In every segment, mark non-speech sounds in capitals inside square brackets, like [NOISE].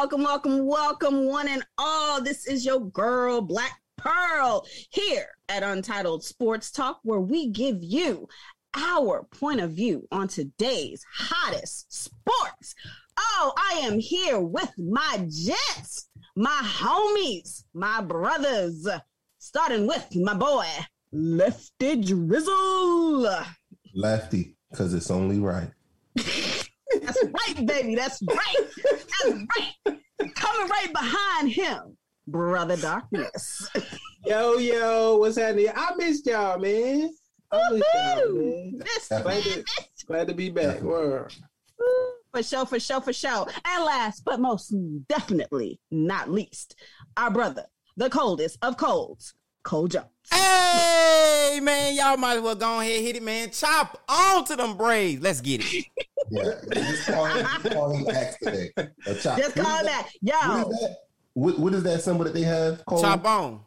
welcome, welcome, welcome, one and all. This is your girl, Black Pearl, here at Untitled Sports Talk, where we give you our point of view on today's hottest sports. Oh, I am here with my jets, my homies, my brothers, starting with my boy, Lefty Drizzle. Lefty, because it's only right. [LAUGHS] That's right, baby. That's right. That's right. Coming right behind him, Brother Darkness. Yo, yo, what's happening? I missed y'all, man. I missed y'all, man. Missed, Glad man, to, glad to be back. Word. For sure, for sure, for sure. And last but most definitely not least, our brother, the coldest of colds, Cole Jones. Hey man, y'all might as well go ahead hit it, man. Chop on to them braids. Let's get it. [LAUGHS] Yeah, just call him, just call him Axe today. A chop. Just call is that. What Yo, is that? What, what is that symbol that they have? Cole? Chop on.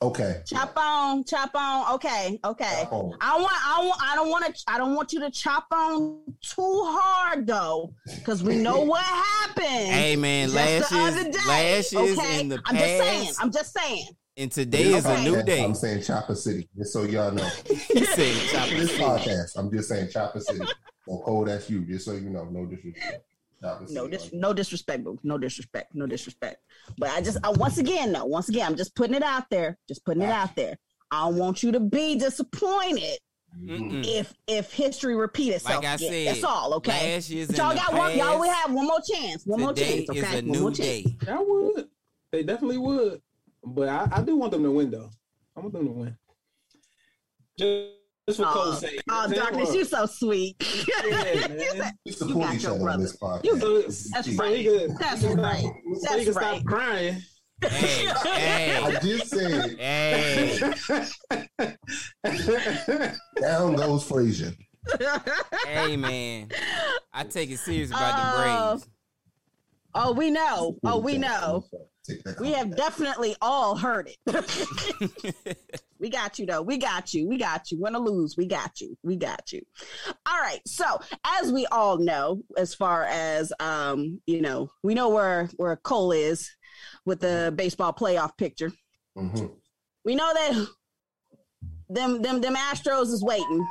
Okay. chop on, chop on. Okay, okay. On. I want, I want, I don't want to, I don't want you to chop on too hard though, because we know [LAUGHS] what happened. Hey man, just the lashes, other day. lashes okay? in the I'm just saying. I'm just saying. And today is a new day. I'm saying Chopper City, just so y'all know. [LAUGHS] he said [LAUGHS] chop this it. podcast, I'm just saying Chopper City. Or Cole, that's you, just so you know. No disrespect. Chopper No, City. dis- no disrespect, boo. No disrespect. No disrespect. But I just, I, once again, though, once again, I'm just putting it out there. Just putting it out there. I don't want you to be disappointed Mm-mm. if if history repeat itself. Like I again. said, that's all. Okay. Last year's But in y'all the got one. Y'all past, will have one more chance. One more Today chance. is Okay. a one more new chance. day. I would. They definitely would. But I, I do want them to win, though. I want them to win. Just, just for Oh, Cole's sake. Oh, darkness, you so sweet. [LAUGHS] Yeah, man. You support got each your other brother. on this podcast. You- So, That's so right. could, That's so right. Stop, so That's he right. stop crying. Hey, hey, I just said, hey, down goes Frazier. hey, man. I take it serious about Oh, the Braves. oh, we know. Oh, we know. We have definitely all heard it. [LAUGHS] we got you though. We got you. We got you. Win or lose, we got you. We got you. All right. So as we all know, as far as um, you know, we know where where Cole is with the baseball playoff picture. Mhm. We know that them them them Astros is waiting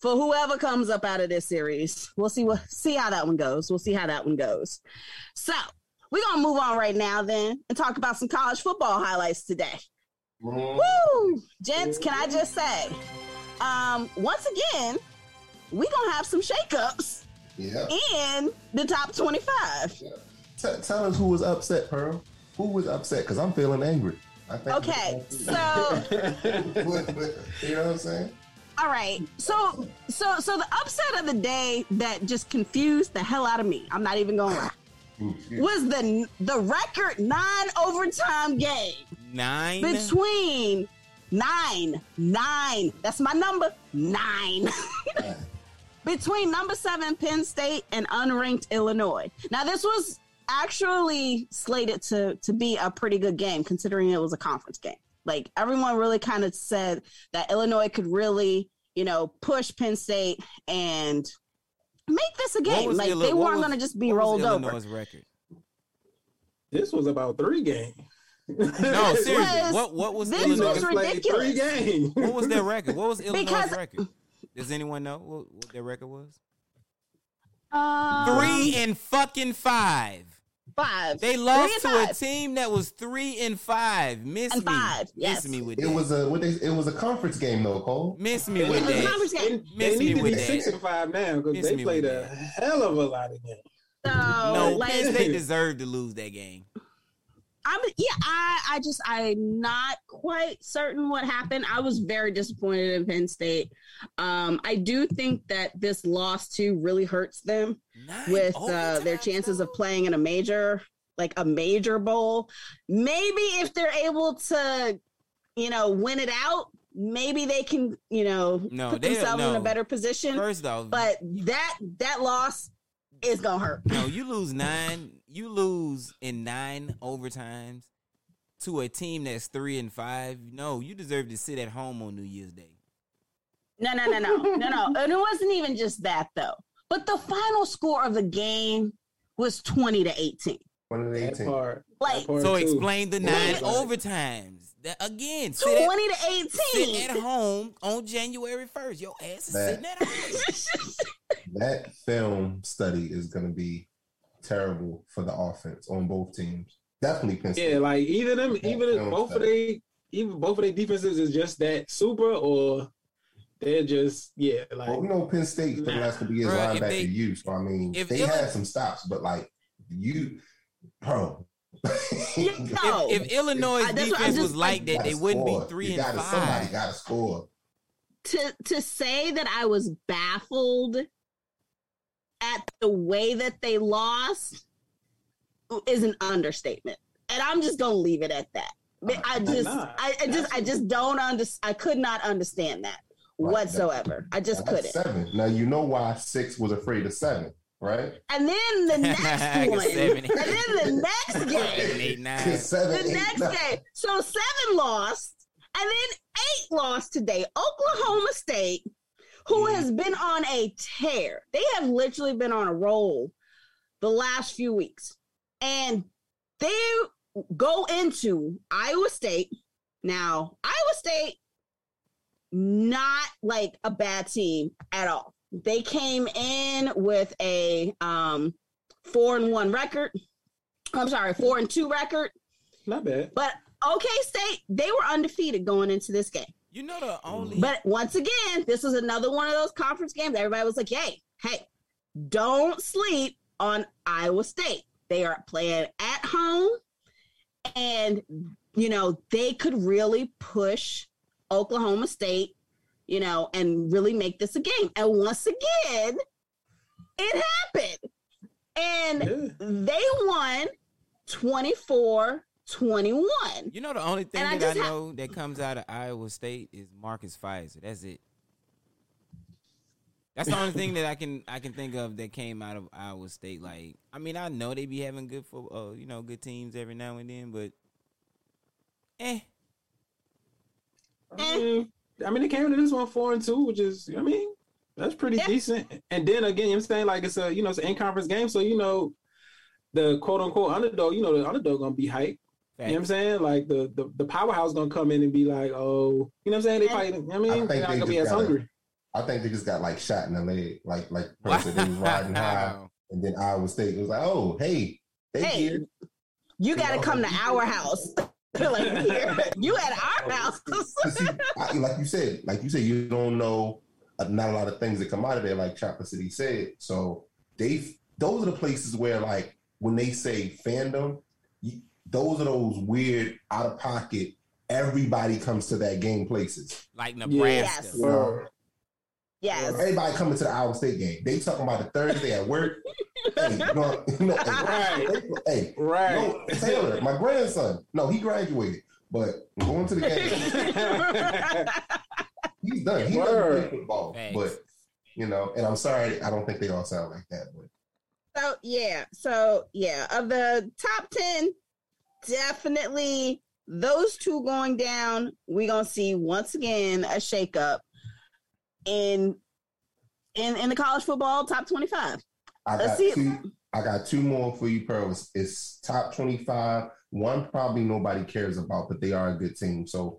for whoever comes up out of this series. We'll see what see how that one goes. We'll see how that one goes. So we're gonna move on right now then and talk about some college football highlights today. Mhm. Woo! Gents, can I just say, um, once again, we gonna have some shakeups Yeah. in the top 25. T- tell us who was upset, Pearl. Who was upset? Because I'm feeling angry. I think Okay, so [LAUGHS] you know what I'm saying? all right. So so so the upset of the day that just confused the hell out of me. I'm not even gonna lie. Yeah. Was the the record nine overtime game Nine. between nine nine. That's my number nine. [LAUGHS] between number seven Penn State and unranked Illinois. Now this was actually slated to to be a pretty good game considering it was a conference game. Like everyone really kind of said that Illinois could really, you know, push Penn State and make this a game. Like Illi- they weren't was- going to just be what was rolled over. Record? this was about three games. No, [LAUGHS] seriously. was- What what was this Illinois? was ridiculous. Three games. What was their record? What was [LAUGHS] Illinois' Because- record? Does anyone know what, what their record was? Um, Three and fucking five. Five. They lost and to a team that was three and five. Miss And me. five, yes. Miss me with It that. was a what they, it was a conference game though, Cole. Miss me They with It was that. conference game. They, Miss they me need to with be that. six and five now because they me played a hell of a lot of games. So, No, like, Penn State deserved to lose that game. I'm yeah, I I just I'm not quite certain what happened. I was very disappointed in Penn State. Um, I do think that this loss too really hurts them Nine with uh, their chances of playing in a major, like a major bowl. Maybe if they're able to, you know, win it out, maybe they can, you know, No, put themselves in a better position. First off, But that that loss is gonna hurt. no, you lose nine. You lose in nine overtimes to a team that's three and five. No, you deserve to sit at home on New Year's Day. No, no, no, no, no, no. [LAUGHS] And it wasn't even just that though. But the final score of the game was 20 to 18. One That 18. part. Like, part So too. explain the nine Right. overtimes. That, again, sit at, 20 to sit 18. at home on January first. Your ass is Man. sitting at home. [LAUGHS] That film study is going to be terrible for the offense on both teams. Definitely Penn State. Yeah, like either them, Yeah, even film both of they, even both of their defenses is just that super, or they're just yeah, like Well, we know Penn State for the last couple of years Bruh, if linebacker they- you. So I mean, if they Illi- had some stops, but like you, bro. [LAUGHS] No. If, if Illinois' I- that's defense just- was like that, they Gotta wouldn't be three You and gotta, Somebody five. got to score. to to say that I was baffled at the way that they lost is an understatement. And I'm just gonna leave it at that. But I just I, I just I just don't understand. I could not understand that Right, whatsoever. I just Now, couldn't. Seven. Now you know why six was afraid of seven, right? And then the [LAUGHS] next one, Seven, and then the next [LAUGHS] game, eight, nine. Seven, the eight, next nine. game. So seven lost, and then eight lost today. Oklahoma State, who Mm-hmm. has been on a tear, they have literally been on a roll the last few weeks, and they go into Iowa State. Now, Iowa State, not like a bad team at all. They came in with a um, four and one record. I'm sorry, four and two record. not bad. But OK State, they were undefeated going into this game. You know the only But once again, this was another one of those conference games. Everybody was like, hey, hey, don't sleep on Iowa State. They are playing at home. And, you know, they could really push Oklahoma State, you know, and really make this a game. And once again, it happened. And Yeah. they won 24 21. You know the only thing And that I just ha- know that comes out of Iowa State is Marcus Fizer. That's it. That's the only thing that I can I can think of that came out of Iowa State. Like, I mean, I know they be having good for uh, you know, good teams every now and then, but eh. I mean, I mean, they came into this one four and two, which is, I mean, that's pretty Yeah. decent. And then again, you know what I'm saying like it's a, you know, it's an in conference game, so you know, the quote unquote underdog, you know, the underdog gonna be hyped. You know what I'm saying? Like the, the the powerhouse gonna come in and be like, oh, you know what I'm saying? They And- fight. You know what I I mean, think they're not they gonna be as hungry. I think they just got like shot in the leg, like like [LAUGHS] person they was riding high, [LAUGHS] and then Iowa State was like, oh hey, they Hey, here. You got to know, come to our house. [LAUGHS] like here, you at our house. See, I, like you said, like you said, you don't know uh, not a lot of things that come out of there, like Chopper City said. So they, those are the places where, like, when they say fandom, you, those are those weird out of pocket. Everybody comes to that game places. Like Nebraska. Yes. You know, yes. everybody coming to the Iowa State game. They talking about the Thursday at work. [LAUGHS] hey, you know, [LAUGHS] you hey, Right. hey, Right. no, Taylor, my grandson. No, he graduated, but going to the game. [LAUGHS] He's done. He doesn't play football, Thanks. but you know. And I'm sorry, I don't think they all sound like that. But So yeah, so yeah, of the top ten, definitely those two going down. We gonna see once again a shakeup in in in the college football top twenty five. I Let's got see. two. I got two more for you, Pearl. It's, it's top 25. One probably nobody cares about, but they are a good team. So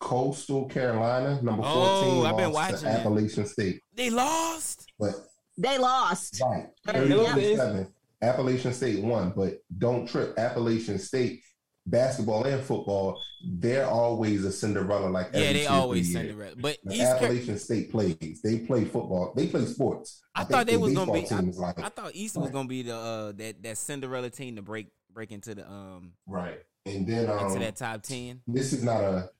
Coastal Carolina, number 14, Oh, I've been lost watching to that. Appalachian State. They lost. But They lost. right, Yeah. 37. Appalachian State won, but don't trip. Appalachian State basketball and football, they're always a Cinderella. Like Yeah, they always years. Cinderella. But East Car- Appalachian State plays. They play football. They play sports. I think thought they was gonna be. is like I thought East was gonna be the uh that that Cinderella team to break break into the um right. And then um, into that top ten. this is not a.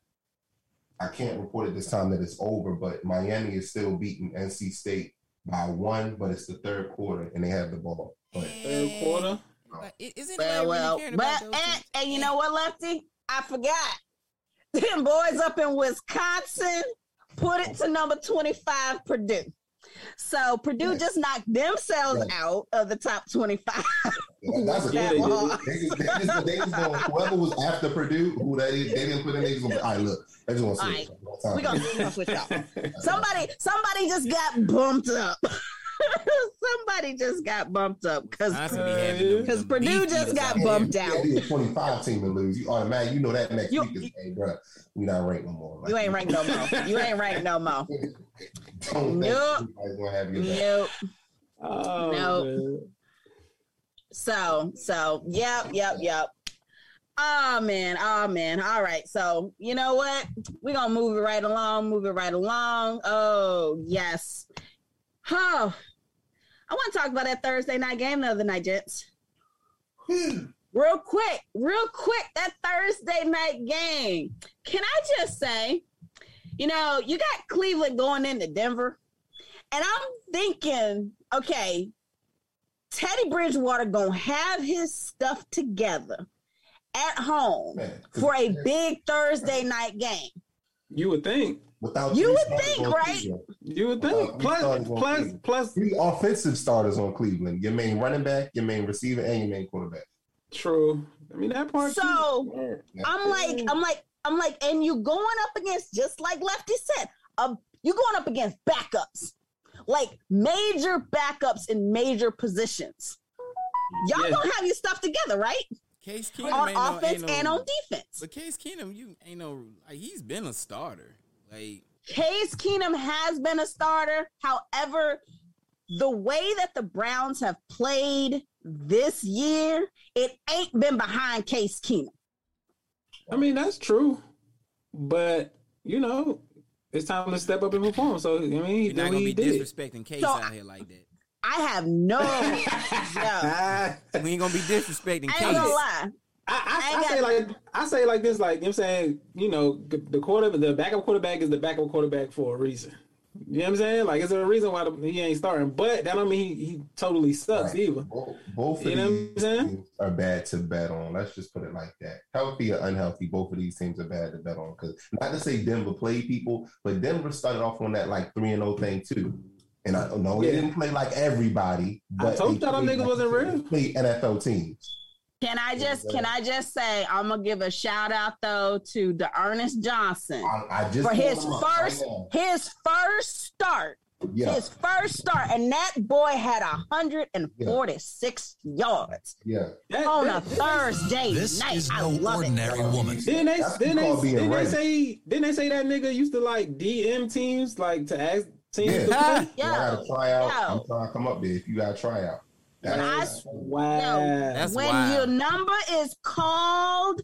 I can't report at this time that it's over, but Miami is still beating NC State by one, but it's the third quarter and they have the ball. But Third quarter. But oh. Isn't Well, well, well, really but about those eh, and, and you know what, Lefty? I forgot. [LAUGHS] Them boys up in Wisconsin put it to number 25, Purdue. So Purdue Yes. just knocked themselves Yes. out of the top 25. yeah, that's [LAUGHS] a Yeah, they good did. They they just, they just gonna, whoever was after Purdue, who they, they didn't put in, they just gonna be, all right, look, they just gonna All switch. We're gonna, we gonna switch up. [LAUGHS] Somebody, somebody just got bumped up. [LAUGHS] somebody just got bumped up because be because them Purdue beef just got bumped. Yeah, out. be a 25 team to lose. You automatic, you know that next You- week is, hey, bro, we not ranked no more. Like, You ain't ranked no more. You ain't ranked no more. [LAUGHS] Don't Nope. think gonna have your. Nope. Oh, No. man. So, so, yep, yep, yep. Oh man, oh man. All right. So, you know what? We're gonna move it right along, move it right along. Oh, yes. Oh, I want to talk about that Thursday night game the other night, gents. Hmm. Real quick, real quick, that Thursday night game. Can I just say, you know, you got Cleveland going into Denver, and I'm thinking, okay, Teddy Bridgewater gonna have his stuff together at home Man, 'cause for a big Thursday night game. You would think. Without You would think, right? Cleveland, You would Uh, think. we Plus, started on plus, Cleveland. plus. Three offensive starters on Cleveland. Your main running back, your main receiver, and your main quarterback. True. I mean that part. So, too. I'm like, I'm like, I'm like, and you going up against just like Lefty said, um, you going up against backups, like major backups in major positions. Y'all Yeah. gonna have your stuff together, right? Case Keenum On ain't no- offense no- and on defense. But Case Keenum, you ain't no like he's been a starter. Like Case Keenum has been a starter. However, the way that the Browns have played this year, it ain't been behind Case Keenum. I mean that's true, but you know it's time to step up and perform. So I mean, you're not what gonna he be did. disrespecting Case So, out here like that. I have no, [LAUGHS] no. We ain't gonna be disrespecting I ain't gonna Case. lie. I, I I ain't say like I say like this, like you know what I'm saying, you know, the quarter, the backup quarterback is the backup quarterback for a reason. You know what I'm saying? Like, is there a reason why the, he ain't starting? But that don't mean he, he totally sucks Right. either. Both, both of You know what I'm these saying? teams are bad to bet on. Let's just put it like that. Healthy or unhealthy, both of these teams are bad to bet on. Because not to say Denver played people, but Denver started off on that like three and zero thing too. And I know Yeah. they didn't play like everybody, but told they y'all them niggas like- wasn't real. they Played NFL teams. Can I just can I just say I'm gonna give a shout out though to D'Ernest Johnson I, I just for his pulled right first his first start. yeah, His first start, and that boy had 146 yards yeah. That- on a that- Thursday This night. is I no love ordinary it. woman. Didn't they? That's they? being Didn't they say? Didn't they say that nigga used to like DM teams, like to ask teams Yeah. to play? So [LAUGHS] I Yo, gotta try out. yo. I'm trying to come up there. If you gotta try out, I- Wow. That's when wild. your number is called,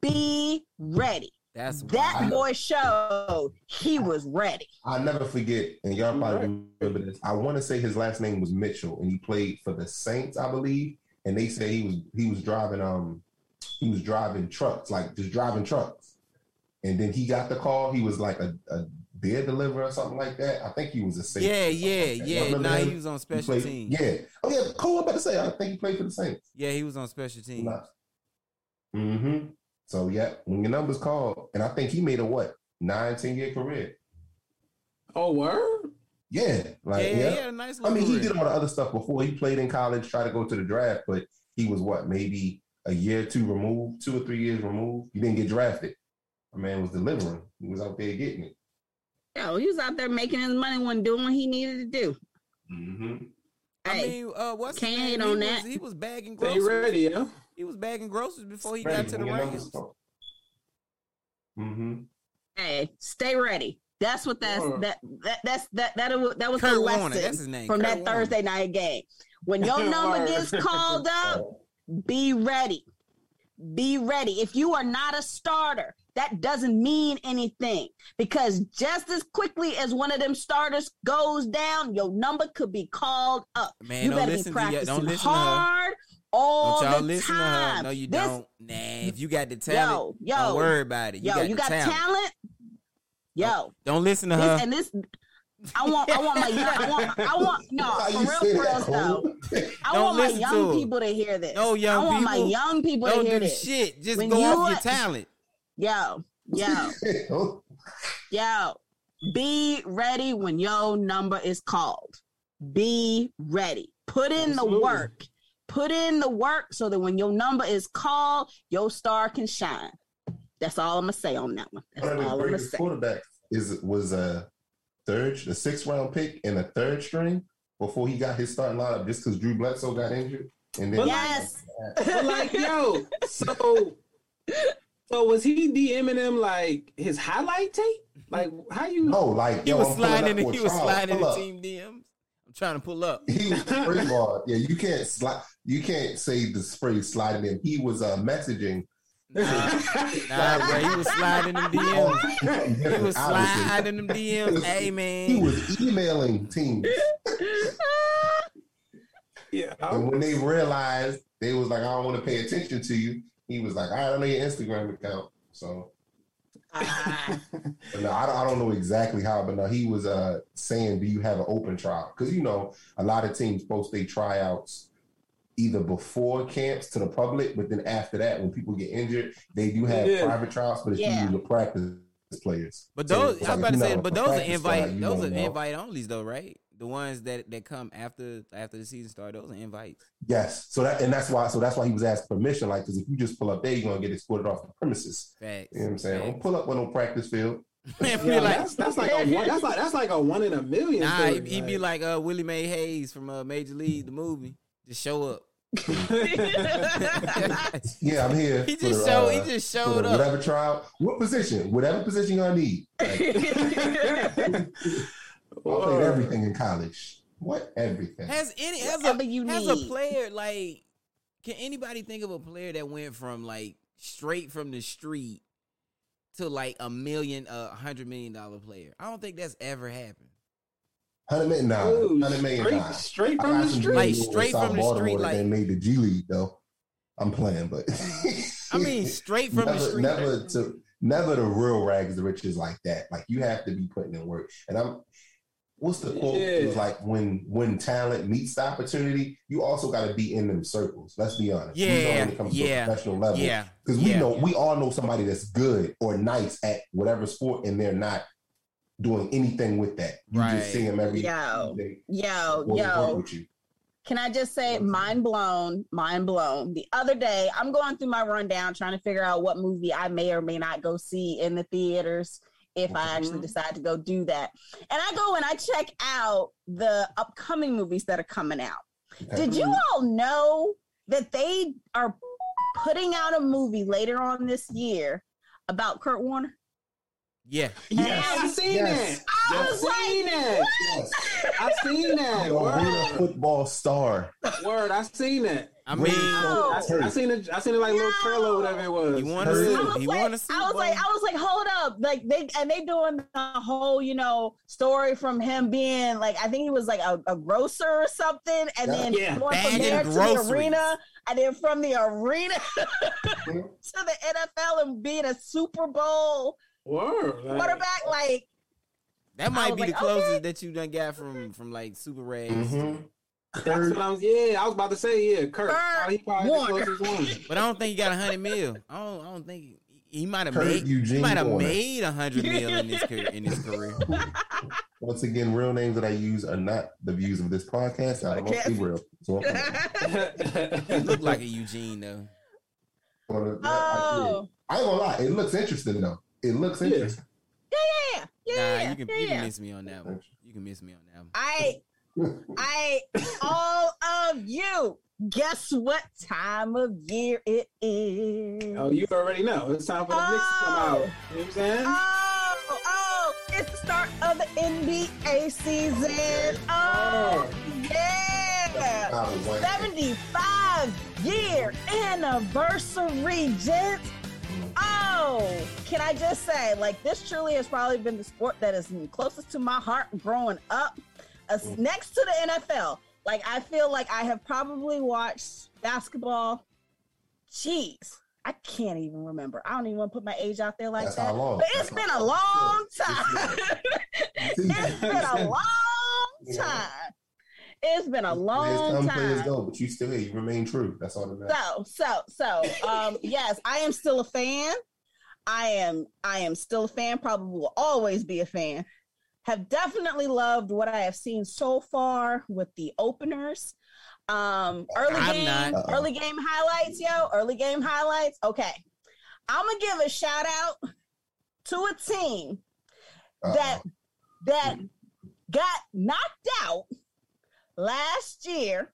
be ready. That's That wild. boy showed he was ready. I'll never forget, and y'all probably remember this. I want to say his last name was Mitchell, and he played for the Saints, I believe. And they say he was he was driving um he was driving trucks, like just driving trucks. And then he got the call. He was like a, a beer deliverer or something like that. I think he was a safety. Yeah, yeah, like yeah. remember Nah, him? he was on He special played- teams. Yeah. Oh yeah, Cole. I'm about to say. I think he played for the Saints. Yeah, he was on special teams. Mm-hmm. So yeah, when your number's called, and I think he made a what nine, ten year career. Oh, word. Yeah, like yeah, yeah. he had a nice I little mean, he career. did all the other stuff before. He played in college, tried to go to the draft, but he was what, maybe a year or two removed, two or three years removed. He didn't get drafted. My man was delivering. He was out there getting it. Yo, he was out there making his money when doing what he needed to do. Mm-hmm. I mean, uh, what's can't his name? hate he on was, that. He was bagging Stay groceries. ready, yo. He was bagging groceries before he got to the Rams. Mm-hmm. hey, stay ready. That's what that's Sure. that, that that's that that was that was Kurt the Warner, that's lesson his name. from Kurt that Warner. Thursday night game. When your [LAUGHS] number gets called up, be ready. Be ready. If you are not a starter, that doesn't mean anything because just as quickly as one of them starters goes down, your number could be called up. Man, you don't better be listen to ya- practicing don't listen to her. hard all Don't y'all the listen to her. time. No, you This- don't. Nah, if you got the talent, Yo, yo, don't worry about it. You Yo, got you got talent. talent. Yo, Don't listen to this, her. and this, I want, I want my, young, I want, I want, [LAUGHS] no, for real, say for real though. I Don't want my listen to young people to hear this. No, young I want my young people to Don't hear do this. shit. Just When go you off your talent. Yo, yo, yo, be ready when your number is called. Be ready. Put in Absolutely. the work. Put in the work so that when your number is called, your star can shine. That's all I'm gonna say on that one. That's One all the I'm gonna greatest say. quarterbacks is was a third, the sixth round pick and a third string before he got his starting lineup just because Drew Bledsoe got injured? And then Yes. [LAUGHS] But like, yo, so so was he DMing him like his highlight tape? Like, how you? no, like He yo, was I'm sliding. for a He was trial. sliding Pull the up. team DMs. I'm trying to pull up. He was [LAUGHS] first of yeah, you can't slide. You can't say the phrase sliding in. He was uh, messaging. Nah, nah, [LAUGHS] bro, he was sliding them DMs. He was sliding them DMs. Hey man, He was emailing teams, [LAUGHS] yeah. and when they realized they was like, "I don't want to pay attention to you," he was like, "I don't know your Instagram account." So, Ah, [LAUGHS] but no, I don't, I don't know exactly how, but no, he was uh saying, "Do you have an open trial?" Because you know, a lot of teams post their tryouts either before camps to the public, but then after that, when people get injured, they do have Yeah. private trials, but it's Yeah. usually the practice players. but those it's I was like, about to say, but those are invite. Those are invite onlys though, right? The ones that that come after after the season start. Those are invites. Yes. So that and that's why so that's why he was asking permission. Like, because if you just pull up there, you're gonna get escorted off the premises. Facts. You know what I'm saying? Don't Facts. pull up on no practice field. [LAUGHS] Yeah, like, that's that's like a one. That's like that's like a one in a million. nah, thing, he, be like uh, Willie Mays Hayes from uh, Major League, the movie. Just show up. [LAUGHS] Yeah, I'm here. he just the, showed. uh, he just showed up. Whatever trial, what position, whatever position y'all need. Like, [LAUGHS] I played everything in college. What everything? Has any as Whatever a you as a player like can anybody think of a player that went from like straight from the street to like a million a hundred million dollar player? I don't think that's ever happened. Hundred million, nah, Ooh, hundred million. straight, Nah. straight from the street. Like, straight from the Baltimore street, like- they made the G League though. I'm playing, but I mean, straight from never, the street. never to never the real rags the riches like that. Like you have to be putting in work. And I'm what's the quote? It was like when when talent meets the opportunity, you also got to be in them circles. Let's be honest. We know Yeah, when it comes to yeah, a professional level. yeah, Because we yeah. know we all know somebody that's good or nice at whatever sport, and they're not doing anything with that. You Right. just see them every Yo. day. yo, Well, yo. Can I just say, mind blown, mind blown. The other day, I'm going through my rundown trying to figure out what movie I may or may not go see in the theaters if I actually Mhm. decide to go do that. And I go and I check out the upcoming movies that are coming out. Okay. Did you all know that they are putting out a movie later on this year about Kurt Warner? Yeah. Yeah, I've seen Yes. that. I have was seen that. Yes. I seen it. [LAUGHS] The arena football star. word. I've seen that. I Wait, mean, No. I, I seen it. I seen it like little trail or whatever it was. he won a Heard suit. it. I was like, won. I was like, I was like, hold up, like they and they doing the whole, you know, story from him being like, I think he was like a, a grocer or something, and then Yeah. going from Bagging there to the arena, and then from the arena [LAUGHS] to the NFL and being a Super Bowl Word. Like, quarterback, like that might was be the closest okay. that you done got from from like super rags. Mhm. That's what I was. Yeah, I was about to say. Yeah, Kurt. Kurt Probably, he probably the one. But I don't think he got a hundred mil. I don't. I don't think he, he might have Kurt made. He might have made a hundred mil in his career. In his career. Once again, real names that I use are not the views of this podcast. I don't be real. So I'm He looked like a Eugene though. gonna, uh, I, oh I ain't gonna lie. It looks interesting though. It looks Yeah. interesting. yeah, yeah, Nah, yeah, you can yeah, you yeah. can miss me on that one. You can miss me on that one. I I all of you. Guess what time of year it is? oh, you already know. It's time for the Knicks to come out. Oh. You know what I'm saying? Oh, oh, it's the start of the NBA season. Oh, oh, yeah. Oh, Was like, 75 year anniversary, gents. Oh, can I just say, like, this truly has probably been the sport that is closest to my heart growing up, as next to the NFL. Like, I feel like I have probably watched basketball. Jeez, I can't even remember. I don't even want to put my age out there like That's that. long. But it's That's been a long. time. it's been a long time. It's been a long come, players go, but you still here. You remain true. That's all that matters. So, so, so, um, yes, I am still a fan. I am, I am still a fan. Probably will always be a fan. Have definitely loved what I have seen so far with the openers. Um, early I'm game, not. Early game highlights, yo. Early game highlights. Okay, I'm gonna give a shout out to a team Uh-oh. that that got knocked out last year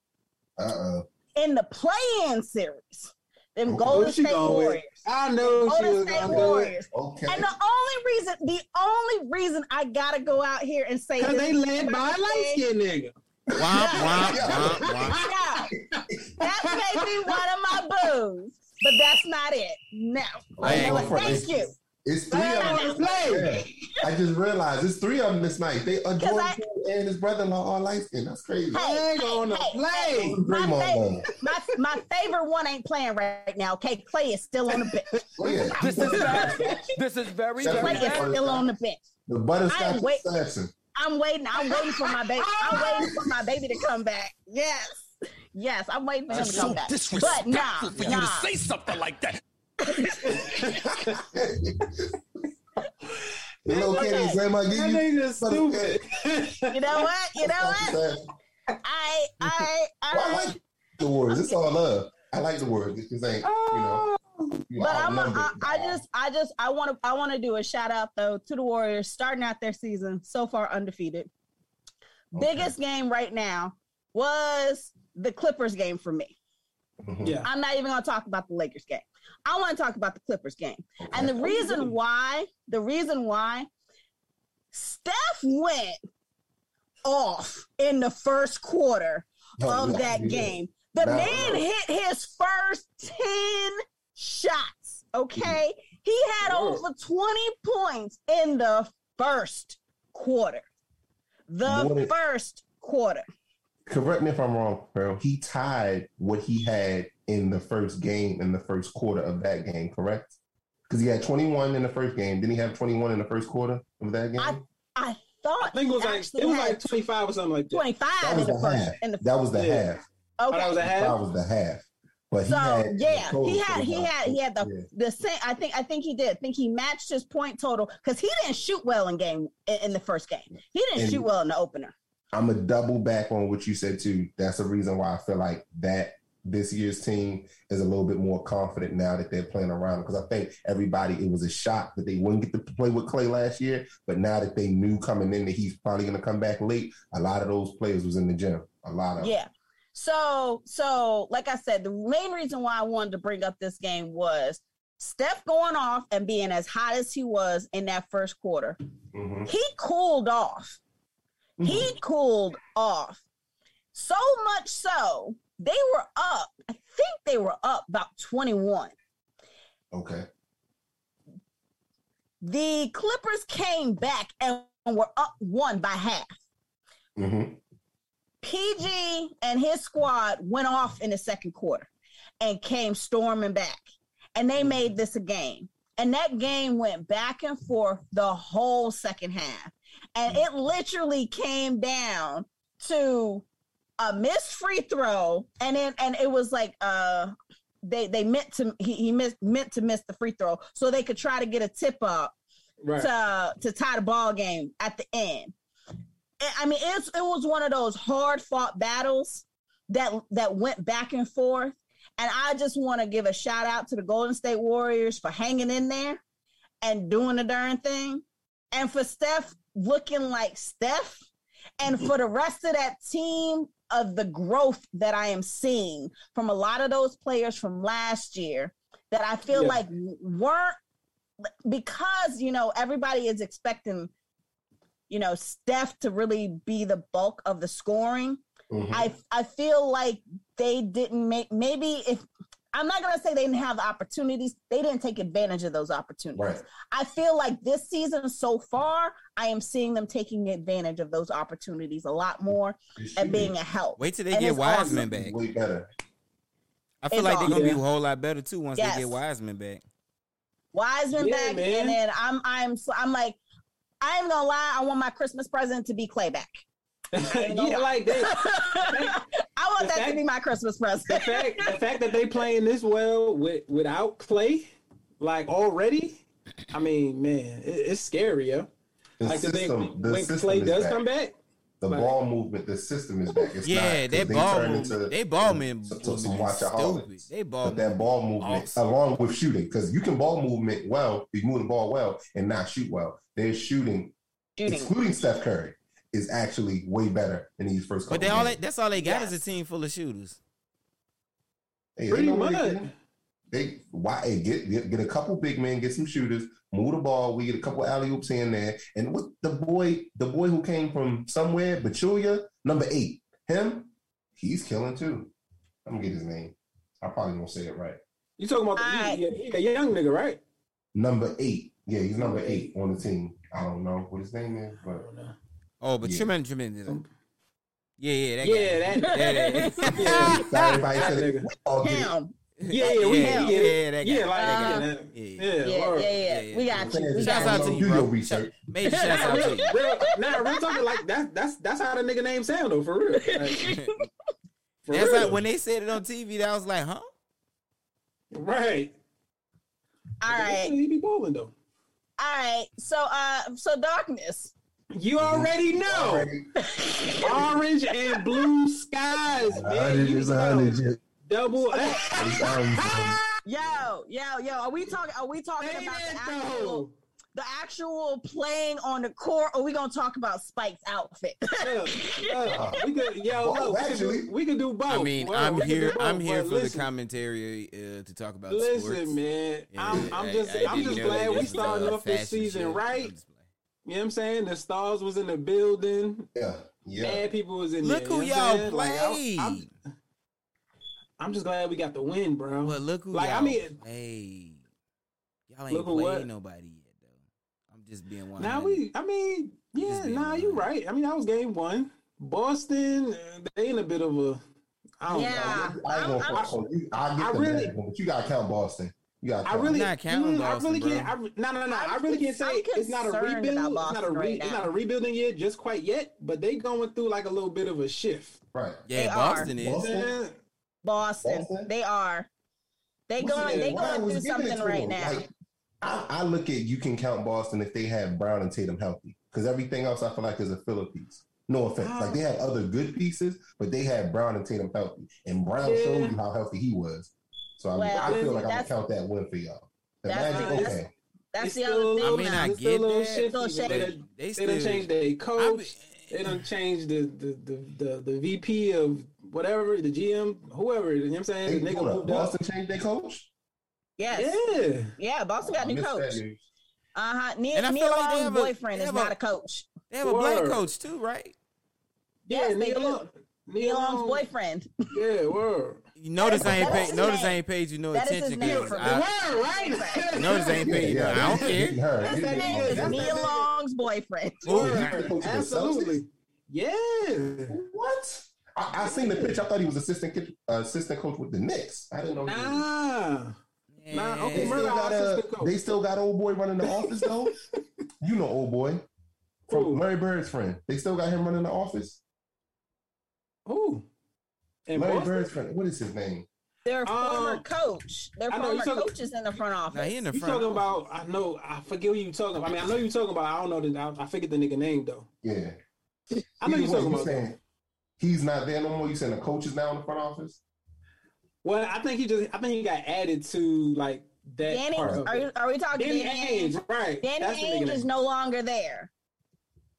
Uh-uh. in the play-in series. Them Okay. Golden Who State going with? Warriors. I know she was State gonna do. Warriors. Okay. And the only reason, the only reason I gotta go out here and say Cause they led by a light skinned nigga. Womp, womp, [LAUGHS] womp, womp. Yeah, that may be one of my boos, but that's not it. No. Hey, You know Thank you. It's three of them. play. Yeah. I just realized it's three of them this night. They are Jordan I- and his brother-in-law all light skinned. That's crazy. Hey, They gonna hey, play. My, Draymond fa- my, my favorite one ain't playing right now. Okay, Klay is still on the bench. [LAUGHS] Yeah. This is bad. [LAUGHS] This is very, That's Klay very is still on the bench. The I butterscotch am wait- assassin. I'm waiting. I'm waiting for my baby. I'm waiting for my baby to come back. Yes. Yes, I'm waiting for him It's to come so back. But disrespectful nah, for you to say something like that. The little kid is grandma give That you. nigga stupid. You know what? You know what? Assassin. I I Well, I I like the words. It's all love. I like the words. It just ain't, you know. You but I'm a, outnumbered. I, I just I just I want to I want to do a shout out though to the Warriors starting out their season so far undefeated. Okay. Biggest game right now was the Clippers game for me. Mhm. Yeah. I'm not even going to talk about the Lakers game. I want to talk about the Clippers game. And the reason why, the reason why Steph went off in the first quarter Oh, of that game. The Now- man hit his first 10 shots. Okay. He had Whoa. over 20 points in the first quarter. The than- first quarter. Correct me if I'm wrong, bro. He tied what he had in the first game in the first quarter of that game, correct? Because he had 21 in the first game. Didn't he have 21 in the first quarter of that game? I I thought I think it was like actually it was like twenty five or something like that. 25 that in was the the first half. in the That was the Yeah. half. okay. That was a half. That was the half. But he so had yeah, he had he had he had the Yeah. the same. I think I think he did. I think he matched his point total because he didn't shoot well in game in, in the first game. He didn't And- shoot well in the opener. I'm a double back on what you said too. That's the reason why I feel like that this year's team is a little bit more confident now that they're playing around. Because I think everybody it was a shock that they wouldn't get to play with Klay last year, but now that they knew coming in that he's probably going to come back late, a lot of those players was in the gym. A lot of Yeah. So so like I said, the main reason why I wanted to bring up this game was Steph going off and being as hot as he was in that first quarter. Mhm. He cooled off. He cooled off. So much so, they were up. I think they were up about 21. okay. The Clippers came back and were up one by half. hmm PG and his squad went off in the second quarter and came storming back. And they made this a game. And that game went back and forth the whole second half. And it literally came down to a missed free throw. And then and it was like uh they they meant to he, he missed meant to miss the free throw so they could try to get a tip up Right. to to tie the ball game at the end. I- I mean, it's it was one of those hard fought battles that that went back and forth. And I just want to give a shout out to the Golden State Warriors for hanging in there and doing the darn thing, and for Steph looking like Steph, and for the rest of that team of the growth that I am seeing from a lot of those players from last year that I feel Yeah. like weren't because you know everybody is expecting you know Steph to really be the bulk of the scoring. Mhm. I I feel like they didn't make maybe if I'm not gonna say they didn't have the opportunities, they didn't take advantage of those opportunities. Right. I feel like this season so far, I am seeing them taking advantage of those opportunities a lot more and being a help. Wait till they And get it's Wiseman awesome. back. way better. I feel It's like they're gonna be a whole lot better too once Yes. they get Wiseman back. Wiseman Yeah, back, man. and then I'm I'm I'm like I ain't gonna lie, I want my Christmas present to be Klay back. [LAUGHS] yeah, like that. [LAUGHS] I want The that to fact- be my Christmas The present. fact, the fact that they playing this well with without Klay, like already, I mean, man, it, it's scary, yo. The Like the system, thing when Klay does back. come back, the Like- ball movement, the system is back. It's yeah, not, 'cause that they ball turned movement, into- they ball man, to- to movement some is watchaholics. They ball But that ball movement, awesome. along with shooting, because you can ball movement well, be moving the ball well, and not shoot well. They're shooting, Shooting. excluding Steph Curry, is actually way better than these first. But they all games. they, that's all they got Yes. is a team full of shooters. Hey, they Pretty they much. can. They why hey, get, get get a couple big men, get some shooters, move the ball. We get a couple alley oops in there, and what the boy, the boy who came from somewhere, Bachulia, number eight, him, he's killing too. I'm gonna get his name. I probably won't say it right. You talking about the he, he, he a young nigga, right? Number eight, yeah, he's number eight on the team. I don't know what his name is, I but don't know. Oh, but Yeah. tremendous, tremendous. Yeah, yeah, that Yeah, guy. that, Yeah, that- yeah, [LAUGHS] everybody that said it. nigga. We all. Him. [LAUGHS] Yeah, yeah, we, yeah, we yeah, that guy. Yeah, like yeah, yeah, that- yeah. yeah, Yeah, yeah, yeah, Yeah, yeah. We got you. We Shouts got out you. to you, Do bro. your research. Major shouts out to you. [LAUGHS] real, nah, real talking like that. That's that's how the nigga name sound though, for real. Like, for That's real. like when they said it on TV. That was like, huh? right. All right. He be balling though. All right. So uh so darkness. You already know. [LAUGHS] Orange and blue skies, man. Hundred You a know. Double. [LAUGHS] [LAUGHS] Yo, yo, yo. Are we talking are we talking Say about the actual the actual playing on the court or we gonna talk about Spike's outfit? Yeah, yeah. We could, yo, Both, look, we could, actually. do, we could do both. I mean, Well, I'm we could do here. both, I'm here for listen, the commentary uh, to talk about Listen, sports. man, Yeah, I'm, I'm I- just, I I, am just glad we this was starting off this season show. right. I'm just playing. You know what I'm saying? The stars was in the building. yeah, yeah. Mad people was in Look there. who you know what I'm y'all saying? Like, I- played. I'm, I'm just glad we got the win, bro. But look who Like, I y'all mean- played. Y'all ain't Look played what? nobody yet, though. I'm just being one. Now we, I mean, yeah, Just nah, you honest. right. I mean, that was game one. Boston, uh, they in a bit of a, I don't Yeah. know. I ain't I'm- gonna I'm- fuck on you. I I really- bad but you gotta count Boston. You gotta. I Count really, Not counting mm, I really can't. I, no, no, no, no. I'm I really can't say it's not a rebuild. about It's not a Boston re, right it's not a rebuilding yet, just quite yet. But they going through like a little bit of a shift. right. yeah, They Boston are. is. Boston? Boston. Boston? They are. They What's going his they name? Going through something right now. Like, I, I look at you can count Boston if they have Brown and Tatum healthy because everything else I feel like is a filler piece. No offense. Like they had other good pieces, but they had Brown and Tatum healthy, and Brown Yeah. showed you how healthy he was. So I, Well, I feel like I'm gonna that's- count that win for y'all. The that's- Magic, that's- okay. That's It's the still other little- I thing mean. I It's get still that. shifty, Still shady. They, They, done- they they done changed their I coach. mean, They done changed the the, the the the VP of whatever the GM, whoever. You know what I'm saying? They, the nigga hold up. moved up. Boston changed their coach. Yes. Yeah. Yeah, Boston got I a new coach. Uh huh. Neil, And I Neil feel like they Long's have a- boyfriend they is have not a- a coach. they have a black coach too, right? Yeah, Yes, they Neil Nia Long's boyfriend. Yeah, word. You notice I ain't that is pay, his notice I ain't paid you no That is his attention name because for- The I word, right? [LAUGHS] notice I ain't paid you. I don't care. Getting her. That's that her. nigga. Is That's Neil. Long's boyfriend. Ooh. Word. Coach of the Absolutely. Yeah. What? I, I seen the pitch. I thought he was assistant uh, assistant coach with the Knicks. I didn't know. He was. Nah. Nah, They still, got a, they still got old boy running the office though. [LAUGHS] you know old boy from Who? Larry Bird's friend. They still got him running the office. Who? In Larry Boston? Bird's friend. What is his name? Their former Um, coach. Their I former you talking- coaches in the front office. Now he in the You front. talking about? I know. I forget what you talking about. I mean, I know you talking about. I don't know. The, I, I forget the nigga name though. Yeah. I know Either you way, talking about. saying he's not there no more. You saying the coach is now in the front office? Well, I think he just. I think he got added to like that Danny, part of are, it. are we talking Danny Danny Ainge, Ainge? right? Danny That's Ainge is no longer there.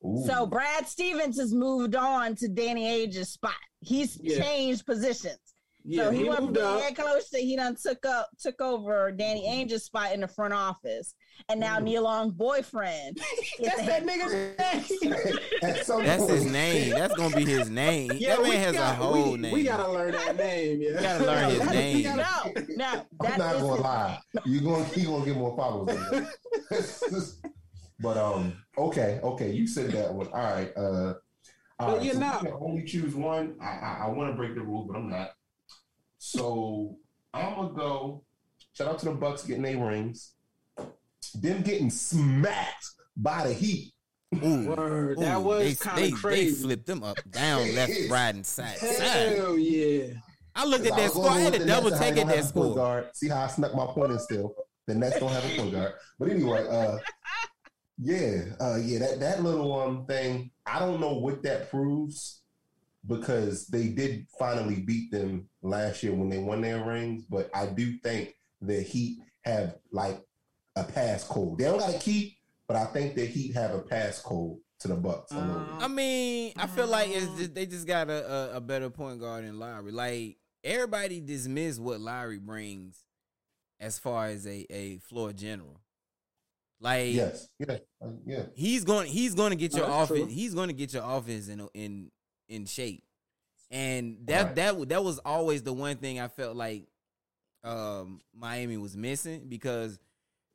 Ooh. So Brad Stevens has moved on to Danny Ainge's spot. He's Yeah. changed positions. Yeah, so he, he went from moved being up. head coach to he done took up took over Danny Ainge's spot in the front office. And now Mm. Nia Long's boyfriend [LAUGHS] That's that head nigga's name. [LAUGHS] [LAUGHS] At some That's his name. That's gonna be his name. Yeah, that we man has got- a whole we, name. We gotta learn that name. Yeah, We gotta learn his name. gotta- No, no, I'm not is gonna lie. You're going to gonna get more followers. Than that. but um, okay, okay, you said that one. All right. Uh, all But you're so not- only choose one. I I, I want to break the rule, but I'm not. So I'm gonna go. Shout out to the Bucks getting their rings. Them getting smacked by the Heat. Ooh, Word, that ooh, was they, kind of crazy. They flipped them up, down, left, [LAUGHS] right, and side. side. Hell yeah! I looked at that score. I had with to double Nets and how take at that have a point score. guard. See how I snuck my point in still. The Nets don't have a point guard. But anyway, uh, yeah, uh, yeah, that, that little um thing, I don't know what that proves because they did finally beat them last year when they won their rings, but I do think the Heat have like a pass code. They don't got a key, but I think the Heat have a pass code to the Bucks. I mean, I feel like just, they just got a, a, a better point guard than Lowry. Like everybody dismiss what Lowry brings as far as a, a floor general. Like yes, yeah, uh, yeah. he's going he's going to get your that's offense true. he's going to get your offense in in in shape. And that Right. that that was always the one thing I felt like um Miami was missing because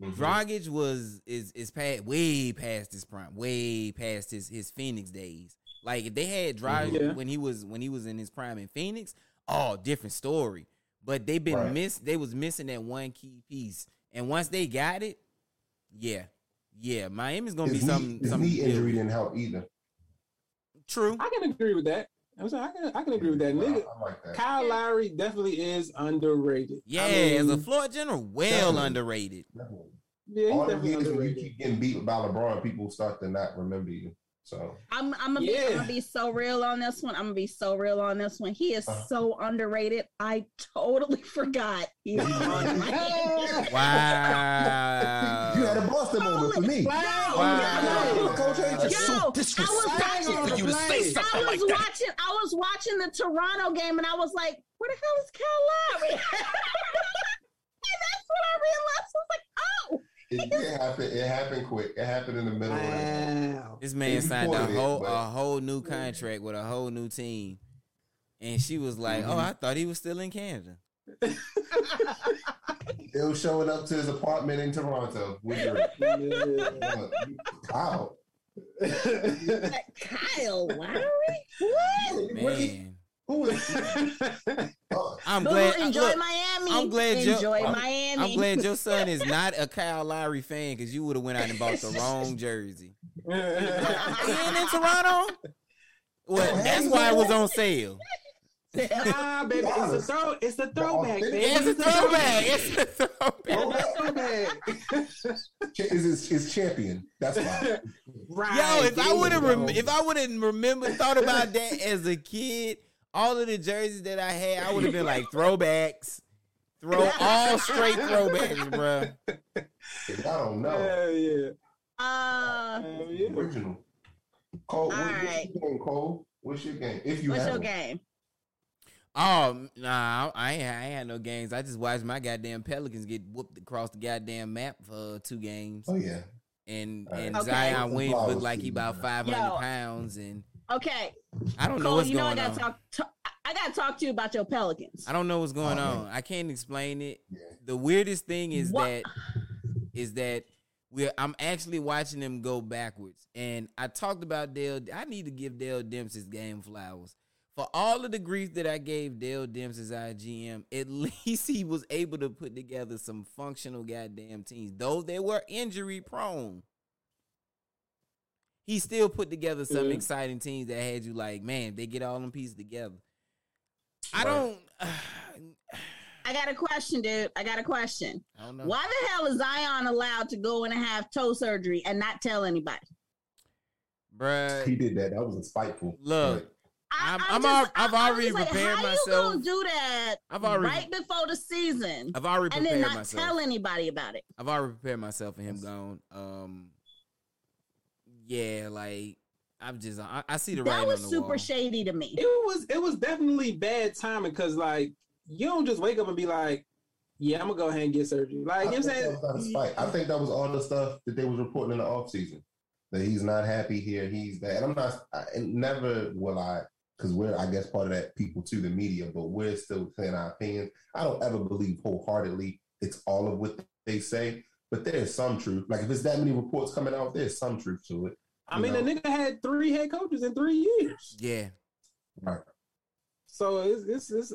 Mhm. Dragic was is is past way past his prime, way past his his Phoenix days. Like if they had Dragic Yeah. when he was when he was in his prime in Phoenix, oh, different story. But they've been Right. miss they was missing that one key piece, and once they got it, yeah, yeah, Miami's gonna His be knee, something. his something knee injury different. didn't help either. True. I can agree with that. I'm saying I can I can agree with that. Nigga, I, I like that. Kyle Lowry definitely is underrated. Yeah, I mean, as a floor general, well Definitely. underrated. Definitely. yeah, he's All the definitely years when you keep getting beat by LeBron, people start to not remember you. So I'm I'm gonna, be, I'm gonna be so real on this one. I'm gonna be so real on this one. He is Uh. so underrated. I totally [LAUGHS] forgot he's on my [LAUGHS] Wow. [LAUGHS] you had a Boston moment for me. Wow. Coach A That's Yo, so I was disrespectful watching- for you to say I something like was that. watching. I was watching the Toronto game, and I was like, "Where the hell is Kyle Lowry?" [LAUGHS] and that's when I realized. I was like, "Oh, it, it happened. It happened quick. It happened in the middle. of the Wow. This man signed a reported it, whole a whole new contract with a whole new team, and she was like, mm-hmm. "Oh, I thought he was still in Canada." [LAUGHS] [LAUGHS] They was showing up to his apartment in Toronto. With your, Yeah. wow. that Kyle Lowry? What?" Man, Who is? Oh, [LAUGHS] I'm Boo, glad. enjoy look, Miami. I'm glad you- enjoy I'm- Miami. I'm glad your son is not a Kyle Lowry fan because you would have went out and bought the wrong jersey. [LAUGHS] He ain't in Toronto. Well, that's why it was on sale. Nah, [LAUGHS] baby, it's a throw. It's a throwback, baby. It's a throwback. It's a throwback. It's a throwback. is his, his champion. That's why. [LAUGHS] right. Yo, if I would have rem- if I would have remembered thought about that as a kid, all of the jerseys that I had, I would have been like throwbacks. Throw [LAUGHS] all straight throwbacks, bro. I don't know. Hell yeah. Uh, Hell yeah. Original. Cole, what, All what's your game, Cole? What's your game? If you what's have your one. game? Oh nah, I ain't, I ain't had no games. I just watched my goddamn Pelicans get whooped across the goddamn map for two games, Oh yeah. and All right. and Okay. Zion Williams looked like he you, about five hundred pounds, and Okay, I don't know what's You know I going gotta on. talk. To, I gotta talk to you about your Pelicans. I don't know what's going Oh, man. on. I can't explain it. Yeah. The weirdest thing is What? that is that we're I'm actually watching them go backwards. And I talked about Dell. I need to give Dell Demps's game flowers. For all of the grief that I gave Dell Demps's IGM, at [LAUGHS] least he was able to put together some functional goddamn teams. Though they were injury prone. He still put together some Yeah. exciting teams that had you like, man, they get all them pieces together. I don't [SIGHS] I got a question, dude. I got a question. I don't know. Why the hell is Zion allowed to go and have toe surgery and not tell anybody? Bruh. He did that. That was spiteful. Look, I, I'm- I'm I'm just- al- I've I- I already was like, prepared how myself. You gonna do that I've already right before the season I've already prepared and then prepared not myself. tell anybody about it? I've already prepared myself for him gone. Um, yeah, like I'm just I, I see the That was on the super wall. shady to me. It was it was definitely bad timing because like you don't just wake up and be like, yeah, I'm gonna go ahead and get surgery. Like I you know what I'm think that saying? was out of. I think that was all the stuff that they was reporting in the off season. That he's not happy here. He's that. And I'm not. I, never will I. Because we're, I guess, part of that people to the media, but we're still saying our opinion. I don't ever believe wholeheartedly it's all of what they say, but there's some truth. Like if it's that many reports coming out, there's some truth to it. I mean, you the nigga had three head coaches in three years. Yeah, Right. So it's it's, it's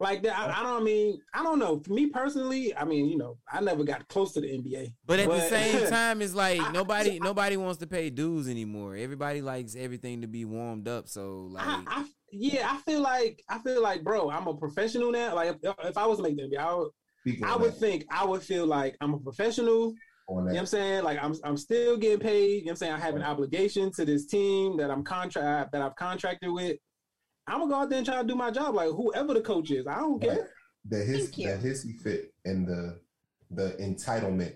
like that. I, I don't mean I don't know. For me personally, I mean, you know, I never got close to the NBA. but at the same [LAUGHS] time, it's like I- nobody nobody wants to pay dues anymore. Everybody likes everything to be warmed up. So like, I, I yeah, I feel like I feel like, bro, I'm a professional now. Like if, if I was to make the NBA, I would, I would that, think I would feel like I'm a professional. You know what I'm saying? Like I'm I'm still getting paid. You know what I'm saying? I have an obligation to this team that I'm contract that I've contracted with. I'm gonna go out there and try to do my job like whoever the coach is. I don't right, care. the his Thank you. the hissy fit and the the entitlement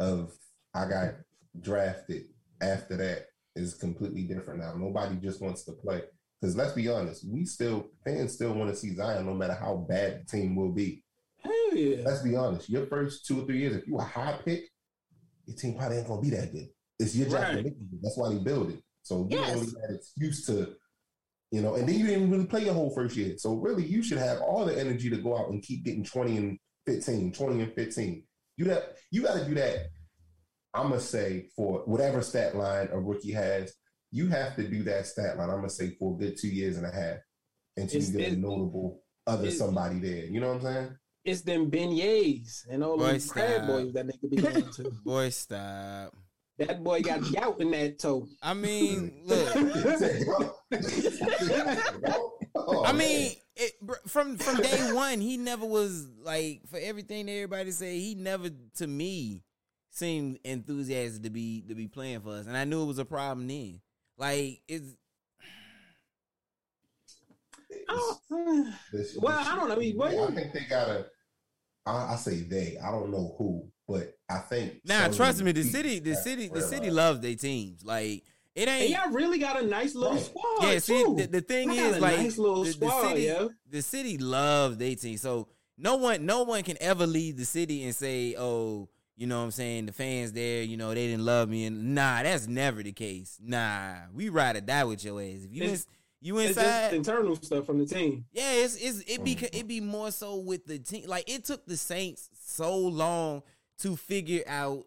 of I got drafted after that is completely different now. Nobody just wants to play. Because let's be honest, we still fans still want to see Zion no matter how bad the team will be. Hell yeah. Let's be honest. Your first two or three years, if you a high pick, your team probably ain't gonna be that good. It's your job to Right. make it. That's why they build it. So you Yes. only had excuse to, you know, and then you didn't really play your whole first year. So really, you should have all the energy to go out and keep getting 20 and 15, 20 and 15. You that you got to do that. I'm gonna say for whatever stat line a rookie has, you have to do that stat line. I'm gonna say for a good two years and a half until It's- you get a notable other somebody there. You know what I'm saying? It's them beignets and all Boy, those crab stop. boys that nigga be going to. Boy, stop. That boy got gout in that toe. I mean, [LAUGHS] look. Oh, [LAUGHS] I mean, it, from from day one, he never was like for everything that everybody say. He never, to me, seemed enthusiastic to be to be playing for us, and I knew it was a problem then. Like it's Oh, This- [SIGHS] Well, this- I don't know. I mean, what- I think they gotta. I, I say they. I don't know who, but I think now some trust me, the city, the city, the city loves their teams. Like it and ain't. y'all really got a nice little Right. squad. Yeah, see, too. the, the thing Y'all is, like, nice little the, the squad, city, yeah. the city loves their team. So no one, no one can ever leave the city and say, "Oh, you know, what I'm saying the fans there, you know, they didn't love me." And nah, that's never the case. Nah, we ride or die with your ass. If you It's- ins- you It's just inside, internal stuff from the team. yeah, it's it's it be it be more so with the team. Like it took the Saints so long to figure out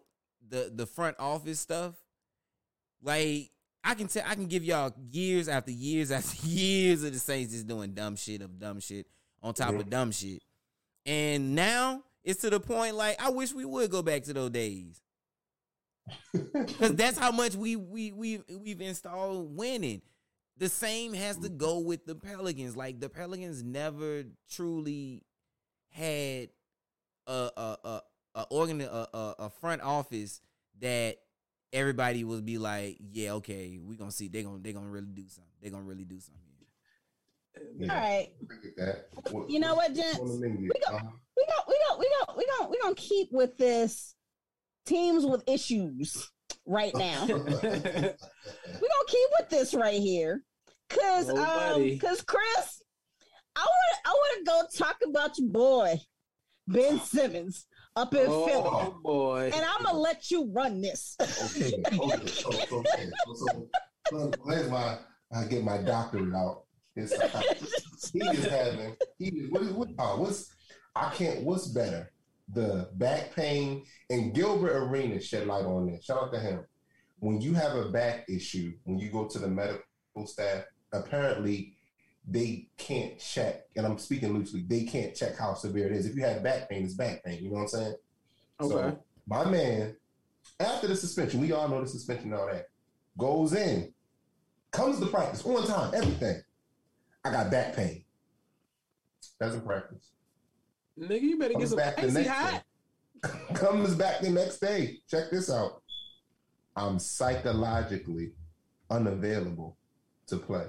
the the front office stuff. Like I can tell, I can give y'all years after years [LAUGHS] after years of the Saints just doing dumb shit of dumb shit on top of dumb shit, and now it's to the point like I wish we would go back to those days. [LAUGHS] Cause that's how much we we we we've installed winning. The same has to go with the Pelicans. Like the Pelicans never truly had a a a a organ a, a, a front office that everybody would be like, yeah, okay, we gonna see they gonna they gonna really do something. They gonna really do something. Yeah, All right. That. What- You know what, what's gents? on the menu? We go- Uh-huh. we go, we go, we go, we go, we gonna keep with this teams with issues right now. [LAUGHS] [LAUGHS] We're gonna keep with this right here, cause Oh, um, cause Chris, I want I want to go talk about your boy Ben Simmons up in Philly, oh boy. and I'm gonna let you run this. Okay, okay, so, so, okay. So, so, so where's my? I get my doctorate out. It's, he is having. He is, what is what? Uh, what's? I can't. What's better? The back pain and Gilbert Arenas shed light on this. Shout out to him. When you have a back issue, when you go to the medical staff, apparently they can't check, and I'm speaking loosely, they can't check how severe it is. If you have back pain, it's back pain. You know what I'm saying? Okay. So my man, after the suspension, we all know the suspension and all that, goes in, comes to practice on time, everything. I got back pain. Doesn't practice. Nigga, you better get some back the icy next hot. [LAUGHS] Comes back the next day. Check this out. I'm psychologically unavailable to play.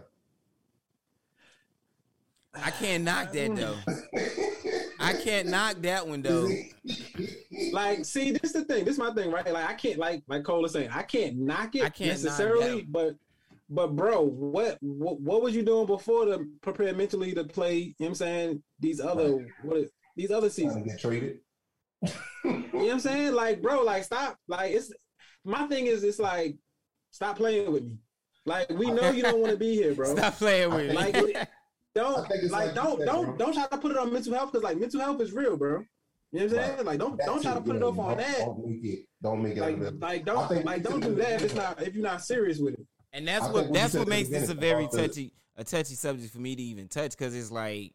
I can't knock that though. [LAUGHS] I can't knock that one though. Like, see, this is the thing. This is my thing, right? Like, I can't, like, like Cole is saying, I can't knock it I can't necessarily, that. but, but bro, what, what, what was you doing before to prepare mentally to play? You know what I'm saying these other, what, is- these other seasons. to get traded. You know what I'm saying? Like, bro, like, stop. Like, it's my thing is, it's like, stop playing with me. Like, we know you don't want to be here, bro. [LAUGHS] Stop playing with me. Like, it- don't, think it's like, like don't, said, don't, bro. don't try to put it on mental health because, like, mental health is real, bro. You know what I'm saying? Like, don't, That's don't try to put it yeah, off on that. Don't make it. Don't make it. Like, unavailable. like don't, like, don't do do that if it. it's not, if you're not serious with it. And that's I what think what you that's what makes this a very touchy a touchy subject for me to even touch because it's like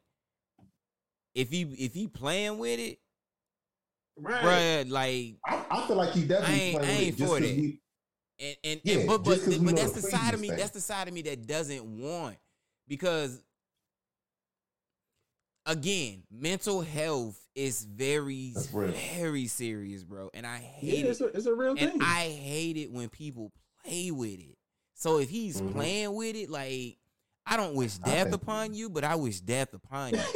if he if he playing with it, Right. bruh, like I, I feel like he definitely I ain't- playing I with ain't it just for 'cause that. we- and and, Yeah, and but but, just 'cause we but know that's the the side of me thing. that's the side of me that doesn't want because again mental health is very very serious bro and i Yeah, hate it's it. a, it's a real thing. i hate it when people play with it. So if he's Mhm. playing with it like i don't wish death upon you but i wish death upon you. [LAUGHS]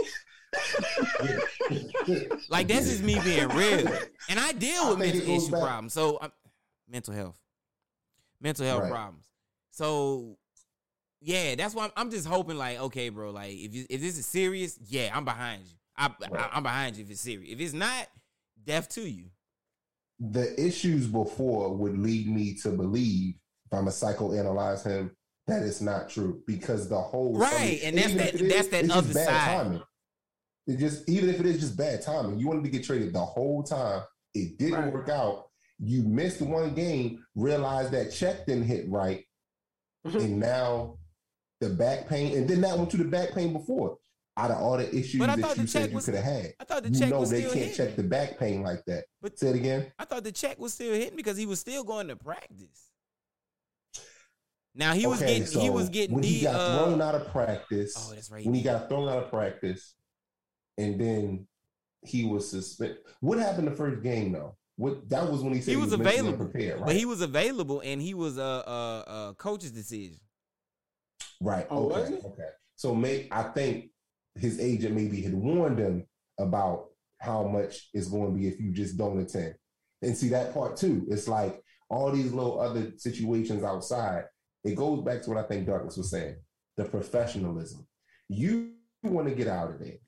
Like that's just me being real. And i deal with think it mental issue back- problems. So I'm, mental health. Mental health Right. problems. So yeah, that's why I'm, I'm just hoping like, okay, bro, like if you, if this is serious, yeah, I'm behind you. I, I I'm behind you if it's serious. If it's not, deaf to you. The issues before would lead me to believe, if I'm a psychoanalyze him, that it's not true because the whole Right, and that's even that- that's that it's other just bad side. Timing. It just even if it is just bad timing, you wanted to get traded the whole time. It didn't Right. work out. You missed one game, realized that check didn't hit right, [LAUGHS] and now the back pain, and then that went to the back pain before. Out of all the issues that you said you could have had, I thought the you check know was they still can't hitting. check the back pain like that. But- Say it again. I thought the check was still hitting because he was still going to practice. Now he was Okay, getting he was getting when he got uh, thrown out of practice. Oh, that's right. when he got thrown out of practice, and then he was suspended. What happened the first game though? What that was when he said He was mentally available, unprepared, right? But he was available and he was a uh, uh, uh, coach's decision. Right. Oh, was okay. Okay. So may I think his agent maybe had warned him about how much it's going to be if you just don't attend. And see that part too. It's like all these little other situations outside. It goes back to what I think Douglas was saying: the professionalism. You want to get out of there.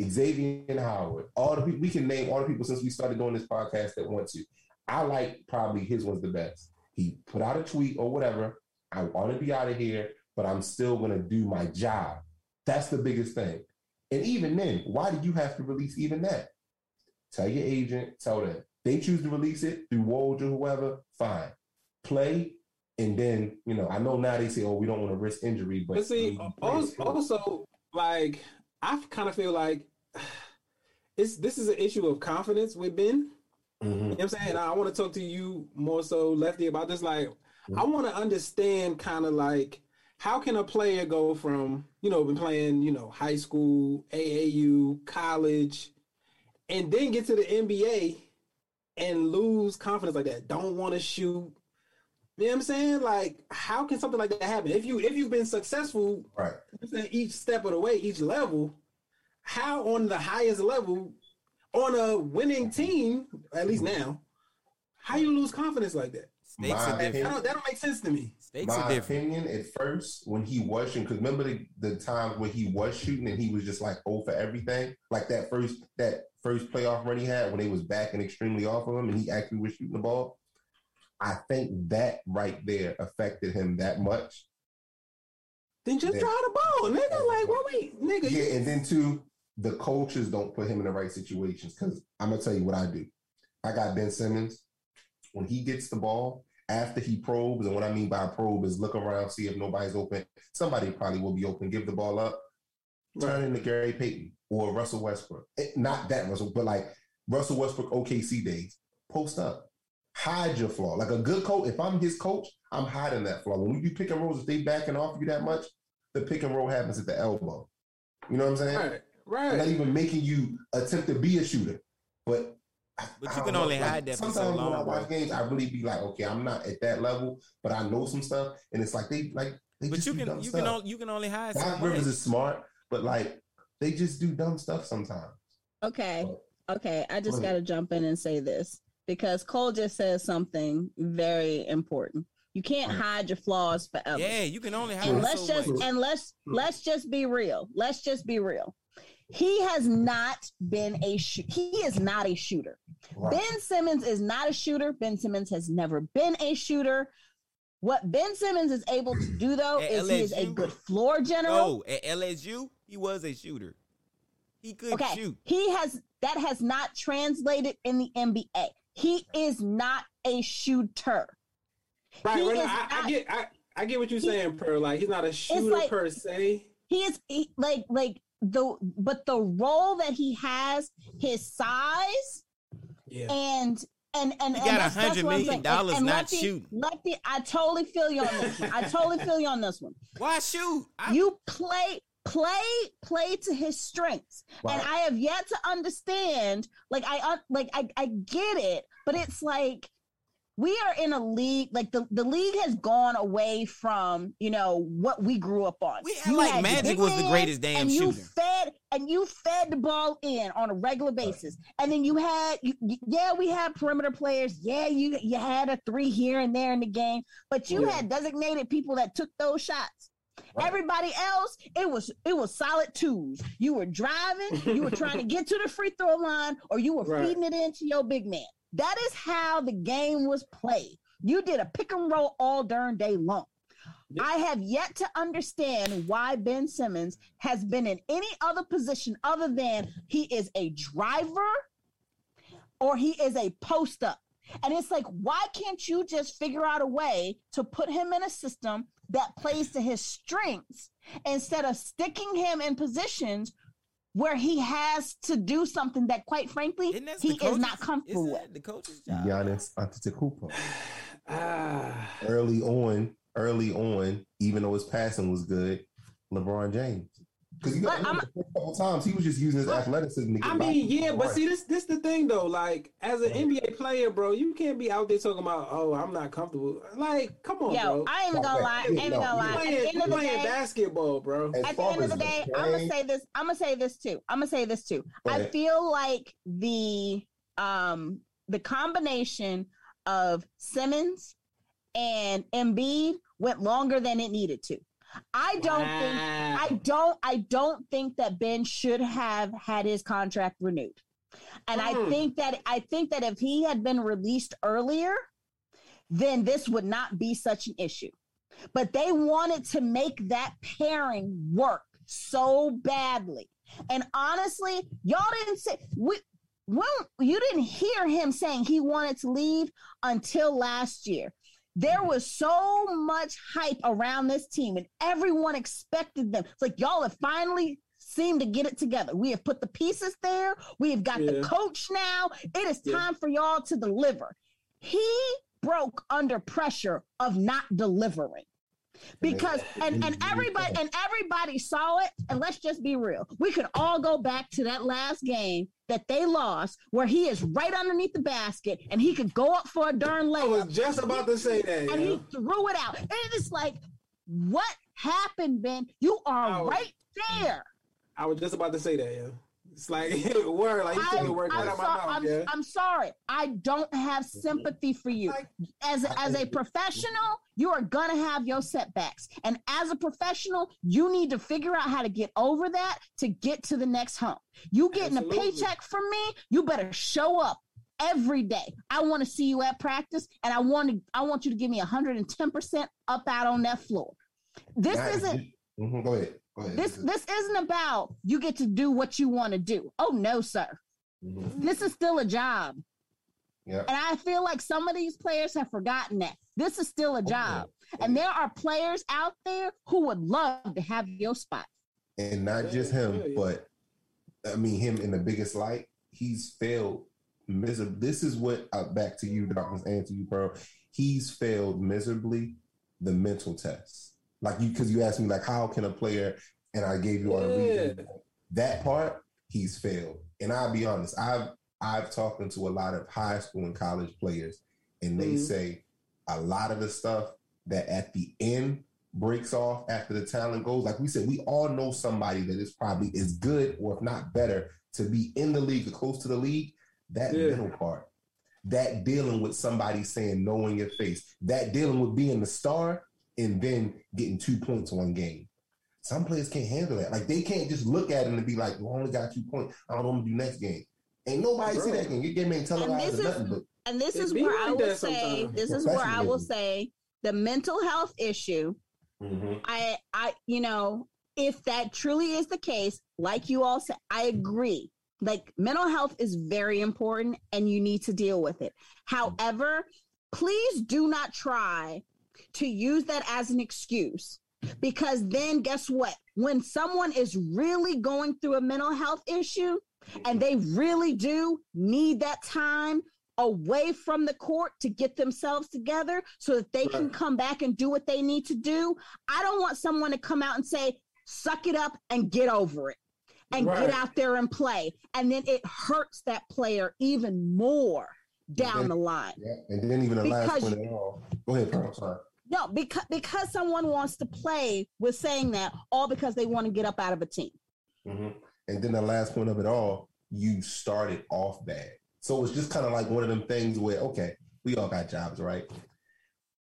Xavier and Howard, all the people we can name all the people since we started doing this podcast that want to. I like probably his one's the best. He put out a tweet or whatever. I want to be out of here, but I'm still going to do my job. That's the biggest thing. And even then, why do you have to release even that? Tell your agent, tell them. They choose to release it through Woj or whoever, fine. Play, and then, you know, I know now they say, oh, we don't want to risk injury, but But see, also, also like I kind of feel like [SIGHS] it's this is an issue of confidence with Ben. Mhm. You know what I'm saying? I want to talk to you more so, Lefty, about this. Like, I want to understand kind of like how can a player go from, you know, been playing, you know, high school, AAU, college, and then get to the NBA and lose confidence like that? Don't want to shoot. You know what I'm saying? Like, how can something like that happen? If you if you've been successful right. Each step of the way, each level, how on the highest level, on a winning team, at least now, how you lose confidence like that? Stakes My That don't, that don't make sense to me. Stakes My opinion at first, when he was shooting, because remember the, the times when he was shooting and he was just like oh for everything, like that first that first playoff run he had when they was backing extremely off of him and he actually was shooting the ball. I think that right there affected him that much. Then just Yeah. draw the ball, nigga. Like, what wait, nigga. Yeah, and then two, the coaches don't put him in the right situations. Because I'm gonna tell you what I do. I got Ben Simmons. When he gets the ball, after he probes, and what I mean by probe is look around, see if nobody's open. Somebody probably will be open. Give the ball up. Turn into Gary Payton or Russell Westbrook. Eh, Not that Russell, but like Russell Westbrook OKC days. Post up. Hide your flaw. Like a good coach, if I'm his coach, I'm hiding that flaw. When we do pick and rolls, if they backing off you that much, the pick and roll happens at the elbow. You know what I'm saying? Right, right. I'm not right. even making you attempt to be a shooter. But But you don't can know, only like, hide that for so sometimes when I watch games, I really be like, okay, I'm not at that level, but I know some stuff, and it's like they like they But just you do can dumb you stuff. can only you can only hide so Doc much. Rivers is smart, but like they just do dumb stuff sometimes. Okay. Okay. I just got to jump in and say this because Cole just says something very important. You can't hide your flaws forever. Yeah, you can only hide and let's just much. and let's let's just be real. Let's just be real. He has not been a shoot. He is not a shooter. Right. Ben Simmons is not a shooter. Ben Simmons has never been a shooter. What Ben Simmons is able to do though At is he is a good floor general. Oh, at LSU, he was a shooter. He could okay, shoot. he has that has not translated in the NBA. He is not a shooter. Right, right. is I, I get, I, I get what you're saying, Per. Like, he's not a shooter like- per se. He is he, like like the but the role that he has, his size, Yeah. and and and He and got that's- that's $100 what I'm saying. And- and not Lefty- shooting. Lefty, I totally feel you on this one. I totally [LAUGHS] feel you on this one. Why shoot? I, You play, play, play to his strengths, and I have yet to understand. Like I, un- like I, I get it, but it's like we are in a league like the, the league has gone away from you know what we grew up on. We You like Magic was the greatest damn and you shooter. fed and you fed the ball in on a regular basis, and then you had you, you- yeah we had perimeter players, yeah you you had a three here and there in the game, but you Yeah. had designated people that took those shots. Right. Everybody else, it was it was solid twos. You were driving, you were trying to get to the free throw line, or you were Right. feeding it into your big man. That is how the game was played. You did a pick and roll all darn day long. Yep. I have yet to understand why Ben Simmons has been in any other position other than he is a driver or he is a post up. And it's like, why can't you just figure out a way to put him in a system that plays to his strengths instead of sticking him in positions where he has to do something that, quite frankly, that he the is not comfortable isn't with? that The coach's job. Giannis Antetokounmpo. [SIGHS] Ah, Early on, early on, even though his passing was good, LeBron James. Because you got But I'm- the first couple times he was just using his athleticism to get I by. mean, yeah, but Right. see, this this the thing though. Like, as an NBA player, bro, you can't be out there talking about, oh, I'm not comfortable. Like, come on, Yo, bro. I ain't even gonna lie. I ain't even gonna you lie. At playing, the end of the playing day, basketball, bro. At the end of the day, the I'm gonna say this. I'm gonna say this too. I'm gonna say this too. I feel like the um the combination of Simmons and Embiid went longer than it needed to. I don't think I don't I don't think that Ben should have had his contract renewed. And I Mm. think that I think that if he had been released earlier, then this would not be such an issue. But they wanted to make that pairing work so badly. And honestly, y'all didn't say we you didn't hear him saying he wanted to leave until last year. There was so much hype around this team, and everyone expected them. It's like y'all have finally seemed to get it together. We have put the pieces there. We have got the coach now. It is Yeah. time for y'all to deliver. He broke under pressure of not delivering because and and everybody and everybody saw it and let's just be real we could all go back to that last game that they lost where he is right underneath the basket and he could go up for a darn layup. I was just about to say that. and yo. he threw it out and it's like what happened ben you are Oh. right there I was just about to say that, yeah. It's like [LAUGHS] word, like you took the word right I'm, my mouth, I'm- yeah. I'm sorry. I don't have sympathy for you. As a, as a professional, you are gonna have your setbacks, and as a professional, you need to figure out how to get over that to get to the next hump. You getting Absolutely. a paycheck from me, you better show up every day. I want to see you at practice, and I want to I want you to give me 110 percent up out on that floor. This Not- isn't Mhm, Go ahead. Go ahead. this this isn't about you get to do what you want to do. Oh no, sir. Mhm. This is still a job. Yeah. And I feel like some of these players have forgotten that. This is still a job. And there are players out there who would love to have your spot. and not just him, yeah, yeah. but I mean him in the biggest light. He's failed miserably. This is what uh, back to you, darkness, and to you, Pearl. He's failed miserably the mental test. Like you, because you asked me, like, how can a player? And I gave you all the reasons. That part, he's failed. And I'll be honest, I've I've talked to a lot of high school and college players, and they Mhm. say a lot of the stuff that at the end breaks off after the talent goes. Like we said, we all know somebody that is probably as good or if not better to be in the league or close to the league. That Yeah. middle part, that dealing with somebody saying no in your face, that dealing with being the star and then getting two points one game. Some players can't handle that. Like they can't just look at it and be like, "Well, I only got two points. I don't want to do next game." Ain't nobody see Bro. that game. Your game ain't televised this or is- nothing. But And this It is be where like I will say, sometimes. this is where I will say the mental health issue. Mm-hmm. I, I, you know, if that truly is the case, like you all said, I agree. Like mental health is very important and you need to deal with it. Mm-hmm. However, please do not try to use that as an excuse because then guess what? When someone is really going through a mental health issue and they really do need that time away from the court to get themselves together so that they can come back and do what they need to do. I don't want someone to come out and say, suck it up and get over it and Right. get out there and play. And then it hurts that player even more down then- the line. Yeah, and then even the last Because- point at all. Go ahead. I'm sorry. No, because because someone wants to play with saying that all because they want to get up out of a team. hmm And then the last point of it all, you started off bad. So it's just kind of like one of them things where, okay, we all got jobs, right?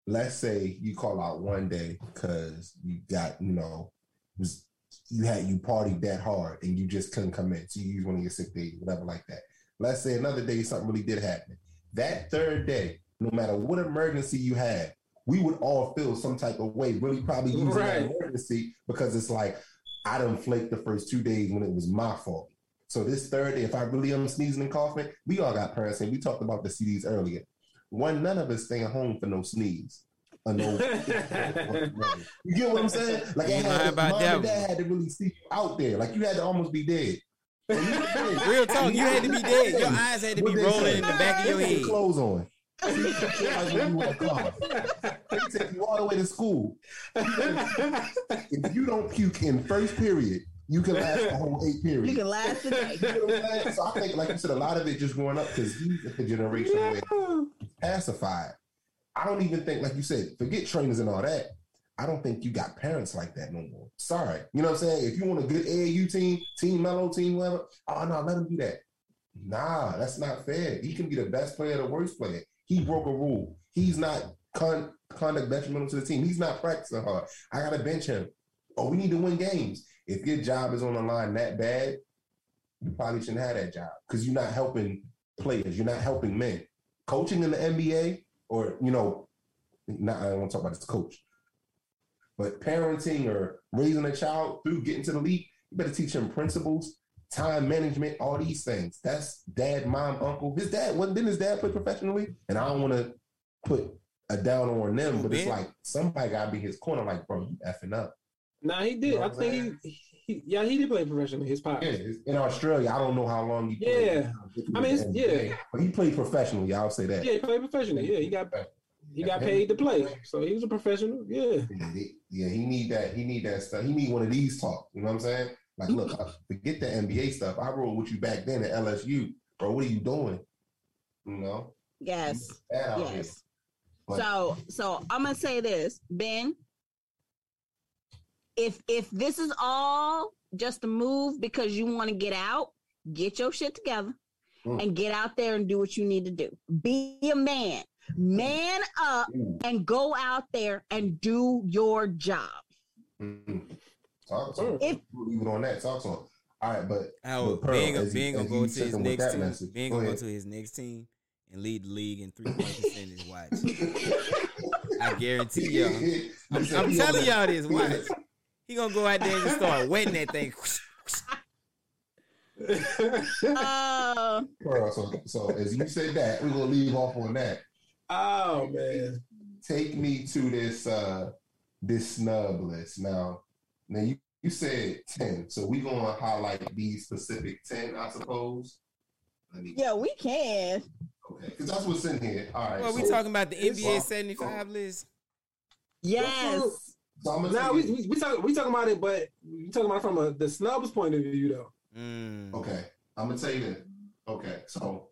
Let's say you call out one day because you got, you know, was you had you partied that hard and you just couldn't come in. So you use one of your sick days, whatever like that. Let's say another day something really did happen. That third day, no matter what emergency you had, we would all feel some type of way, really probably [LAUGHS] using that Right. emergency because it's like I done flaked the first two days when it was my fault. So this third day, if I really am sneezing and coughing, we all got parents and we talked about the CDs earlier. One, none of us staying home for no sneeze. Or no, [LAUGHS] [LAUGHS] you get what I'm saying? Like, You it know had, about mom that and dad had to really see you out there. Like, you had to almost be dead. Real talk, you had to be dead. Your eyes had to be rolling in the back of your They put head. Clothes on. When you wear clothes. They take you all the way to school. If you don't puke in first period, you can last the whole eight period. You can last the day. You know what I'm saying? So I think, like you said, a lot of it just growing up because he's the generation where pacified. I don't even think, like you said, forget trainers and all that. I don't think you got parents like that no more. Sorry. You know what I'm saying? If you want a good AAU team, team mellow team, whatever, oh no, let him do that. Nah, that's not fair. He can be the best player, the worst player. He broke a rule. He's not con- conduct detrimental to the team. He's not practicing hard. I gotta bench him. Oh, we need to win games. If your job is on the line that bad, you probably shouldn't have that job because you're not helping players. You're not helping men. Coaching in the NBA, or you know, not I don't want to talk about this coach, but parenting or raising a child through getting to the league, you better teach him principles, time management, all these things. That's dad, mom, uncle. His dad wasn't didn't his dad play professionally? And I don't want to put a down on them, but it's like somebody gotta be his corner, like, bro, you effing up. Nah, he did. You know I think he, he, yeah, he did play professionally. His pop. Yeah, in Australia, I don't know how long he Played. Yeah. I mean, yeah. But he played professionally, I'll say that. Yeah, he played professionally. Yeah, he got he got paid to play, so he was a professional. Yeah, Yeah, he, yeah, he need that. He need that stuff. He need one of these talk. You know what I'm saying? Like, look, forget the NBA stuff. I rolled with you back then at LSU, bro. What are you doing? You know? Yes. Bad out here. Yes. So so I'm gonna say this, Ben. If if this is all just a move because you want to get out, get your shit together Mm. and get out there and do what you need to do. Be a man. Man up Ooh, and go out there and do your job. mm. Talk to him. If- We'll leave it on that. Talk to him. All right, but Oh, But Pearl, being, as he- being gonna go to his next team, message, being go gonna go to his next team and lead the league in three point [LAUGHS] percentage. Watch, I guarantee y'all. I'm, Listen, I'm he telling y'all this. Watch, he gonna go out there and start wetting that thing. Uh, Pearl, so, so as you said that, we're gonna leave off on that. oh man, take me to this uh this snub list now. Now you, you said ten, so we gonna highlight these specific ten, I suppose. Me, yeah, we can. okay, because that's what's in here. All right, Well, we so, talking about the NBA all- 75 list. Yes. so I'm now we, you- we we talking we talking about it, but we talking about it from a, the snub's point of view though. Mm. Okay, I'm gonna tell you this. Okay, so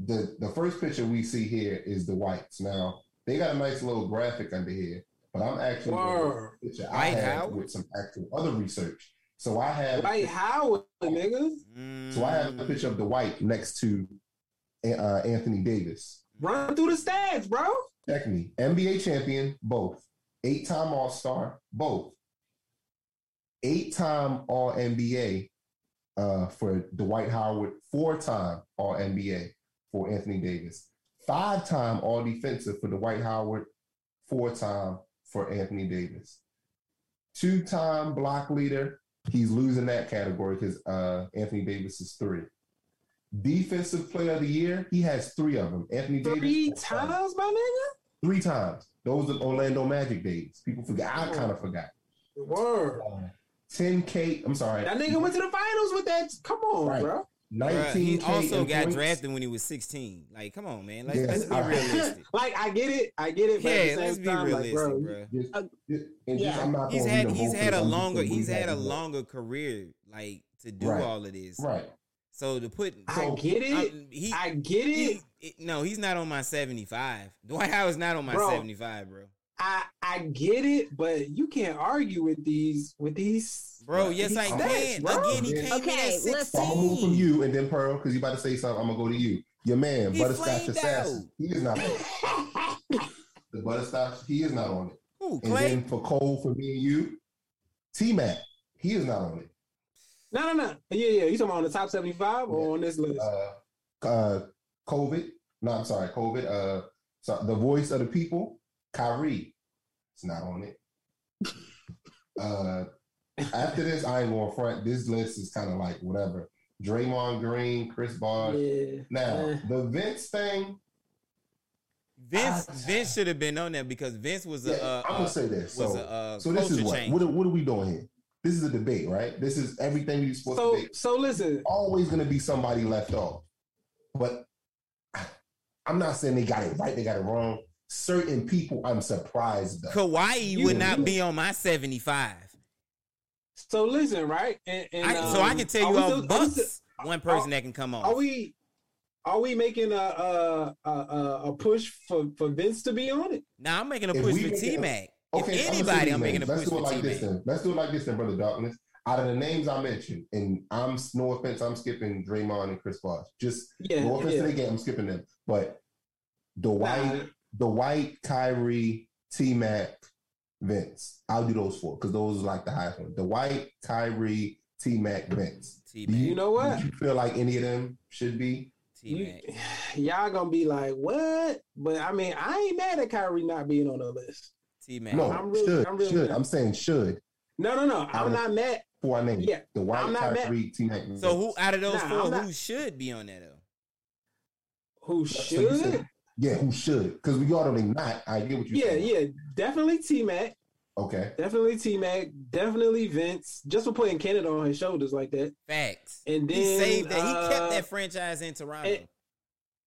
the the first picture we see here is the whites. Now they got a nice little graphic under here, but I'm actually Word. the I Dwight have Howard? with some actual other research. So I have Like Howard, niggas, Mm. So I have a picture of the Dwight next to uh, Anthony Davis. run through the stats, bro. Check me. NBA champion, both. Eight time All Star, both. Eight time All NBA uh, for Dwight Howard, four time All NBA for Anthony Davis, five time All Defensive for Dwight Howard, four time for Anthony Davis. Two time block leader, he's losing that category because uh, Anthony Davis is three. Defensive player of the year, he has three of them. Anthony Three Davis, times, my nigga. three times. Those are Orlando Magic days. People forget. I kind of forgot. Word. 10K. I'm sorry. That nigga went to the finals with that. Come on, Right. bro. Bruh, he also got points. drafted when he was 16. Like, come on, man. Let's, Yes, let's be I- [LAUGHS] realistic. like I get it, I get it. Yeah, let's be time, realistic, like, bro, bro. Just- Uh, just- and just- yeah. He's had he's had a because I'm just longer he's had a that longer career like to do Right. all of this. Right. So to put, I get it. um, he, I get it. he- no, he's not on my seventy five. [LAUGHS] Dwight Howard's not on my Bro. seventy five, bro. I I get it, but you can't argue with these with these. Bro, with yes, these I can. bro. Again, he came Okay, in at listen. So I'm gonna move from you and then Pearl because you about to say something. I'm gonna go to you. Your man, He Butterscotch flamed Assassin. He is not on it. [LAUGHS] The Butterscotch, he is not on it. Who, And then for Cole, for me and you, T Mac, he is not on it. No, no, no. Yeah, yeah. You talking about on the top seventy five or on this list? Uh, uh, COVID. No, I'm sorry, COVID. Uh, so the voice of the people, Kyrie, it's not on it. [LAUGHS] Uh, after this, I ain't going front. This list is kind of like whatever. Draymond Green, Chris Bosh. yeah. Now the Vince thing. Vince Ah. Vince should have been on there because Vince was a Yeah, uh, I'm gonna uh, say this. So, a uh, so this is what. change. What, are- what are we doing here? This is a debate, right? This is everything you're supposed So to be. so listen. Always gonna be somebody left off, but [SIGHS] I'm not saying they got it right. They got it wrong. Certain people, I'm surprised though. Kawhi You- would not you- be on my seventy five. So listen, right? And, and, I, so I um, can tell you we off still- are we Bucks still- one person that can come on. Are we are we making a a, a, a a push for, for Vince to be on it? now I'm making a If push for make T Mac. Okay, if I'm anybody, I'm making a push Let's do it for like T this Mac. then. Let's do it like this then, brother Darkness. Out of the names I mentioned, and I'm no offense, I'm skipping Draymond and Chris Bosh. Just Yeah, no offense yeah. to the game, I'm skipping them. But Dwight, Nah, Dwight, Kyrie, T Mac, Vince. I'll do those four because those are like the highest one. Dwight, Kyrie, T Mac, Vince. T Do Mac. You know what? Do you feel like any of them should be? T You, Mac. [SIGHS] y'all gonna be like, what? But I mean, I ain't mad at Kyrie not being on the list. T Mac. No, I'm really- should. I'm really should. not. I'm saying should. No, no, no. I'm Um, not mad. Before I name Yeah, it. Dwight, I'm not mad. Kyrie, T Mac. So who out of those Nah, four I'm not- who should be on that though? Who So you should? said- Yeah, who should? Because we already not. I get what you're Yeah, saying. yeah. Definitely T Mac. Okay. Definitely T Mac. Definitely Vince. Just for putting Canada on his shoulders like that. Facts. And then he saved that. He kept uh, that franchise in Toronto. and-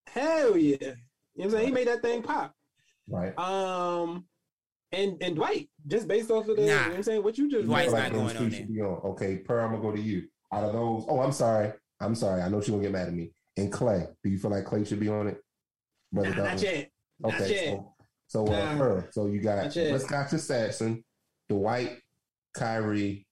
Hell yeah. You know what I'm saying? He made that thing pop. Right. Um and and Dwight, just based off of the Nah. you know what I'm saying, what you just Dwight's Like not going on should there. be on. Okay, Per, I'm gonna go to you. Out of those, oh, I'm sorry. I'm sorry. I know she gonna get mad at me. And Klay, do you feel like Klay should be on it? Brother Nah, not Douglas? yet. Not Okay, yet. so, so uh, Nah. Per, so you got Not yet. let's got Assassin, Dwight, Kyrie,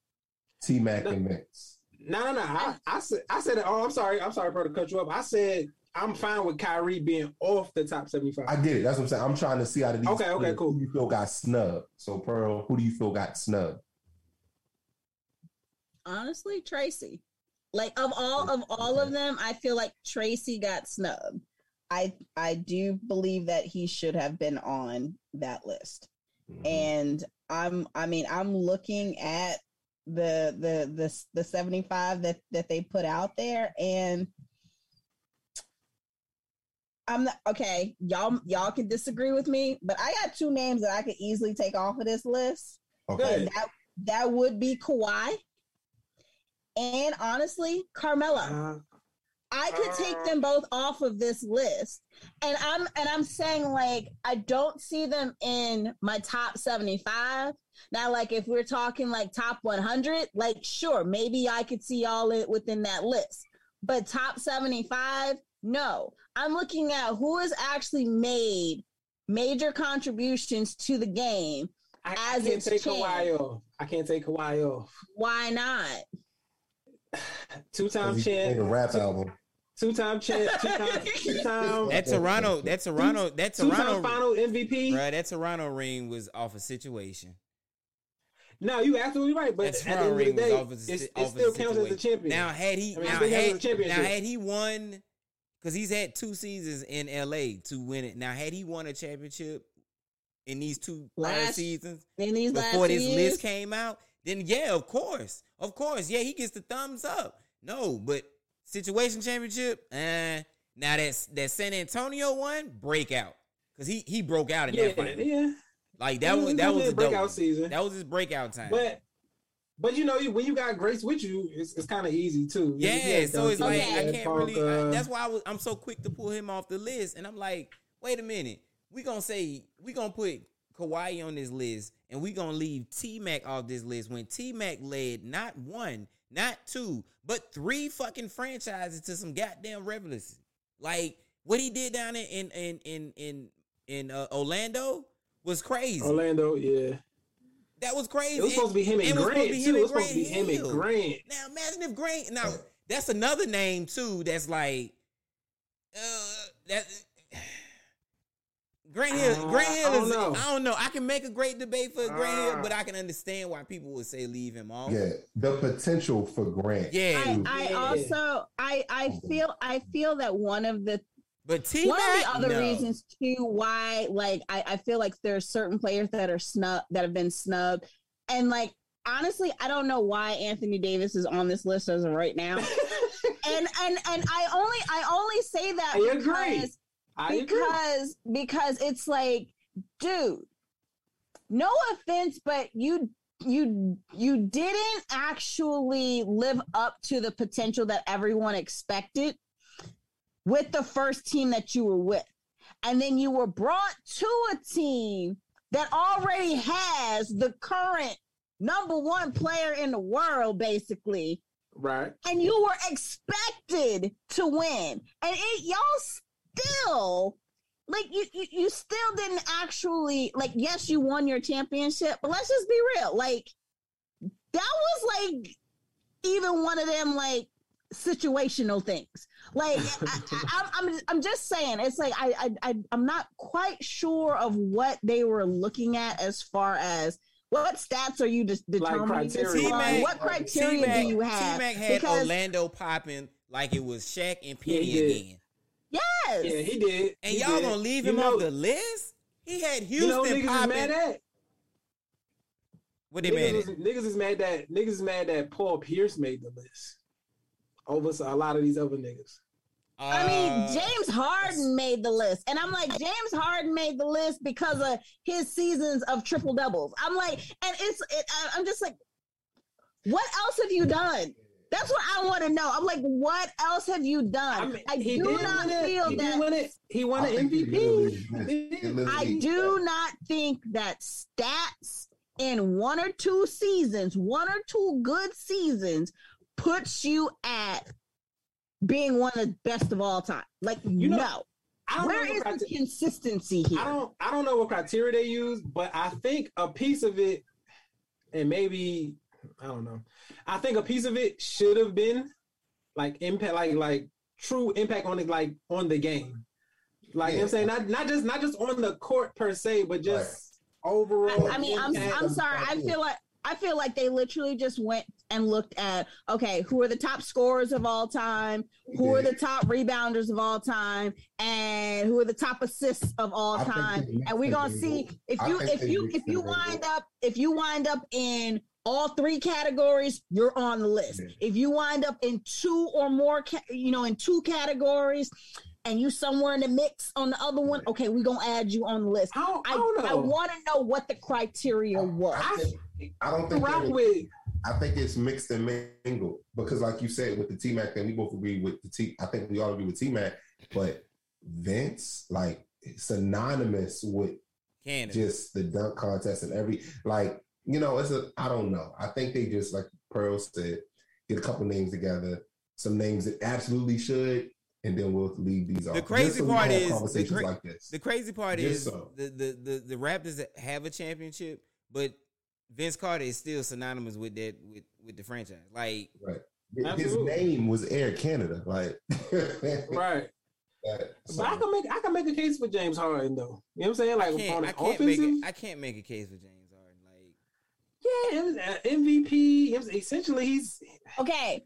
T Mac, No. and Vince. No, no, no. I, I said I said oh I'm sorry. I'm sorry, bro, to cut you up. I said I'm fine with Kyrie being off the top 75. I get it. That's what I'm saying. I'm trying to see out of these. Okay, okay, who cool. you feel got snubbed? So Pearl, who do you feel got snubbed? Honestly, Tracy. Like of all of all of them, I feel like Tracy got snubbed. I I do believe that he should have been on that list. Mhm. and i'm i mean i'm looking at the the the the 75 that that they put out there and i'm not okay y'all y'all can disagree with me but i got two names that i could easily take off of this list okay. and that that would be Kawhi and honestly Carmelo Uh, I could take uh. them both off of this list. And I'm and I'm saying like I don't see them in my top 75. Now like if we're talking like top 100, like sure, maybe I could see all it within that list. But top 75, no. I'm looking at who has actually made major contributions to the game. I, As I can't it's take changed. Kawhi off. I can't take Kawhi off. Why not? [SIGHS] Two time 'Cause he made a rap album. Two time champ. Two time. [LAUGHS] Two time. That Toronto, that Toronto, that Two time Toronto, final MVP. bruh, that Toronto ring was off a situation. No, you absolutely right. But That at the end Toronto of the ring was day, off a, it's, it off still counts as a situation. champion. Now had he, I mean, now still counts as a had, now had he won, because he's had two seasons in LA to win it. Now had he won a championship in these two Last- seasons In these last before two this years, list came out, then yeah, of course, of course, yeah, he gets the thumbs up. No, but situation championship, uh, now that's that San Antonio one breakout because he he broke out in yeah, that final. yeah. Like that He was that was a a breakout season. That was his breakout time. But but you know when you got Grace with you, it's, it's kind of easy too. You yeah, so it's like I can't really. I, that's why I was. I'm so quick to pull him off the list, and I'm like, wait a minute. We gonna say we gonna put Kawhi on this list, and we gonna leave T Mac off this list when T Mac led not one, not two, but three fucking franchises to some goddamn relevancy. Like what he did down in in in in in, in uh, Orlando was crazy. Orlando, yeah. That was crazy. It was supposed to be him and It was Grant supposed to be him It and was supposed to be him and Grant. Now imagine if Grant. Now that's another name too. That's like, uh, that. Grant Hill. Uh, Grant Hill I don't is. know. I don't know. I can make a great debate for Grant Hill, Uh. but I can understand why people would say leave him off. Yeah, the potential for Grant. Yeah, I, I Yeah. also I I feel I feel that one of the but T one of the other no. reasons too why like I, I feel like there's certain players that are snub that have been snubbed and like honestly i don't know why anthony davis is on this list as of right now [LAUGHS] and and and i only i only say that I agree. Because agree. because because it's like dude no offense but you you you didn't actually live up to the potential that everyone expected with the first team that you were with and then you were brought to a team that already has the current number one player in the world basically Right. and you were expected to win and it y'all still like you, you you still didn't actually like yes you won your championship but let's just be real like that was like even one of them like situational things like I, I, [LAUGHS] I'm, I'm i'm just saying it's like I, I i i'm not quite sure of what they were looking at as far as what stats are you just determining this criteria. what criteria T-Mac, do you have T-Mac had Because- Orlando popping like it was Shaq and Penny he did. again. Yes Yeah, he did. And He y'all did. gonna leave You him know, off the list? He had You know Houston niggas is popping. mad at? what they mad Niggas at? niggas is mad that niggas is mad that Paul Pierce made the list over a lot of these other niggas. I mean, Uh, James Harden made the list, and I'm like, James Harden made the list because of his seasons of triple doubles. I'm like, and it's, it, I'm just like, what else have you done? That's what I want to know. I'm like, what else have you I done? mean, I, do not it. feel He that. did win it. He won I an think it literally is. MVP. Literally I is. do not think that stats in one or two seasons, one or two good seasons, puts you at being one of the best of all time. Like, You know, no. I don't Where know is what the consistency here? I don't I don't know what criteria they use, but I think a piece of it, and maybe I don't know. I think a piece of it should have been like impact, like like true impact on it, like on the game. Like you know what I'm saying, not not just not just on the court per se, but just overall. I mean, I'm. I'm sorry. I feel like I feel like they literally just went and looked at okay, who are the top scorers of all time, who are the top rebounders of all time, and who are the top assists of all I time, and we're gonna mixed see it. if you if you if you wind up if you wind up in all three categories, you're on the list. If you wind up in two or more, ca- you know, in two categories, and you somewhere in the mix on the other one, okay, we're gonna add you on the list. I don't, I I, don't I know. want to know what the criteria was. I, think, I don't think rock that- with I think it's mixed and mingled because, like you said, with the T Mac thing, we both agree with the T. I think we all agree with T Mac, but Vince, like, synonymous with Canada. just the dunk contest and every like, you know, it's a. I don't know. I think they just like Pearl said, get a couple names together, some names that absolutely should, and then we'll leave these off. The Just crazy so part have is the conversations cra- like this. The crazy part Just is so. the, the the the Raptors have a championship, but Vince Carter is still synonymous with that with with the franchise. Like right. His name was Air Canada, like [LAUGHS] right. that, But I can make I can make a case for James Harden though. You know what I'm saying? I Like can't on I the can't make offensive, it, I can't make a case for James Harden. Like yeah, it was, uh, MVP. It essentially, he's Okay.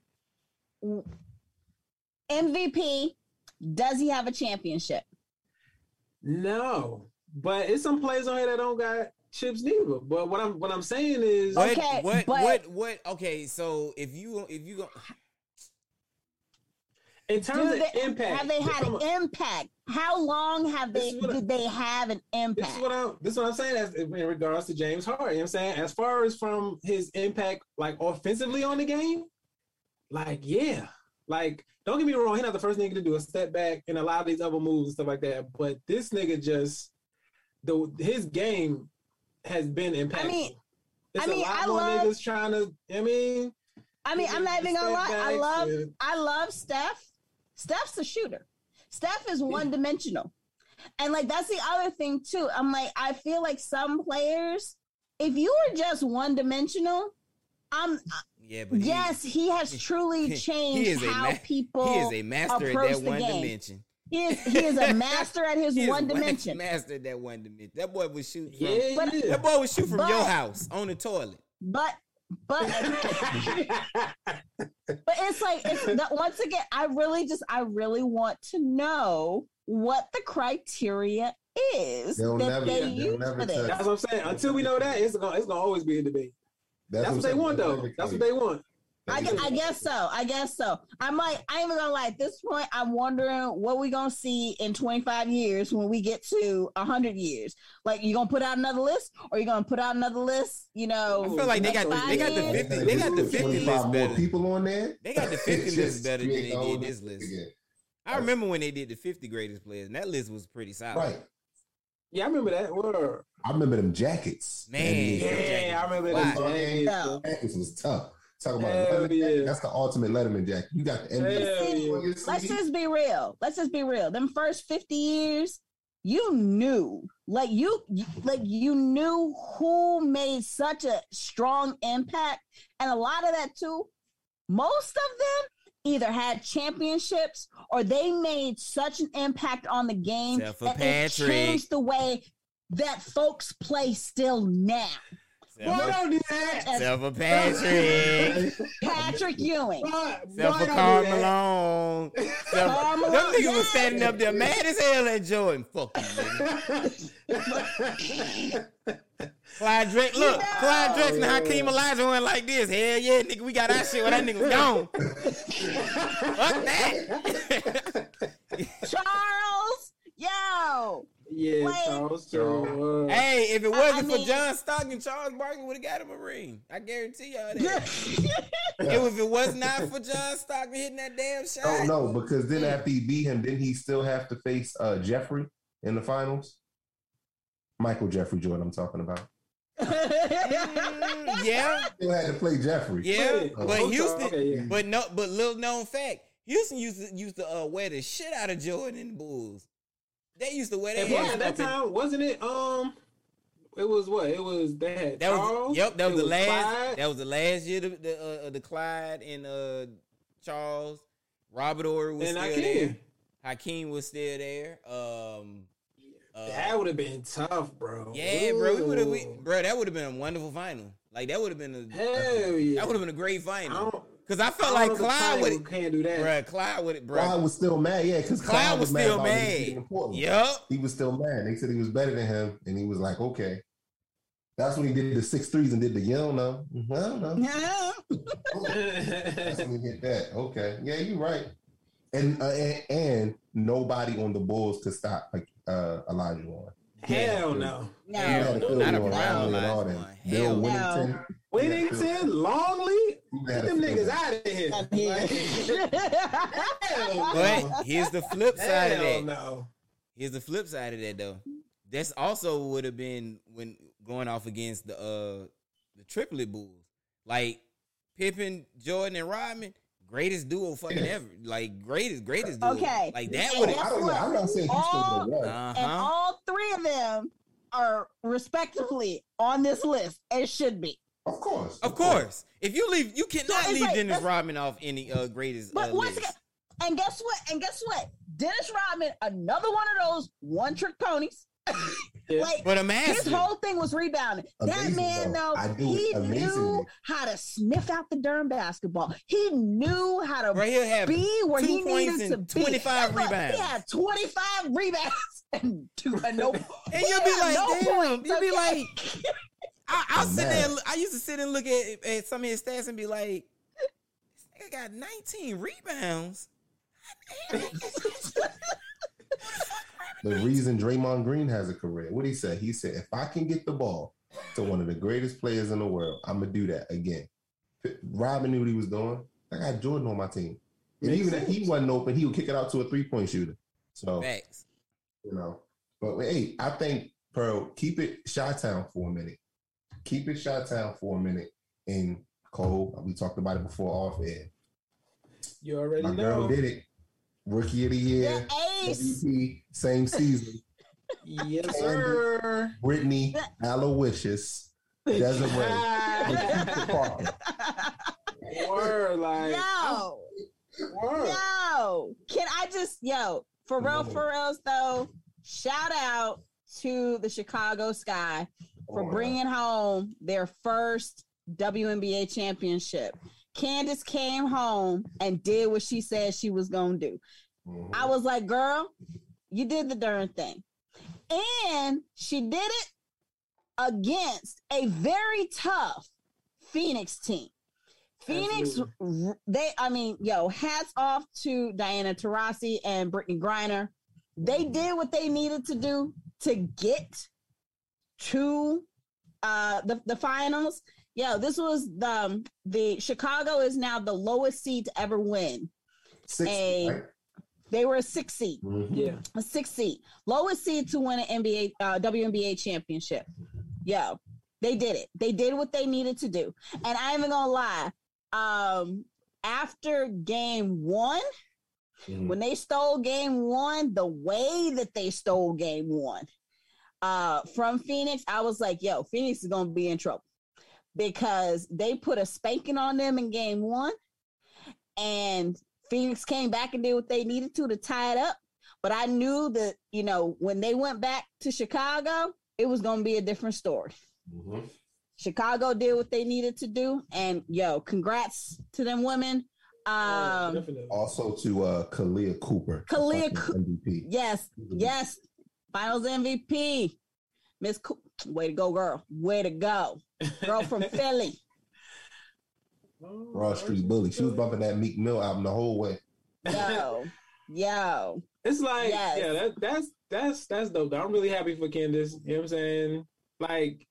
MVP, does he have a championship? no, but it's some players on here that don't got chips neither. But what I'm what I'm saying is, Okay, what but- what what okay, so if you if you go in terms Do of they- impact, Have they had an a- impact? How long have they what I- did they have an impact? This is what I'm. This is what I'm saying. As in regards to James Harden, you know what I'm saying as far as from his impact, like offensively on the game, like yeah, like don't get me wrong, he's not the first nigga to do a step back and a lot of these other moves and stuff like that. But this nigga just the his game has been impactful. I mean- it's I mean, a lot I more love- niggas trying to. I mean, I mean, I'm not even gonna lie. I love, backs, I love Steph. Steph's a shooter. Steph is one dimensional, and like that's the other thing too. I'm like, I feel like some players, if you are just one dimensional, I'm Yeah, but yes, he has [LAUGHS] truly he changed is a how ma- people. he is a master at that one game. dimension. He is, he is a master at his [LAUGHS] He one ma- dimension. Master at that one dimension. That boy would shoot from. Yeah, But- yeah. That boy would shoot from your house on the toilet. But but [LAUGHS] but it's like it's the, once again i really just i really want to know what the criteria is They'll that never- they they'll use never for this. That's what I'm saying. Until we know that, it's gonna it's gonna always be a debate. That's, what, I'm they want, though. That's what they want. I, I guess so. I guess so. I'm like, I ain't even gonna lie. At this point, I'm wondering what we gonna see in 25 years when we get to 100 years. Like, you gonna put out another list, or you gonna put out another list? You know, I feel like they got the, they got the Five fifty. years. They got the fifty list better. people on there. They got the [LAUGHS] 50 list better than they did this list list. again. I remember when they did the fifty greatest players, and that list was pretty solid. Right. Yeah, I remember that. Word. I remember them jackets. Man. Yeah, I remember Wow. that. Jackets. Jackets was tough. Talk about Letterman yeah. jacket. That's the ultimate Letterman jacket. You got the NBA Hell yeah. let's just be real. Let's just be real. Them first 50 years, you knew, like you, you- like you knew who made such a strong impact, and a lot of that too. Most of them either had championships or they made such an impact on the game Except for that it changed the way that folks play still now. Boy, don't do that. Except for Patrick. Patrick Ewing. Boy, boy, Except for don't Karl do that. Malone. Except Them Malone, niggas was standing up there mad as hell at Jordan. Fuck you. [LAUGHS] Clyde Drake, look, know. Clyde Drexler and oh, Hakeem Elijah went like this. Hell yeah, nigga, we got our shit when that nigga gone. [LAUGHS] Fuck that. Charles, yo. Yeah, Wait. Charles. Charles. hey, if it wasn't I for John Stockton, Charles Barkley would have got him a ring. I guarantee y'all that. Yeah. [LAUGHS] If it was not for John Stockton hitting that damn shot. Oh no, because then after he beat him, didn't he still have to face uh, Jeffrey in the finals? Michael Jeffrey Jordan, I'm talking about. Mm, yeah, Still had to play Jeffrey. yeah, Wait, but oh, Houston, okay, yeah. but no, but little known fact, Houston used to used to uh, wear the shit out of Jordan and the Bulls. They used to wear And their boy, hands at that up in- time, wasn't it? Um, it was what? It was they had That was Charles. yep. That was the last. Clyde, That was the last year. The the, uh, the Clyde and uh, Charles, Robert Horry was and still Hakeem. there. Hakeem was still there. Um, uh, That would have been tough, bro. yeah, bro. We would have, bro. That would have been a wonderful final. Like that would have been a. Hell yeah. That would have been a great final. Don't, Cause I I felt don't like Clyde Clyde would, can't do that. bro. Clyde would, bro. Clyde was still mad, yeah, because Clyde Clyde, was was, still mad. about him mad. being in Portland. He was still mad. They said he was better than him, and he was like, okay. That's when he did the six threes and did the you don't know. I don't know. [LAUGHS] That's when he hit that. Okay. Yeah, you're right. And, uh, and and nobody on the Bulls could stop like uh, Olajuwon. Hell no. No. He had to no, fill not you a on Brown Elijah all them. Warren. Bill Hell no. Wennington. Wennington, Longley, He get them niggas out of here. Hell. But here's the flip side of that. no. Here's the flip side of that though. That's also would have been when going off against the uh the triplet bulls. Like Pippen, Jordan, and Rodman, greatest duo fucking ever. Like greatest, greatest duo. Okay. Like that would have I don't know. I'm not saying he's still All- gonna win. uh and all three of them are respectively on this list. It should be. Of course. Of course. If you leave you cannot it's leave like- Dennis Rodman off any uh greatest But uh, once again, and guess what? And guess what? Dennis Rodman, another one of those one trick ponies. [LAUGHS] Like But a his whole thing was rebounding. that man, though. though, he it amazingly. knew how to sniff out the darn basketball. He knew how to Right here have be where he needed to and be. 25 rebounds. He had 25 rebounds [LAUGHS] and two and no. [LAUGHS] And you'll be like, no damn, points, you'll be like, I, I'll sit there. And I used to sit and look at, at some of his stats and be like, this nigga got 19 rebounds. The reason Draymond Green has a career. What he said? He said, if I can get the ball to one of the greatest players in the world, I'm gonna do that again. Robin knew what he was doing. I got Jordan on my team. And Makes even if he wasn't open, he would kick it out to a three point shooter. So Facts. you know. But hey, I think Pearl, keep it Chi Town for a minute. Keep it shot Town for a minute and Cole, we talked about it before off air. You already My know. girl did it. Rookie of the year, The ace. MVP, same season. Yes, sir. Brittany Aloysius, [LAUGHS] Desiree, Lakeisha Parker. Word, like Yo, word. yo, can I just yo for real, for reals though? Shout out to the Chicago Sky for Oh, bringing home their first WNBA championship. Candace came home and did what she said she was gonna do. Mhm. I was like, girl, you did the darn thing. And she did it against a very tough Phoenix team. Phoenix, r- they, I mean, yo, hats off to Diana Taurasi and Brittney Griner. They did what they needed to do to get to uh the, the finals. Yeah, this was the um, the Chicago is now the lowest seed to ever win. Six, a- right? They were a six seed Mhm. Yeah. a six seed, lowest seed to win an NBA uh, WNBA championship. Yeah, they did it. They did what they needed to do. And I'm even gonna lie. Um, after game one, Mhm. when they stole game one, the way that they stole game one uh, from Phoenix, I was like, yo, Phoenix is gonna be in trouble because they put a spanking on them in game one, and Phoenix came back and did what they needed to to tie it up. But I knew that, you know, when they went back to Chicago, it was going to be a different story. Mhm. Chicago did what they needed to do. And yo, congrats to them women. Um, Also to uh Kahleah Copper. Kahleah fucking Coo- MVP. yes, yes. Finals MVP. Miss Co- way to go, girl. Way to go. Girl from [LAUGHS] Philly. Broad oh, Street Bully. She was bumping that Meek Mill album the whole way. Yo. Yo. It's like, Yes. yeah, that, that's that's that's dope. though. I'm really happy for Candace. You know what I'm saying? Like,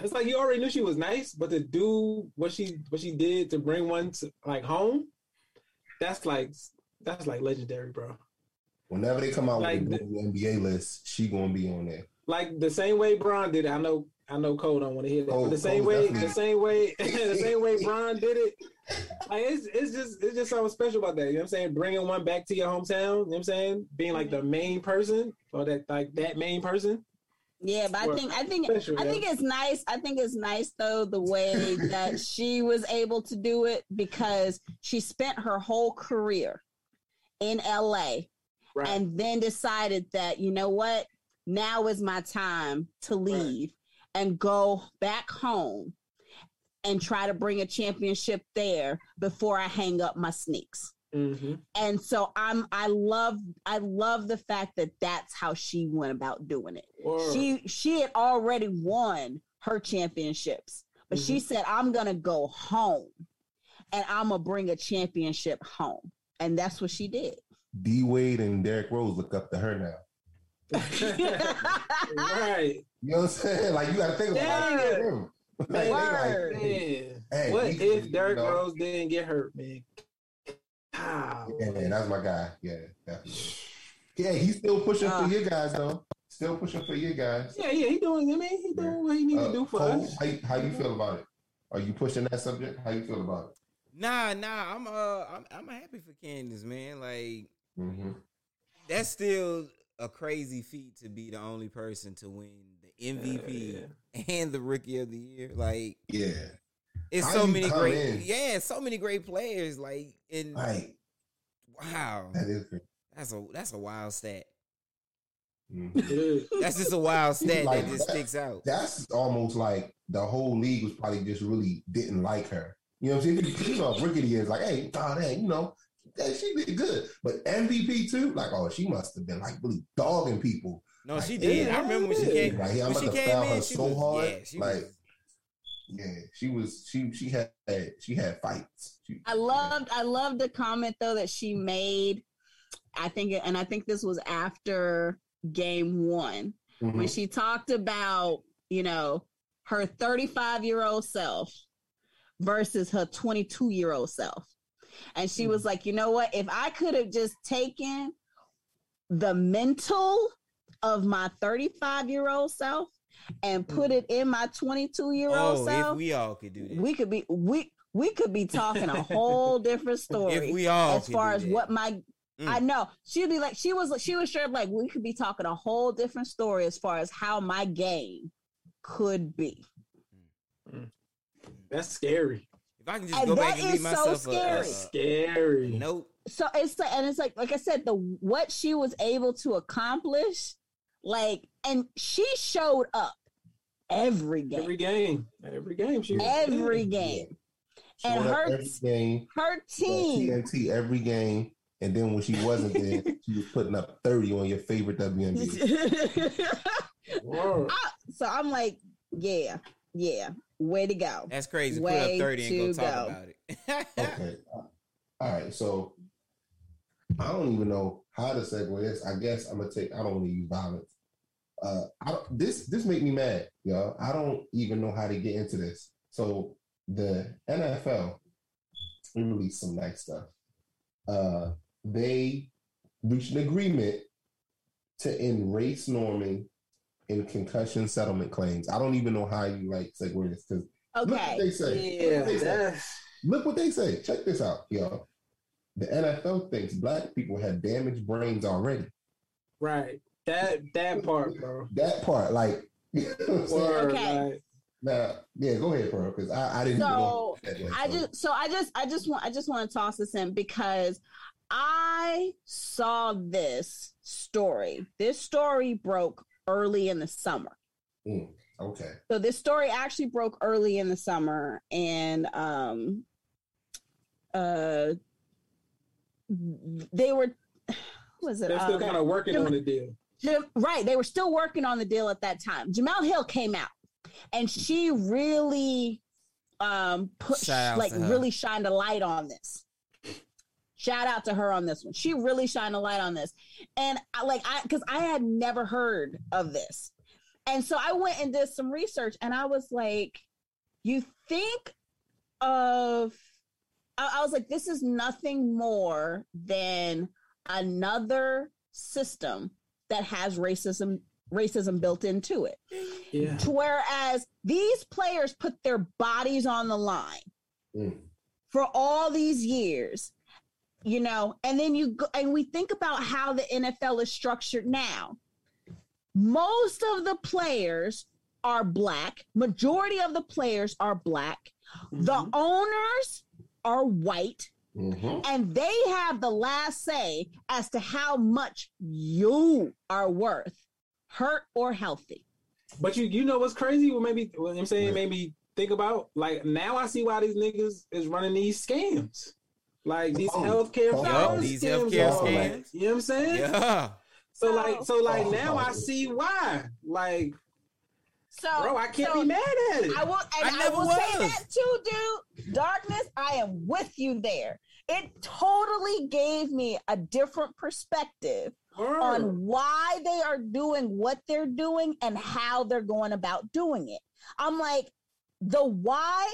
it's like you already knew she was nice, but to do what she what she did to bring one to, like home, that's like that's like legendary, bro. Whenever they come out Like with the NBA list, she gonna be on there. Like the same way Bron did it. I know I know Cole don't want to hear that, Cole- but the same Cole way definitely- the same way [LAUGHS] the same way [LAUGHS] Bron did it. Like it's it's just it's just something special about that. You know what I'm saying? Bringing one back to your hometown. You know what I'm saying? Being like the mm-hmm. main person or that like that main person. Yeah, but I think I think special, I yeah. think it's nice. I think it's nice though the way that [LAUGHS] she was able to do it because she spent her whole career in LA Right. and then decided that you know what? Now is my time to leave and go back home and try to bring a championship there before I hang up my sneaks. Hmm and so i'm i love i love the fact that that's how she went about doing it. She she had already won her championships but she said i'm gonna go home and i'm gonna bring a championship home. And that's what she did D Wade and Derrick Rose look up to her now. right. You know what I'm saying? Like you gotta think about Yeah. it. Like, they Word. like, Man. Hey, what he- if you Derrick know. Rose didn't get hurt, man? Ah, yeah, man, that's my guy. Yeah, definitely. Yeah, he's still pushing Uh. for your guys though. Still pushing for your guys. yeah, yeah, he doing. I mean, he doing what he need Uh, to do for Cole, us. how, you- how you feel about it? Are you pushing that subject? How you feel about it? Nah, nah, I'm uh, I'm, I'm happy for Candace, man. Like Mm-hmm. that's still a crazy feat to be the only person to win the MVP and the Rookie of the Year. Like Yeah, it's How so many great, in? yeah, so many great players. Like and like, wow, That is that's a that's a wild stat. Mhm. That's just a wild stat Like that just that. sticks out. That's almost like the whole league was probably just really didn't like her. You know what I'm saying? You know, Rickety is like, hey, oh, dang, you know, yeah, she did good. But MVP too, like, oh, she must have been like really dogging people. No, Like, she did. yeah, I remember when she yeah. came. Like, I'm when about she to came foul her she so was, hard. Yeah, she like, was. yeah, she was. She she had she had fights. She, I loved I loved the comment though that she made. I think and I think this was after game one Mhm. when she talked about, you know, her 35 year old self versus her 22 year old self. And she was mm. like, you know what? If I could have just taken the mental of my 35 year old self and put mm. it in my 22 year old Oh, self, if we all could do that. we could be we we could be talking a whole [LAUGHS] different story If we all as far as that. what my Mm. I know she'd be like she was she was sure like we could be talking a whole different story as far as how my game could be. Mm. That's scary. If I can just And go back and leave is so myself a, scary. a, That's scary. a note. So it's like and it's like like I said the what she was able to accomplish like and she showed up every game. Every game. Every game. She every yeah. game. Showing And her every game, her team TNT every game, and then when she wasn't there, she was putting up thirty on your favorite WNBA. [LAUGHS] Word. so I'm like, yeah, yeah, way to go. That's crazy. Put Way up 30 and go to talk go. about it. [LAUGHS] Okay. All right. So I don't even know how to segue this. I guess I'm gonna take. I don't want to use violence. Uh, I this this make me mad, y'all. I don't even know how to get into this. So the NFL we released some nice stuff. Uh, they reached an agreement to end race norming in concussion settlement claims. I don't even know how you like segue this because look what they say. Look what they say. Look what they say. Check this out, y'all. The NFL thinks black people have damaged brains already. right. That that part, bro. That part, like, [LAUGHS] you know what I'm saying? Word, Okay. like, Now, yeah, go ahead, bro, because I, I didn't even know. So, that way, I so- just so I just I just want I just want to toss this in because I saw this story. This story broke early in the summer. Mm, okay. So this story actually broke early in the summer, and um, uh, they were who was it? they're still Um, kind of working Jam- on the deal. Jam- right, they were still working on the deal at that time. Jemele Hill came out, and she really um put Shout like really shined a light on this. Shout out to her on this one. She really shined a light on this, and I like I because I had never heard of this, and so I went and did some research, and I was like, you think of I, I was like, this is nothing more than another system that has racism racism built into it. Yeah. To Whereas these players put their bodies on the line Mm. for all these years, you know, and then you go and we think about how the NFL is structured now. Most of the players are black, majority of the players are black. The Mhm. owners are white Mhm. and they have the last say as to how much you are worth, hurt or healthy. But you you know what's crazy? Well, maybe what I'm saying Yeah. maybe think about like now I see why these niggas is running these scams. Like these Oh, healthcare oh, yup, fraud these scams healthcare are, like, you know what I'm saying? yeah. So like so like Oh. now I oh. see why. Like So, bro, I can't so be mad at it. I will, and I I, never will say that too, dude. Darkness, I am with you there. It totally gave me a different perspective Word. on why they are doing what they're doing and how they're going about doing it. I'm like, the why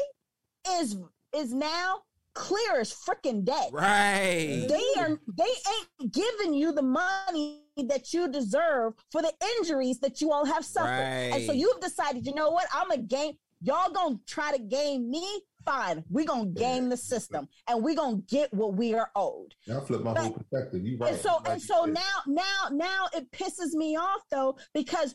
is is now clear as freaking day. Right. They are they ain't giving you the money that you deserve for the injuries that you all have suffered. And so you've decided, you know what? I'm a game. Y'all gonna try to game me? Fine. we gonna game the system and we gonna get what we are owed. Y'all flip my whole perspective. You right. And so Like and so said. now now now it pisses me off though because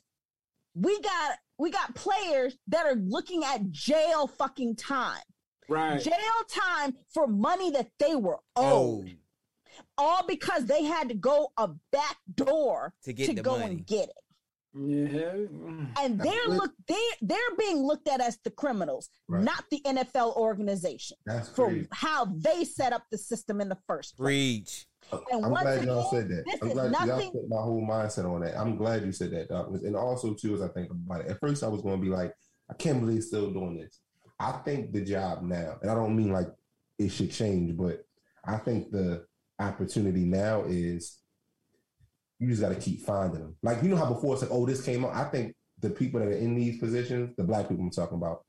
we got we got players that are looking at jail fucking time. Right. Jail time for money that they were Oh, owed. All because they had to go a back door to get to the go money. and get it. Yeah. And they're look they they're being looked at as the criminals, Right. not the NFL organization That's for crazy. how they set up the system in the first place. Breach. Uh, and I'm once glad y'all said that. I'm is glad y'all put my whole mindset on that. I'm glad you said that, Doc. And also, too, as I think about it, at first I was going to be like, I can't believe he's still doing this. I think the job now, and I don't mean like it should change, but I think the opportunity now is you just got to keep finding them. Like, you know how before it's like, oh, this came out. I think the people that are in these positions, the black people I'm talking about,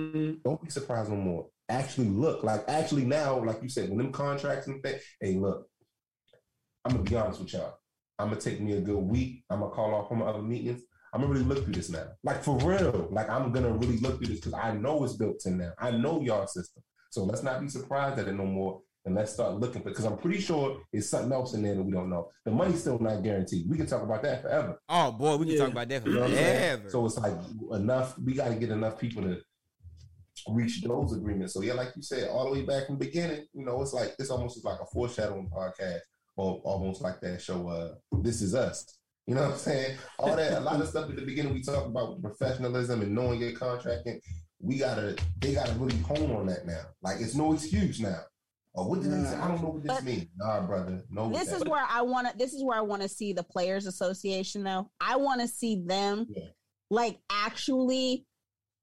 Mhm. don't be surprised no more. Actually look, like actually now, like you said, when them contracts and things, hey, look, I'm gonna be honest with y'all. I'm gonna take me a good week. I'm gonna call off from my other meetings. I'm gonna really look through this now. Like for real. Like I'm gonna really look through this because I know it's built in now. I know y'all system. So let's not be surprised at it no more. And let's start looking because I'm pretty sure it's something else in there that we don't know. The money's still not guaranteed. We can talk about that forever. Oh boy, we can Yeah. talk about that for You know what forever. So it's like enough. We got to get enough people to reach those agreements. So yeah, like you said, all the way back from the beginning, you know, it's like it's almost like a foreshadowing podcast, or almost like that show. Uh, this is us. You know what I'm saying? All that, a lot of stuff at the beginning we talked about professionalism and knowing your contracting. we gotta, they gotta really hone on that now. Like it's no excuse now. Oh, what did say? I don't know what this But- means. Nah, brother, no. this that. is where I want to. This is where I want to see the players' association. Though I want to see them, Yeah. like actually,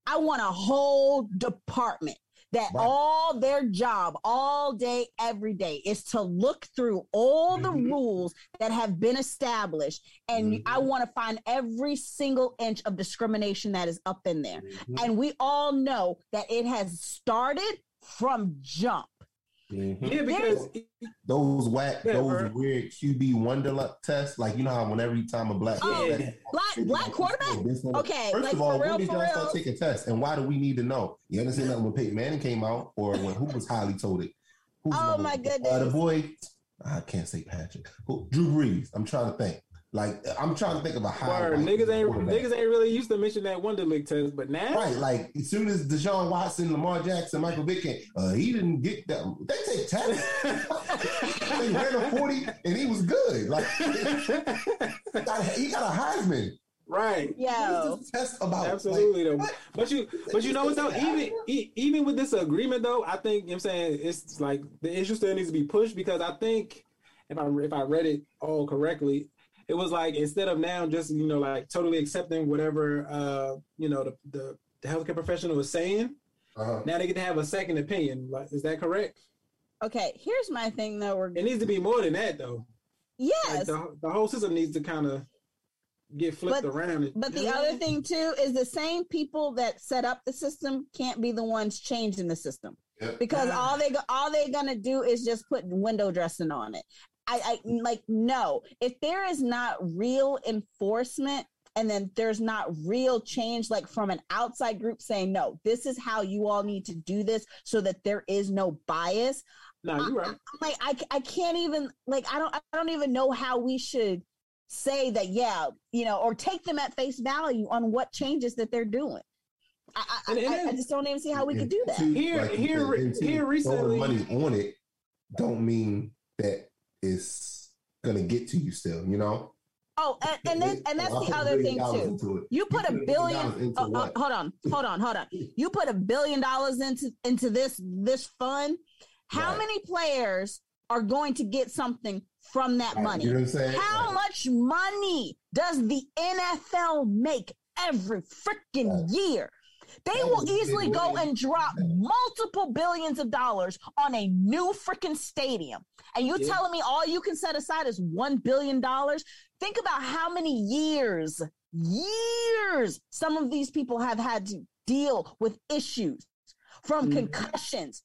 I want a whole department that Right. all their job, all day, every day, is to look through all the Mhm. rules that have been established, and Mhm. I want to find every single inch of discrimination that is up in there. Mhm. And we all know that it has started from jump. Mhm. Yeah, because those whack, Yeah, those bro. weird QB Wonderlic tests. Like you know how when every time a black Oh, quarterback- Black black quarterback. This Okay, First like, of all, for real, when did for y'all start taking tests, and why do we need to know? You understand that when Peyton Manning came out, or when who was highly told it? Who's Oh, the- my Uh, the boy, I can't say Patrick. Who, Drew Brees. I'm trying to think. Like I'm trying to think of a high. Word, like, niggas ain't niggas ain't really used to mention that Wonderlic test, but now Right, like as soon as Deshaun Watson, Lamar Jackson, Michael Vick came, uh, he didn't get that. They take tests. [LAUGHS] they ran a 40 and he was good. Like [LAUGHS] he got, he got a Heisman. right. Yeah. Test about? Absolutely though. what? But you but you know what though, even e- even with this agreement though, I think you know what I'm saying it's like the issue still needs to be pushed because I think if I if I read it all correctly, it was like instead of now just you know like totally accepting whatever uh you know the the, the healthcare professional was saying, Uh-huh. now they get to have a second opinion. Like is that correct? Okay, here's my thing though. We're It needs to be more than that though. Like yes, the, the whole system needs to kind of get flipped But- around. and- but the know? other thing too is the same people that set up the system can't be the ones changing the system Yep. because all they go, all they're gonna do is just put window dressing on it. I, I like no. If there is not real enforcement and then there's not real change, like from an outside group saying no, this is how you all need to do this, so that there is no bias. no, you're right. I'm like I, I can't even like I don't I don't even know how we should say that yeah you know or take them at face value on what changes that they're doing. I I, And- and I, I just don't even see how we could do that. Here- you here said, re- and to here throw recently- money on it don't mean that it's gonna get to you still. You know. Oh, and, and then and that's the other thing too. You put a $1 billion. uh, what? hold on, hold on, hold on. [LAUGHS] You put a billion dollars into into this this fund. How Right. many players are going to get something from that Right, money? You know what I'm saying? How Like, much money does the NFL make every freaking year? They That will easily big go money. and drop multiple billions of dollars on a new freaking stadium. And you Yeah. telling me all you can set aside is $1 billion? Think about how many years, years some of these people have had to deal with issues from Mhm. concussions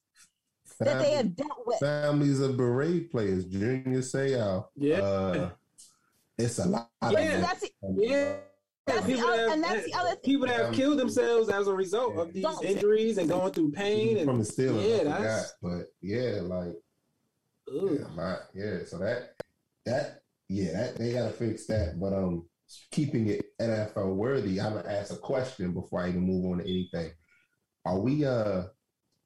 that they have dealt with. families of beret players, Junior Seau. Yeah. Uh, it's a lot. Yeah. them. That's the, Yeah. That's People other- that- and that's the other thing. People that have killed themselves as a result of these Don't- injuries and going through pain from and the Steelers. Yeah, I that's- forgot, but yeah, like Ugh. yeah, my, yeah. So that that yeah, that they gotta fix that. But um, keeping it NFL worthy, I'm gonna ask a question before I even move on to anything. Are we uh,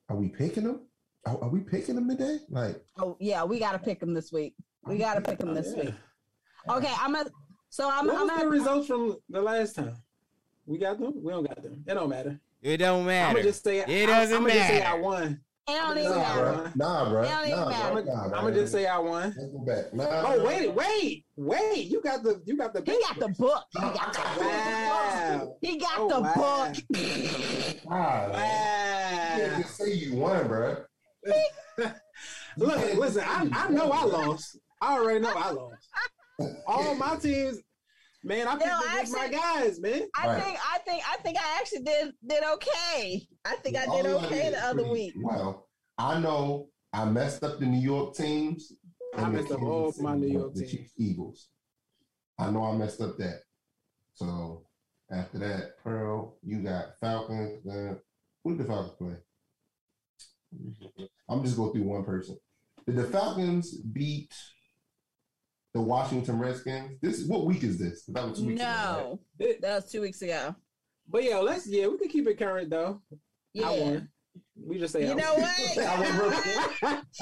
are we picking them? Are, are we picking them today? Like, Oh yeah, we got to pick them this week. We got to pick them this Yeah. week. Okay, I'm a. So I'm. What I'm was the a, results from the last time? We got them. We don't got them. It don't matter. It don't matter. I'ma just say It doesn't I'm, gonna just say matter. I won. It don't even bro. matter. bruh, nah, bro, It don't even nah, matter. bruh, nah, I'm gonna just say I won. Let's go back. Nah, Oh wait, wait, wait! You got the you got the He got the book. He got the book. wow. He got Oh, the wow. book. Nah, man. You can't just say you won, bro. [LAUGHS] Look, listen. I, I know I lost. I already know I lost. All my teams, man. I picked No, against my guys, man. I Right. think. I think. I think. I actually did did okay. I think I did All I okay did the other week. Well, I know I messed up the New York teams. I messed up all City my New York teams. Chiefs, Eagles. I know I messed up that. So after that, Pearl, you got Falcons. Uh, who did the Falcons play? I'm just going through one person. Did the Falcons beat the Washington Redskins? This is what week is this? That was two weeks ago, right? no, It- that was two weeks ago. but yeah, let's yeah, we can keep it current though. I Yeah. won. We just say You I know won. what? [LAUGHS] [LAUGHS]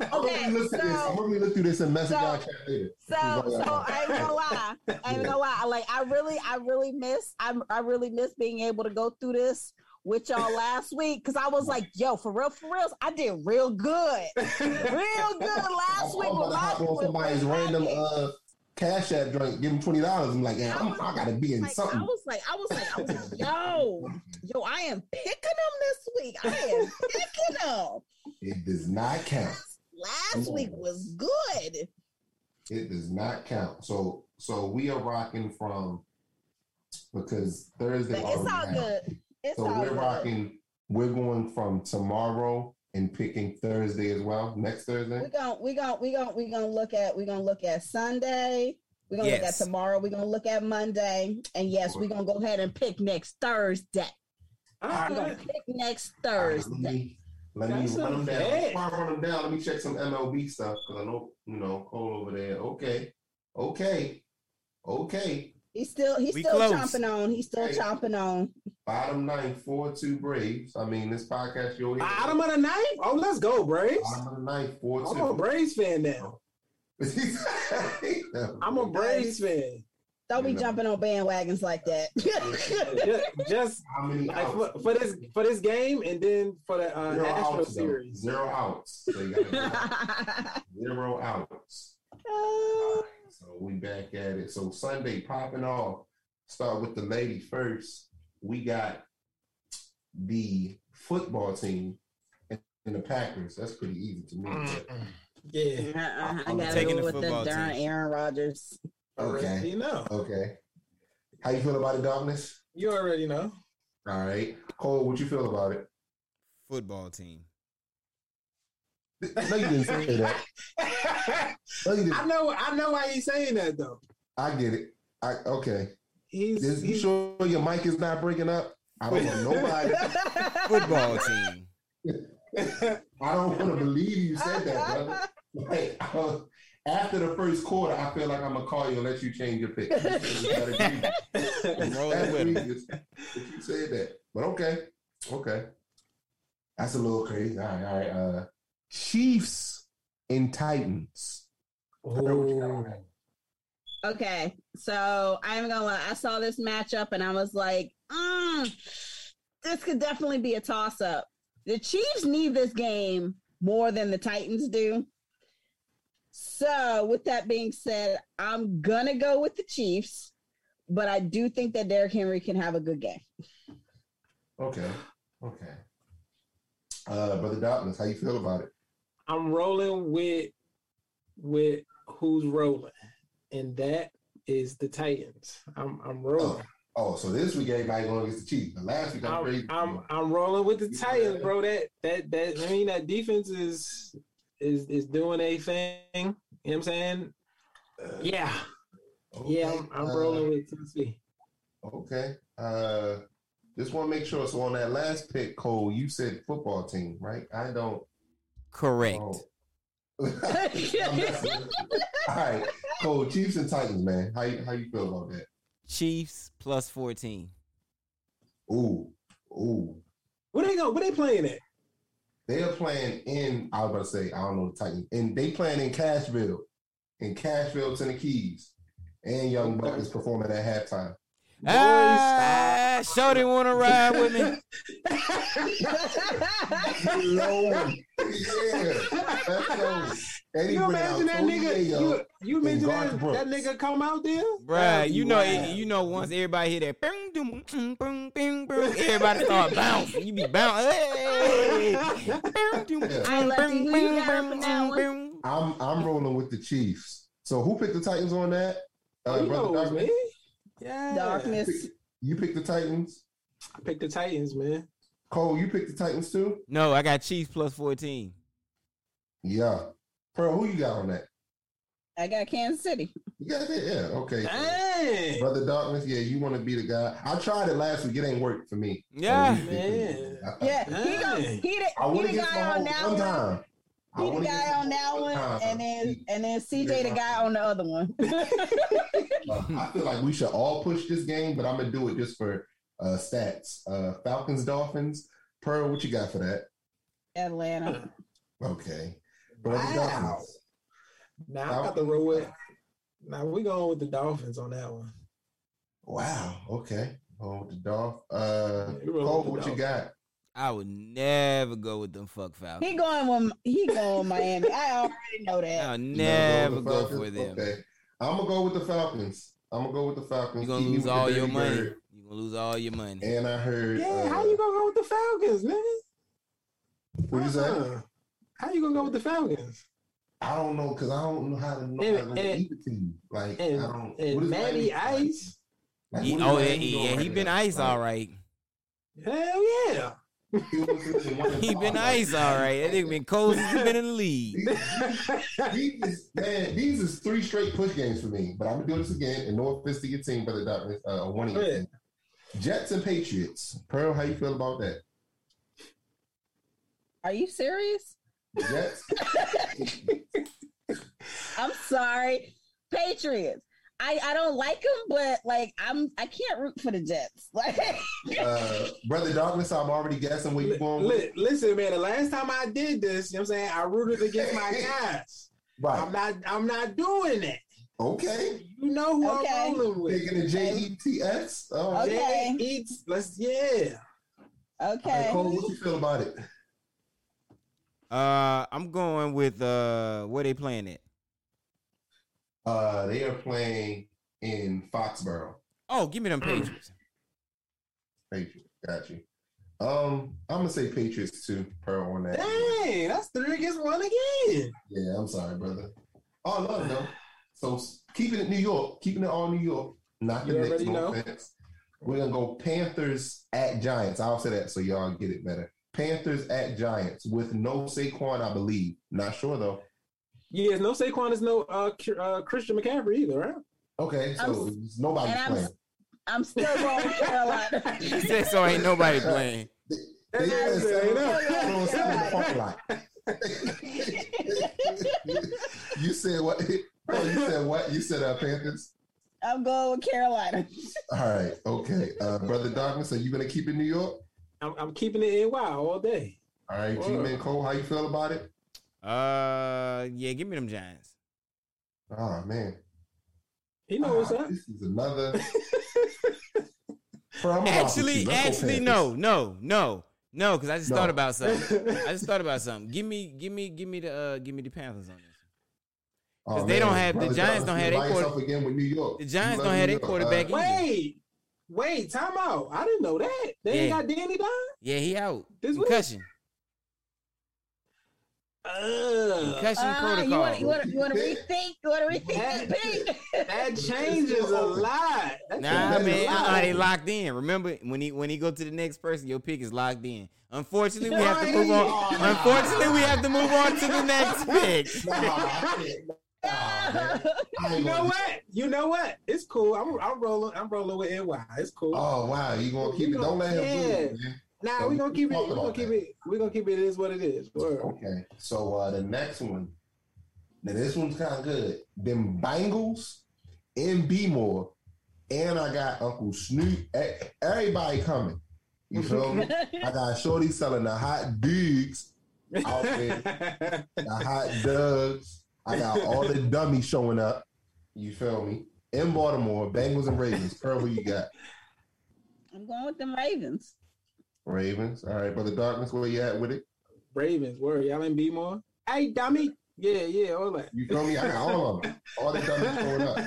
I'm gonna look at this. so- I'm gonna look through this and message so- y'all chat later. So, so I ain't gonna lie. I ain't gonna lie. Like, I really, I really miss. I, I really miss being able to go through this with y'all last week because I was like, yo, for real, for real, I did real good, [LAUGHS] real good last I'm week about with to my hop on somebody's random uh cash app drink, give him twenty dollars. I'm like, yeah, I I'm, was I gotta be in Like, I something. was like, I was like, I was like, yo, yo, I am picking them this week. I am picking them. It does not count. Last week was good. It does not count. So so we are rocking from because Thursday. But it's all happened. good. It's So we're good. rocking. We're going from tomorrow and picking Thursday as well. Next Thursday. we're gonna we're gonna we're gonna we're gonna look at we're gonna look at Sunday. We're gonna look at tomorrow. We're gonna look at Monday, and yes, we're gonna go ahead and pick next Thursday. All We're gonna pick next All right, let Thursday. me let me That's run them down. Before I run them down, let me check some MLB stuff because I know you know Cole over there. Okay, okay, okay. He's still he's We still close. chomping on. He's still Hey. chomping on. Bottom nine, four two Braves. I mean, this podcast you'll hear. Bottom of the ninth? Oh, let's go, Braves. Bottom of the ninth, four two. I'm two. a Braves fan now. [LAUGHS] I'm a Braves fan. Don't be You know. jumping on bandwagons like that. [LAUGHS] Just, just How many like, for, for this for this game, and then for the uh, Zero Astro outs, though. series. Zero outs. So [LAUGHS] you zero outs. Uh, So we back at it. So Sunday popping off. Start with the lady first. We got the football team and the Packers. That's pretty easy to me. Yeah, uh-uh, I I'm gotta taking go the with the darn team. Aaron Rodgers. Okay. You know, Okay. How you feel about the darkness? you already know. All right. Cole, what you feel about it? Football team. No, you didn't say that. No, you [LAUGHS] I didn't. know, I know why he's saying that though. I get it. I okay. He's, Is, you he's sure your mic is not breaking up? I don't want nobody. [LAUGHS] Football team. I don't want to believe you said that, brother. Like, uh, after the first quarter, I feel like I'm gonna call you and let you change your pick. You. I'm [LAUGHS] That's with him. if you said that, but okay, okay. That's a little crazy. All right, all right. Uh, Chiefs and Titans. Pearl, what you got on that? Okay, so I'm gonna. I saw this matchup and I was like, mm, this could definitely be a toss up. The Chiefs need this game more than the Titans do. So, with that being said, I'm gonna go with the Chiefs, but I do think that Derrick Henry can have a good game. Okay, okay. Uh, brother Darkness, how you feel about it? I'm rolling with with who's rolling, and that is the Titans. I'm I'm rolling. Oh, so this week everybody going against the Chiefs. The last week I'm, I'm. I'm I'm rolling with the Titans, bro. That that that I mean that defense is is is doing a thing. You know what I'm saying? Yeah, yeah. I'm, I'm uh, rolling with Tennessee. Okay. Uh, just want to make sure. So on that last pick, Cole, you said football team, right? I don't. Correct. Oh. I'm messing with you. All right, Cole, Chiefs and Titans, man. How you how you feel about that? Chiefs plus 14. Ooh, ooh. Where they go? Where they playing at? They are playing in. I was about to say I don't know the Titans, and they playing in Cashville, in Cashville, Tennessee, and Young Buck is performing at halftime. Ah, Shorty want to ride with me. Low. [LAUGHS] yeah, that's low. And he You imagine that nigga? You, you imagine that, that nigga come out there? Bruh, That'd you know, wild. you know, once everybody hear that, bing, doom, mm, bing, bing, bing, everybody start bouncing. You be bouncing. Hey, Bing, doom, Yeah. All right, Lefty, bing, who you bing, got bing, for that one? bing. I'm I'm rolling with the Chiefs. So who picked the Titans on that? Uh, Oh, you Brother know it was Darkness? Yeah. Darkness. You picked the Titans. I picked the Titans, man. Cole, you picked the Titans too. No, I got Chiefs plus 14. Yeah. Pearl, who you got on that? I got Kansas City. You got it? Yeah. Okay. Dang. Brother Darkness, yeah, you want to be the guy. I tried it last week. It ain't worked for me. Yeah. So, Man. I- Yeah, he go, Dang. he the, I want he to the get guy on that one one. time. I He the guy on that one, time. and then and then CJ the guy on the other one. [LAUGHS] Uh, I feel like we should all push this game, but I'm gonna do it just for uh, stats. Uh, Falcons, Dolphins. Pearl, what you got for that? Atlanta. Okay. Brother Wow. Dolphins. Now I got to roll with. Now we going with the Dolphins on that one. Wow. Okay. Oh, the Dolph. Uh, Yeah, Cole, with the what you got? I would never go with them fuck Falcons. He going with he going with Miami. I already know that. I'll never gonna go with for Falcons? them. Okay. I'm gonna go with the Falcons. I'm gonna go with the Falcons. You're gonna Keep me lose with all your money. bird. You're gonna lose all your money. And I heard. Yeah, uh, how you gonna go with the Falcons, nigga? What you say? Uh-uh. How you gonna go with the Falcons? I don't know because I don't know how to know And- how to and- eat the team. Like And, I don't. and what is Matty Ice? Like, He- oh, yeah, Miami doing yeah, he been ice Like, all right. Hell yeah. He was in one and He five, been like, ice all right. That nigga been cold since he been in the league. [LAUGHS] These is, man, these is three straight push games for me. But I'm gonna do this again. And no offense to your team, but the uh, one of your team. Jets and Patriots. Pearl, how you feel about that? Are you serious? Jets. [LAUGHS] I'm sorry, Patriots. I, I don't like them, but like I'm I can't root for the Jets. [LAUGHS] Like uh, Brother Darkness, I'm already guessing where you're going with. Li- listen, man, the last time I did this, you know what I'm saying, I rooted against my [LAUGHS] guys. Right. I'm not I'm not doing it. Okay. You know who Okay. I'm rolling with. Taking the J E T S. Oh, Okay. Jay Eats, let's yeah. okay. Cole, what you feel about it? Uh, I'm going with uh, where they playing at? Uh, they are playing in Foxborough. Oh, give me them Patriots. Patriots. Got you. Um, I'm gonna say Patriots too. Pearl on that. Dang, that's three against one again. Yeah, I'm sorry, brother. Oh no, no. So s- keeping it New York, keeping it all New York. Not the You Knicks, already no know. offense. We're gonna go Panthers at Giants. I'll say that so y'all get it better. Panthers at Giants with no Saquon, I believe. Not sure though. Yes, no Saquon is no uh, uh Christian McCaffrey either, right? Okay, so I'm- nobody's and I'm- playing. I'm still going with Carolina. [LAUGHS] He said so. Ain't nobody playing. They That's playing it, seven- you know? throwing seven in the parking lot. [LAUGHS] you said what? Oh, you said what? You said uh, Panthers. I'm going with Carolina. All right, okay. Uh, Brother Darkness, are you gonna keep it in New York? I'm, I'm keeping it in wow all day. All right, G Man Cole, how you feel about it? Uh, yeah, give me them Giants. Oh man, He knows what's Ah, up. This is another. Bro, I'm gonna rock with Actually, you. Let's go actually, no, no, no, no, because I just No. thought about something. I just [LAUGHS] thought about something. Give me, give me, give me the, uh, give me the Panthers on this. Oh, 'Cause they man. don't have- the Brother Giants don't have you their by quarter- again with New York. The Giants don't have their quarterback Uh, wait, wait, time out. I didn't know that. They ain't got Danny Don. Yeah, he out. This week? Concussion. Uh, Concussion Uh, protocol. you want to you want to you want to rethink? You want to That- rethink? that changes a lot. That Nah, changes a man, lot. uh-uh, they locked in. Remember when he when he go to the next person, your pick is locked in. Unfortunately, we have to move on. Unfortunately, we have to move on to the next pick. Nah, [LAUGHS] I can't- nah, man. I ain't You know what? You know what? It's cool. I'm, I'm rolling. I'm rolling with NY. It's cool. Oh wow, you gonna keep We it? Don't let him gonna- do it, man. Nah, we're gonna keep it. Talk We gonna keep that. it. We're gonna keep it. It is what it is. Word. Okay, so uh, the next one. Now this one's kind of good. Them Bengals in Bmore, and I got Uncle Snoop. Everybody coming. You [LAUGHS] feel me? I got Shorty selling the hot digs out there, the hot dogs. I got all the dummies showing up. You feel me? In Baltimore, Bengals and Ravens. Pearl, who you got? I'm going with them Ravens. Ravens. All right, brother Darkness, where you at with it? Ravens. Word. Y'all in B more? Hey, dummy. Yeah, yeah. All that. You feel me? I got all of them. All the dummies showing up.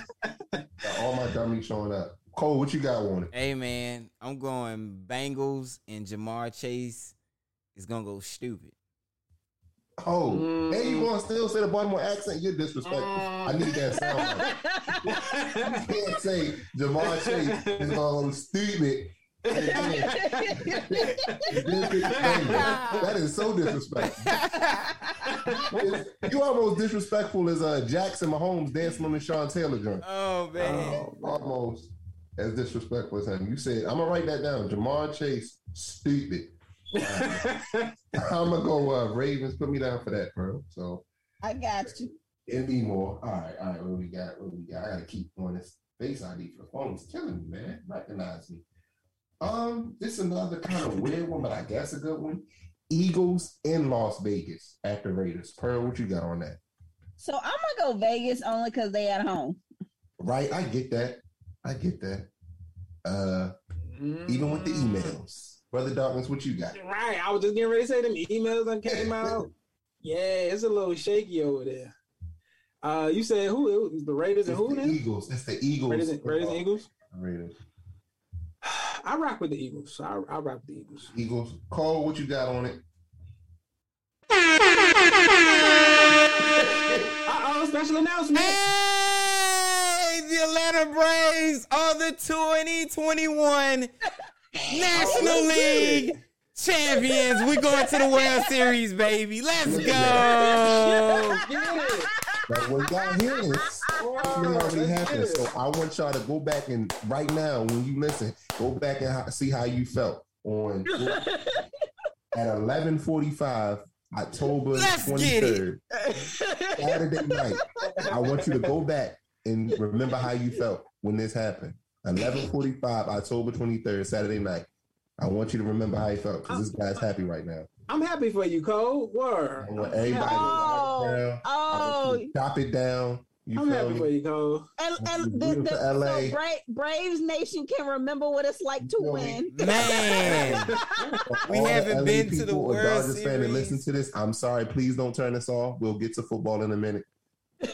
Got all my dummies showing up. Cole, what you got on it? Hey man, I'm going Bengals and Ja'Marr Chase is gonna go stupid. Oh, Mm. hey, you want to still say the Baltimore accent? You're disrespectful. I need that sound. bite. You can't say Ja'Marr Chase is going to stupid that is so disrespectful. you almost disrespectful as uh, Jackson Mahomes dancing on the Sean Taylor joint. Oh man. Almost as disrespectful as him. You said, I'm gonna write that down. Ja'Marr Chase, stupid. [LAUGHS] I'm gonna go uh, Ravens. Put me down for that, bro. So I got you. and me more. All right, all right. What we got? What we got? I gotta keep on this face ID for the phone. It's killing me, man. Recognize me. Um, this is another kind of weird one, but I guess a good one. Eagles in Las Vegas at the Raiders. Pearl, what you got on that? So I'm gonna go Vegas only because they at home. Right, I get that. I get that. Uh, even with the emails, brother Dawkins, what you got? Right. I was just getting ready to say them emails that came out. [LAUGHS] Yeah, it's a little shaky over there. Uh, you said who? It was the Raiders It's and who the now? Eagles. It's the Eagles. Raiders and, Raiders and Eagles. Raiders. I rock with the Eagles. I, I rock with the Eagles. Eagles. Cole, what you got on it? Uh oh, special announcement. Hey, the Atlanta Braves are the 2021 National [LAUGHS] League champions. We're going to the World Series, baby. Let's go. But what y'all it already happened. So I want y'all to go back and right now, when you listen, go back and see how you felt on [LAUGHS] at eleven forty five, October twenty third, [LAUGHS] Saturday night. I want you to go back and remember how you felt when this happened. Eleven forty five, October twenty third, Saturday night. I want you to remember how you felt because this guy's happy right now. I'm happy for you, Cole. Word. I everybody Oh, write it down. I oh, want you to chop it down. You I'm happy me? for you, Cole. and, and the, Beautiful the, LA. so Bra- Braves Nation can remember what it's like to You know, win. Man, [LAUGHS] We haven't been to the people or World Dodgers fan that Series. listen to this. I'm sorry. Please don't turn this off. We'll get to football in a minute.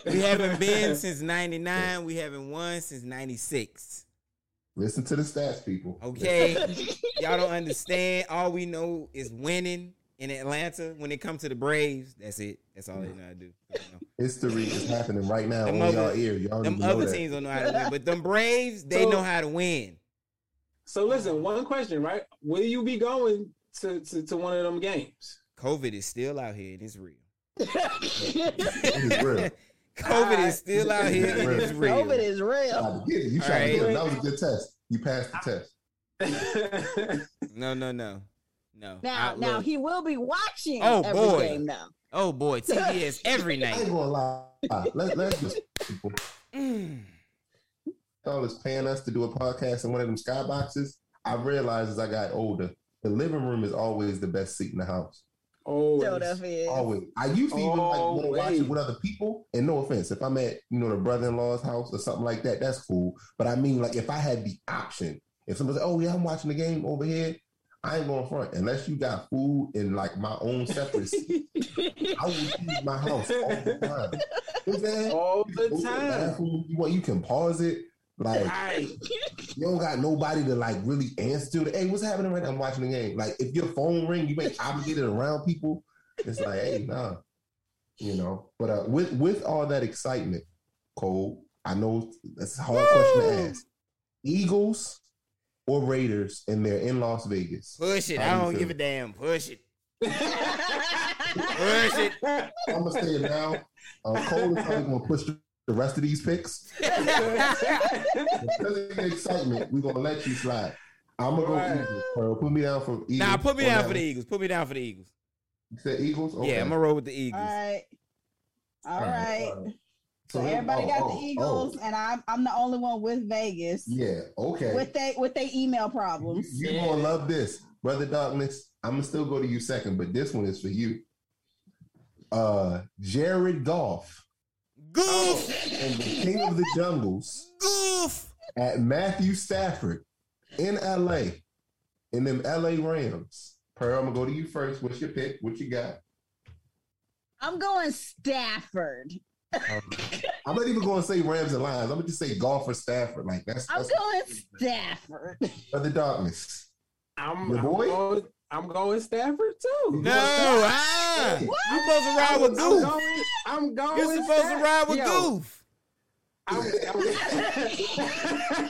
we haven't [LAUGHS] been since 99. We haven't won since 96. Listen to the stats, people. Okay. [LAUGHS] Y'all don't understand. All we know is winning in Atlanta when it comes to the Braves. That's it. That's all they know how to do. History is happening right now Them on other- y'all ear. Y'all Them know other that. teams don't know how to win, but them Braves, they So- know how to win. So listen, one question, right? Will you be going to, to, to one of them games? COVID is still out here and it's real. [LAUGHS] It is real. [LAUGHS] COVID is still out here and it's real. COVID is real. Tried to get it. You All tried to get it. That was a good test. You passed the test. [LAUGHS] No, no, no, no. Now, I- now look. he will be watching Oh, every boy. game now. oh boy, [LAUGHS] TBS every I ain't night. gonna lie. Let, let's just. Mm. Y'all is paying us to do a podcast in one of them skyboxes. I realized as I got older, the living room is always the best seat in the house. Always. So that's. Always. I used to even like want to watch it with other people. And no offense, if I'm at you know the brother-in-law's house or something like that, that's cool. But I mean, like if I had the option, if somebody said, "Oh yeah, I'm watching the game over here," I ain't going front unless you got food in like my own separate. seat. [LAUGHS] I will use my house all the time. You know what All You the can go to time. You want you can pause it. Like Right. you don't got nobody to like really answer to. Hey, what's happening right now? I'm watching the game. Like if your phone ring, you ain't obligated around people. It's like, hey, nah, you know. But uh, with with all that excitement, Cole, I know that's a hard question to ask. Eagles or Raiders, and they're in Las Vegas. Push it. How I don't give a damn. Push it. Push it. I'm gonna say it now. Um, Cole is probably gonna push the the rest of these picks. [LAUGHS] Because of the excitement, we're gonna let you slide. I'm gonna go Right. Eagles. Pearl. Put me down for Eagles. Nah, put me down that for the. Eagles. Put me down for the Eagles. You said Eagles? Okay. Yeah, I'm gonna roll with the Eagles. right. All All right, right. all right. So then- everybody oh, got oh, the Eagles, oh. and I'm I'm the only one with Vegas Yeah, okay. with they with their email you, problems. you gonna love this, brother Darkness. I'm gonna still go to you second, but this one is for you. Uh, Jared Goff Goof. and the King of the Jungles Goof. at Matthew Stafford in LA in them LA Rams. Pearl, I'm gonna go to you first. What's your pick? What you got? I'm going Stafford. I'm not even going to say Rams and Lions. I'm gonna just say golf or Stafford. Like that's, I'm that's going Stafford. brother Darkness. I'm, Your I'm going, I'm going Stafford too. No, ah. You supposed to ride with I'm Goof. going. I'm going. You're supposed to ride with Yo, Goof. I'm, [LAUGHS]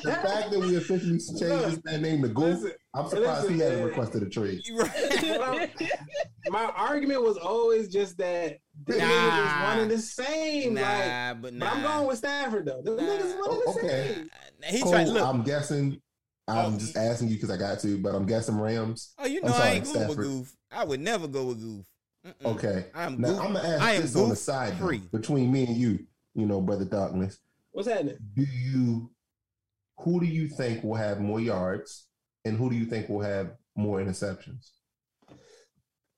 The fact that we officially changed this man name to Goof, Listen, I'm surprised listen, he hasn't man. requested a trade. Right. [LAUGHS] my argument was always just that the niggas is one and the same. Nah, but but nah. I'm going with Stafford though. The Nah. niggas one and the okay. same. He Cole, tried. Look. I'm guessing. I'm Oh. just asking you because I got to, but I'm guessing Rams. oh, you I'm know I ain't going with Goof. I would never go with Goof. Mm-mm. Okay. I'm Now Goof. I'm gonna ask I this on the side though, between me and you. You know, brother Darkness. What's happening? Do you? Who do you think will have more yards, and who do you think will have more interceptions?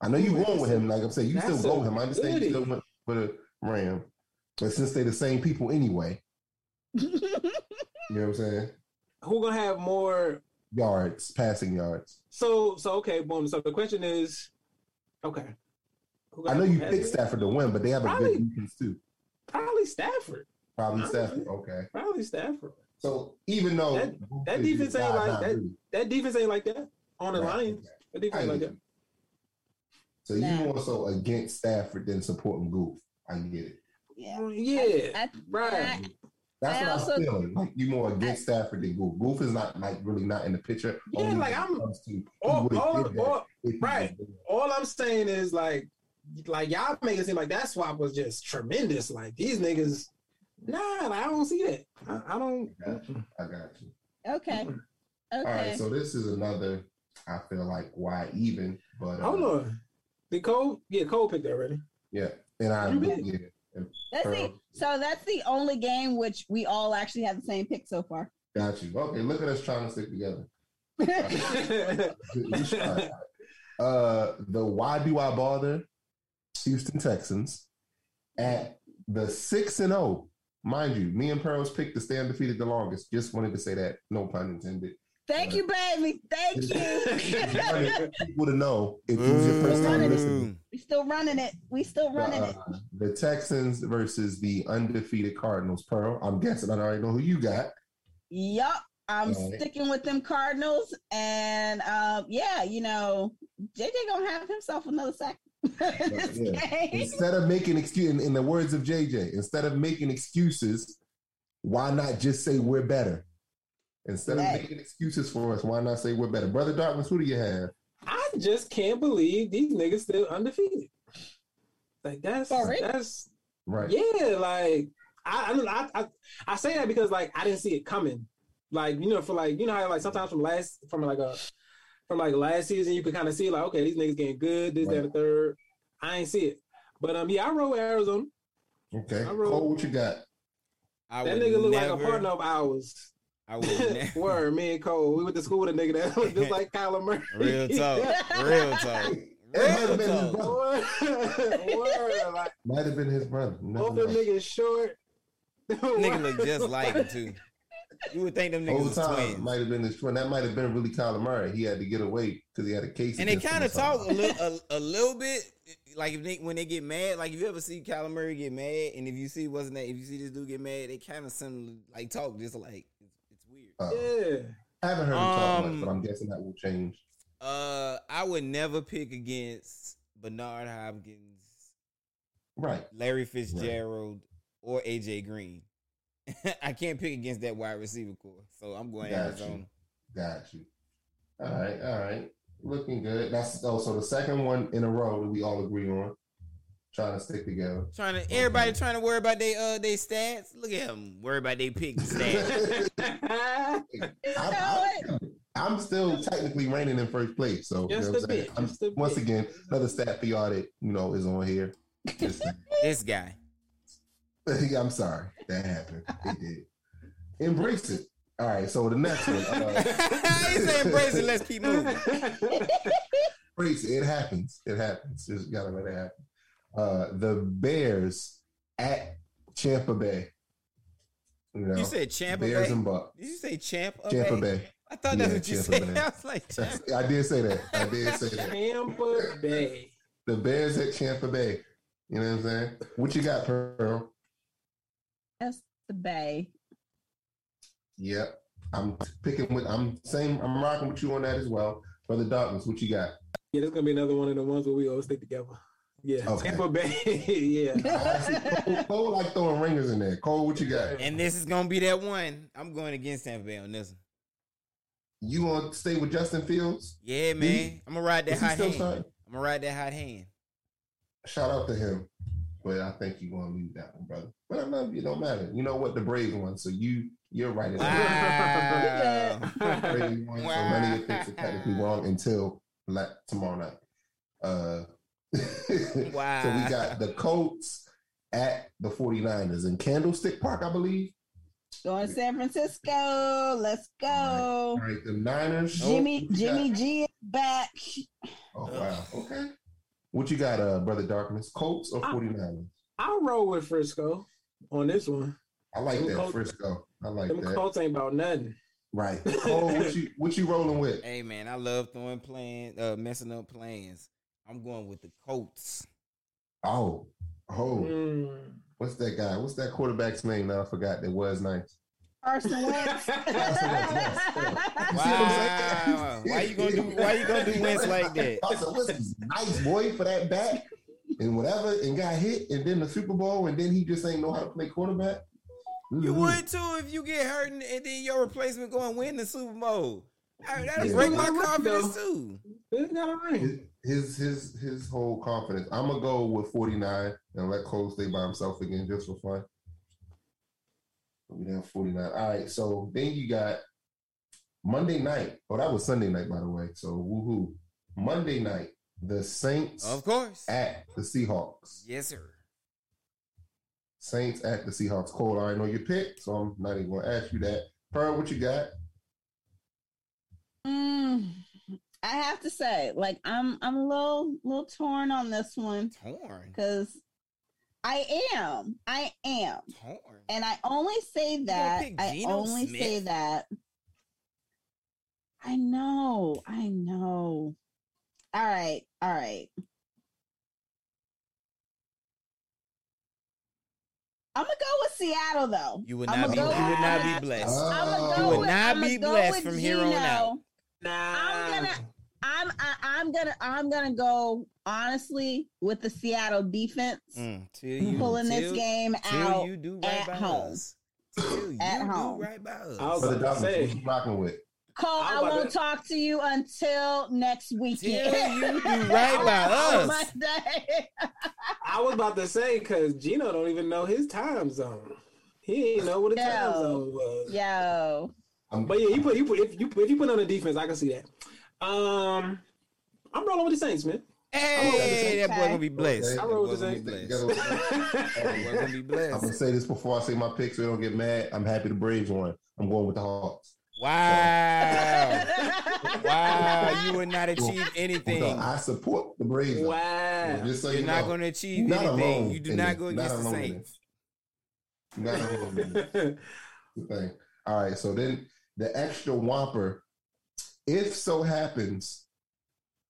I know you Ooh, going with him. Like I'm saying, you still go with him. I understand you still went for the Ram, but since they're the same people anyway, [LAUGHS] you know what I'm saying? Who gonna have more? Yards, passing yards. So so okay, boom. So the question is, okay. I know you picked? Stafford to win, but they have a Probably- good defense too. Probably Stafford. Probably Probably. Stafford. Okay. Probably Stafford. So even though That- that defense ain't like that- really. That defense ain't like that on the Right, Lions. okay. That defense ain't like that. So you Nah. more so against Stafford than supporting Goof. I get it. yeah. Mm, Yeah, I- right. I- That's I what also- I'm feeling. Like you more against Stafford than Goof. Goof is not like really not in the picture. Yeah, only like, I'm- comes to all, all, did that all, if he right. was there. all I'm saying is like, like y'all make it seem like that swap was just tremendous. Like these niggas, nah, like, I don't see that. I, I don't. I got you. I got you. Okay. Okay. All right. So this is another. I feel like why even, but uh, Hold on. Did Cole? Yeah, Cole picked that already. Yeah, and I You bet. yeah. that's the so that's the only game which we all actually have the same pick so far. Got you. Okay, look at us trying to stick together. [LAUGHS] Uh, the why do I bother? Houston Texans at the six and zero. Mind you, me and Pearls picked to stay undefeated the longest. Just wanted to say that. No pun intended. Thank you, baby. Thank you. [LAUGHS] People to know if it was your first time it. listening. we still running it. We still running it. Uh, the Texans versus the undefeated Cardinals. Pearl, I'm guessing I already know who you got. Yup. I'm right. sticking with them Cardinals. And um, yeah, you know, JJ gonna have himself another sack. This Yeah. [LAUGHS] Instead of making excuse, in, in the words of JJ, instead of making excuses, why not just say we're better? Instead of making excuses for us, why not say we're better? Brother Darkness, who do you have? I just can't believe these niggas still undefeated. Like that's For real? that's Right. yeah. Like I I, don't- I I I say that because like I didn't see it coming. Like you know for like you know how like sometimes from last from like a from like last season you could kind of see like okay these niggas getting good this that Right. and the third. I ain't see it, but um yeah I rode with Arizona. Okay. I wrote- Cole, what you got? I That nigga look never, like a partner of ours. I would [LAUGHS] never. Word, me and Cole. We went to school with a nigga that was just like Kyler Murray. Real talk. Real talk. [LAUGHS] That might Real have been his talk. brother. Word, word. Like, Might have been his brother. You never both them niggas short. [LAUGHS] Nigga look just like him too. You would think them niggas Whole was twins. might have been his twin. That might have been really Kyler Murray. He had to get away because he had a case. And they kind of talk a little, a, a little bit, like if they when they get mad. Like if you ever see Kyler Murray get mad, and if you see wasn't that if you see this dude get mad, they kind of some like talk just like it's, it's weird. Uh, Yeah. I haven't heard him talk Um, much, but I'm guessing that will change. Uh, I would never pick against Bernard Hopkins, Right. Larry Fitzgerald, or AJ Green. [LAUGHS] I can't pick against that wide receiver corps, so I'm going Got Arizona. you. Got you. All right, all right. Looking good. That's also the second one in a row that we all agree on. Trying to stick together. Trying to everybody trying to worry about their uh their stats. Look at them worry about their pick [LAUGHS] stats. I'm, I'm- I'm still technically reigning in first place. So you know a what I'm saying? bit, I'm- just a once bit. again, another stat for y'all that you know is on here. [LAUGHS] This guy. [LAUGHS] I'm sorry that happened. It did. Embrace it. All right. So the next one. Uh, [LAUGHS] he said embrace it. Let's keep moving. [LAUGHS] embrace it. It happens. It happens. Just gotta let it happen. Uh, the Bears at Champa Bay. You, know, You said Champa Bears Bay. and Bucks. Did you say Champ? Champa Bay? Bay. I thought that's Yeah, what you Champa said. Bay. I was like, Champ. That's- I did say that. I did say that. Tampa Bay. The Bears at Champa Bay. You know what I'm saying? What you got, Pearl? That's the Bay. Yep. I'm picking with. I'm same. I'm rocking with you on that as well. Brother Darkness, what you got? Yeah, this gonna be another one of the ones where we all stick together. Yeah, Okay. Tampa Bay. [LAUGHS] yeah. Cole, Cole like throwing ringers in there. Cole, what you got? And this is gonna be that one. I'm going against Tampa Bay on this one. You gonna stay with Justin Fields? Yeah, man. I'm gonna ride that Is he hot hand. starting? I'm gonna ride that hot hand. Shout out to him. But I think you're gonna leave that one, brother. But I love you, don't matter. You know what the Braves won, so you you're right. in there. Wow. [LAUGHS] Braves won, so none of your picks are technically wrong until like tomorrow night. Uh Wow. [LAUGHS] So we got the Colts at the 49ers in Candlestick Park, I believe. Going to San Francisco. Let's go. All right, the Niners. Jimmy What you got? Jimmy G is back. Oh wow. Okay. What you got, uh, brother Darkness? Colts or I- 49ers? I'll roll with Frisco on this one. I like Them that. Colts- Frisco. I like Them that. Colts ain't about nothing. Right. [LAUGHS] Cole, what you what you rolling with? Hey man, I love throwing plans, uh, messing up plans. I'm going with the Colts. Oh. Oh. Mm. What's that guy? What's that quarterback's name? Now I forgot. That was nice. Carson [LAUGHS] Wentz. Carson Wentz, yes. [LAUGHS] You see what I'm Wow. saying? why you gonna do? Why you gonna do Wentz like that? Carson Wentz is nice boy for that back and whatever, and got hit, and then the Super Bowl, and then he just ain't know how to play quarterback. You Mhm. would too if you get hurt and, and then your replacement go and win the Super Bowl. I- That'll Yeah. break my confidence too. They got a ring. his his his whole confidence. I'm gonna go with 49 and let Cole stay by himself again just for fun. We down 49. All right, so then you got Monday night. Oh, that was Sunday night, by the way. So woohoo. Monday night, the Saints Of course. at the Seahawks. Yes, sir. Saints at the Seahawks. Cole, I already know your pick, so I'm not even gonna ask you that. Pearl, what you got? Mm, I have to say, like I'm I'm a little little torn on this one Torn. because I am. I am. Torn. And I only say that. I only Smith? say that. I know. I know. All right. All right. I'm gonna go with Seattle though. You would not be. go You would not be blessed. I'ma Oh. go You would with- not I'ma be go blessed with from here on out. Nah. I'm gonna I'm I, I'm gonna I'm gonna go honestly with the Seattle defense Mm, till you pulling this game till out. you do right at by home. us. Till you At do home. right by us. I was Brother about to say. you rocking with? Cole, I'm I won't to- talk to you until next weekend. Till you do [LAUGHS] right by us. I was about to say because Geno don't even know his time zone. He ain't know what his time zone was. Yo. But yeah, you put you put if you if you put on the defense, I can see that. Um, I'm rolling with the Saints, man. Hey, that boy gonna be blessed. Okay. I boy roll with the gonna be Saints. blessed. [LAUGHS] Gonna be I'm gonna say this before I say my pick, so you don't get mad. I'm happy the Braves won. I'm going with the Hawks. Wow. [LAUGHS] Wow, you would not achieve So anything. I support the Braves. Wow. Just so You're you not know. going to achieve Not anything. You do not this. go Not against the Saints. Not alone in [LAUGHS] the thing. All right, so then the extra whopper, if so happens,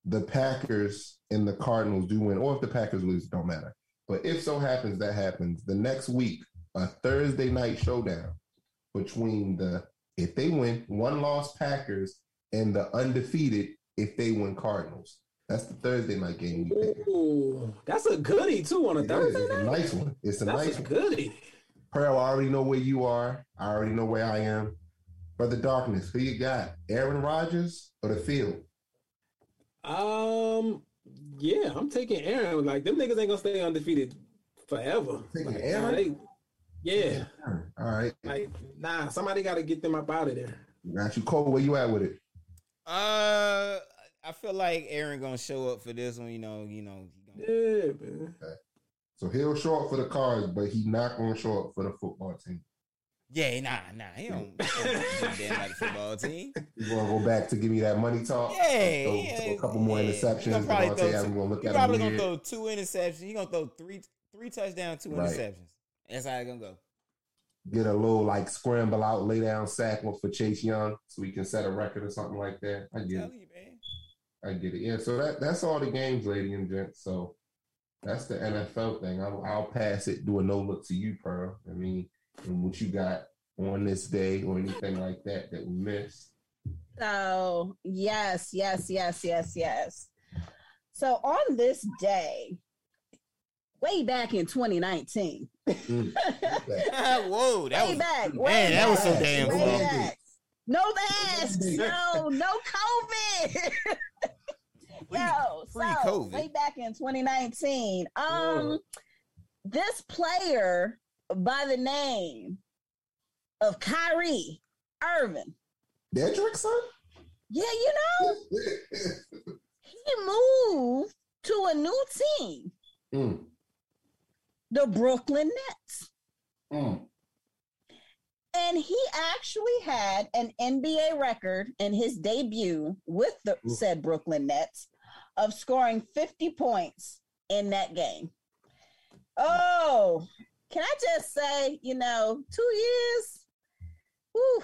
the Packers and the Cardinals do win, or if the Packers lose, it don't matter. But if so happens that happens, the next week, a Thursday night showdown between the if they win one loss Packers and the undefeated if they win Cardinals. That's the Thursday night game. Ooh, that's a goodie too on a It is. Thursday It's a night. nice one. It's a That's nice a one. goodie. Pearl, I already know where you are. I already know where I am. Brother Darkness, who you got? Aaron Rodgers or the field? Um, yeah, I'm taking Aaron. Like them niggas ain't gonna stay undefeated forever. Taking Like, Aaron? they- yeah, All right. like nah, somebody got to get them up out of there. Got you, Cole. Where you at with it? Uh, I feel like Aaron gonna show up for this one. You know, you know. He gonna, Yeah, man. So he'll show up for the Cards, but he's not going to show up for the football team. Yeah, nah, nah. He don't. He don't do damn like the football team. He's going to go back to give me that money talk. Yeah, Throw- yeah, throw a couple more yeah. interceptions. He gonna probably throw two- gonna look He at probably gonna throw two interceptions. He gonna throw three three touchdowns, two Right. interceptions. That's how it's gonna go. Get a little like scramble out, lay down sack one for Chase Young so he can set a record or something like that. I I'm get it. you, man. I get it. Yeah, so that that's all the games, lady and gents. So that's the NFL thing. I'll, I'll pass it, do a no look to you, Pearl. I mean, and what you got on this day or anything like that that we missed. So, yes, yes, yes, yes, yes. So, on this day, way back in 2019. Mm. [LAUGHS] Whoa, that way was back. man, way that was so damn way cool. No masks. [LAUGHS] No, no COVID. [LAUGHS] Yo, so pre-COVID. way back in 2019. Um, this player by the name of Kyrie Irving. Dedrick, son? Yeah, you know, [LAUGHS] he moved to a new team, Mm, the Brooklyn Nets. mm. And he actually had an NBA record in his debut with the Ooh. said Brooklyn Nets of scoring 50 points in that game. Oh, can I just say, you know, two years? Whew,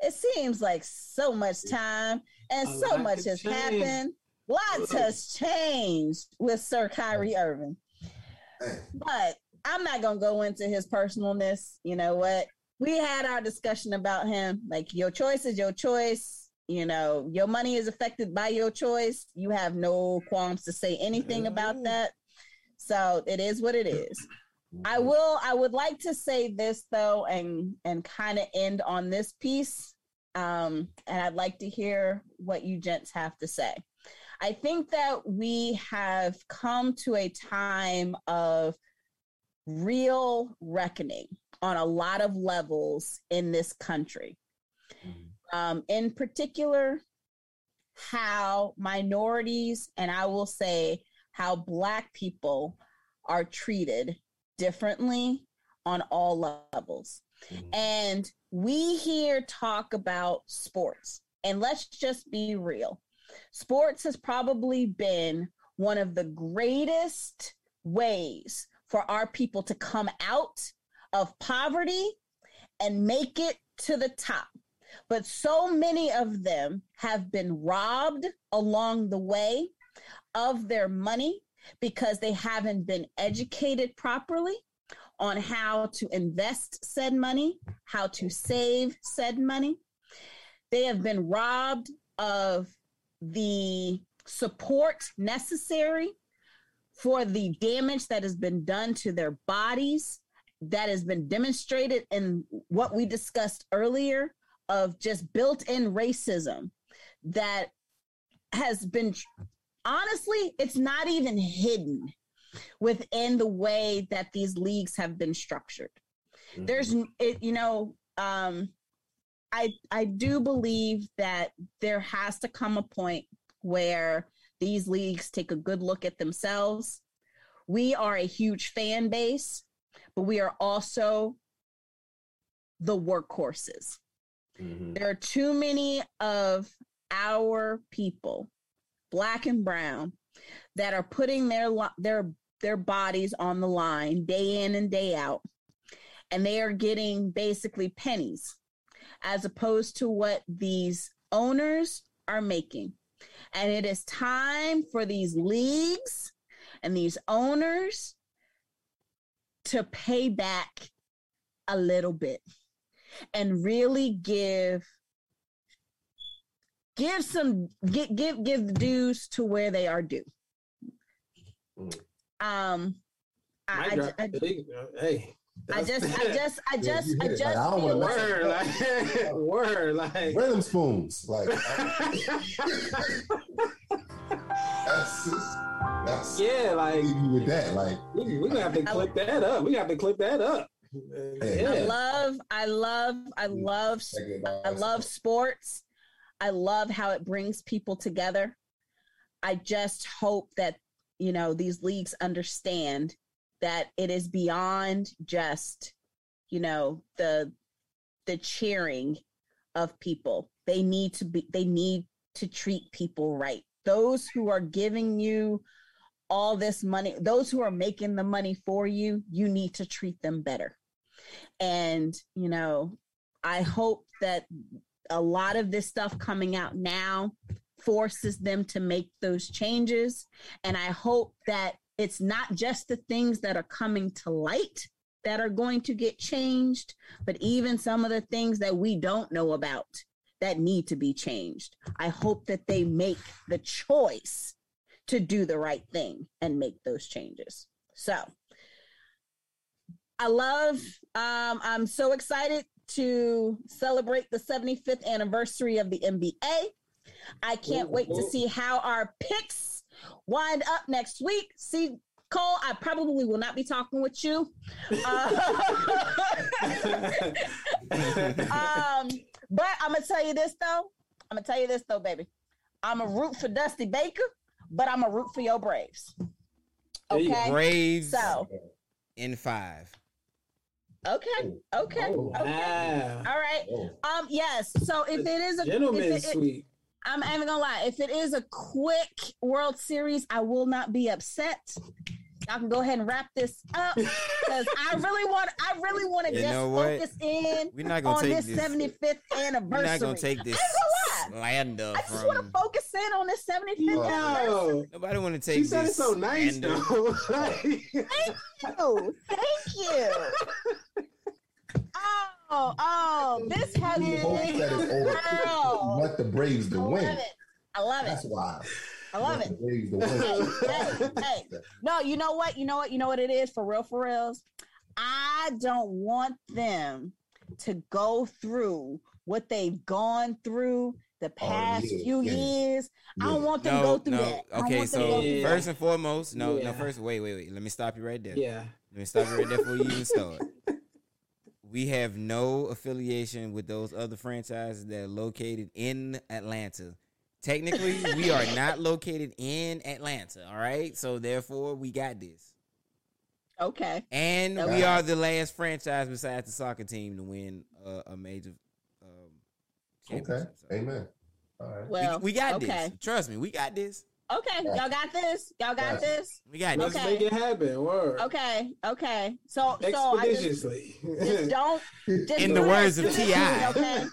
it seems like so much time and A so much has changed. happened. Lots Ugh. has changed with Sir Kyrie Irving. But I'm not gonna go into his personalness. You know what? We had our discussion about him. Like your choice is your choice. You know, your money is affected by your choice. You have no qualms to say anything about that. So it is what it is. I will I would like to say this though and and kind of end on this piece. Um and I'd like to hear what you gents have to say. I think that we have come to a time of real reckoning on a lot of levels in this country. Um, in particular, how minorities, and I will say how Black people are treated differently on all levels. Mhm. And we here talk about sports, and let's just be real. Sports has probably been one of the greatest ways for our people to come out of poverty and make it to the top. But so many of them have been robbed along the way of their money because they haven't been educated properly on how to invest said money, how to save said money. They have been robbed of the support necessary for the damage that has been done to their bodies that has been demonstrated in what we discussed earlier of just built-in racism that has been honestly it's not even hidden within the way that these leagues have been structured Mhm. there's it, you know um i i do believe that there has to come a point where these leagues take a good look at themselves we are a huge fan base but we are also the workhorses Mhm. there are too many of our people black and brown that are putting their their their bodies on the line day in and day out. And they are getting basically pennies as opposed to what these owners are making. And it is time for these leagues and these owners to pay back a little bit and really give give some give give give the dues to where they are due. Mm. Um, I, Mic I. I, hey, I just I just I just you I just Like, I don't feel wanna like- [LAUGHS] word, like word, like. Where them spoons? Like [LAUGHS] that's just, that's yeah, like leave you with that. Like we, we gonna have to clip that up. We got to clip that up. Hey. I love I love I love I love sports. I love how it brings people together. I just hope that, you know, these leagues understand that it is beyond just, you know, the the cheering of people. They need to be they need to treat people right. Those who are giving you all this money, those who are making the money for you, you need to treat them better. And, you know, I hope that a lot of this stuff coming out now forces them to make those changes. And I hope that it's not just the things that are coming to light that are going to get changed, but even some of the things that we don't know about that need to be changed. I hope that they make the choice to do the right thing and make those changes. So I love. Um, I'm so excited to celebrate the 75th anniversary of the NBA. I can't wait to see how our picks wind up next week. See, Cole, I probably will not be talking with you. Uh, [LAUGHS] um, but I'm gonna tell you this though. I'm gonna tell you this though, baby. I'm a root for Dusty Baker, but I'm a root for your Braves. There you go. Okay. Braves So in five. Okay, okay, Oh, okay. Wow. All right. Oh, Um. Yes. So if it is a, if Gentleman it, it- I'm not even gonna lie. If it is a quick World Series, I will not be upset. Y'all can go ahead and wrap this up [LAUGHS] because I really want. I really want to You just know what? focus in We're not gonna on take this this. 75th anniversary. We're not gonna take this I slander I just want to focus in on this 75th anniversary. Nobody want to take this. she said this. it so nice slander. though. [LAUGHS] Oh, thank you. [LAUGHS] Oh, oh, this has he hopes that it's over. been. He Girl, the Braves to I win. love it. I love it. That's why. I love it. The Braves to win. Hey, hey, hey. No, you know what? You know what? You know what it is for real, for reals. I don't want them to go through what they've gone through the past yeah, few yeah. years. I don't want them to go through that. Okay, want them to so Yeah. first and foremost, no, no. First, wait, wait, wait. Let me stop you right there. yeah. Let me stop you right there before you even start. We have no affiliation with those other franchises that are located in Atlanta. Technically, we are [LAUGHS] not located in Atlanta. All right, so therefore, we got this. Okay. and we are the last franchise besides the soccer team to win uh, a major um, Okay. championship. So Amen. All right. Well, we, we got okay. this. Trust me, we got this. Okay. Y'all got this. Y'all got Gotcha. this. We got Let's this. Okay. make it happen. Word. Okay. Okay. So, so I just, Expeditiously. just don't. [LAUGHS] Just In do the it. words of Do it, T.I.. Okay.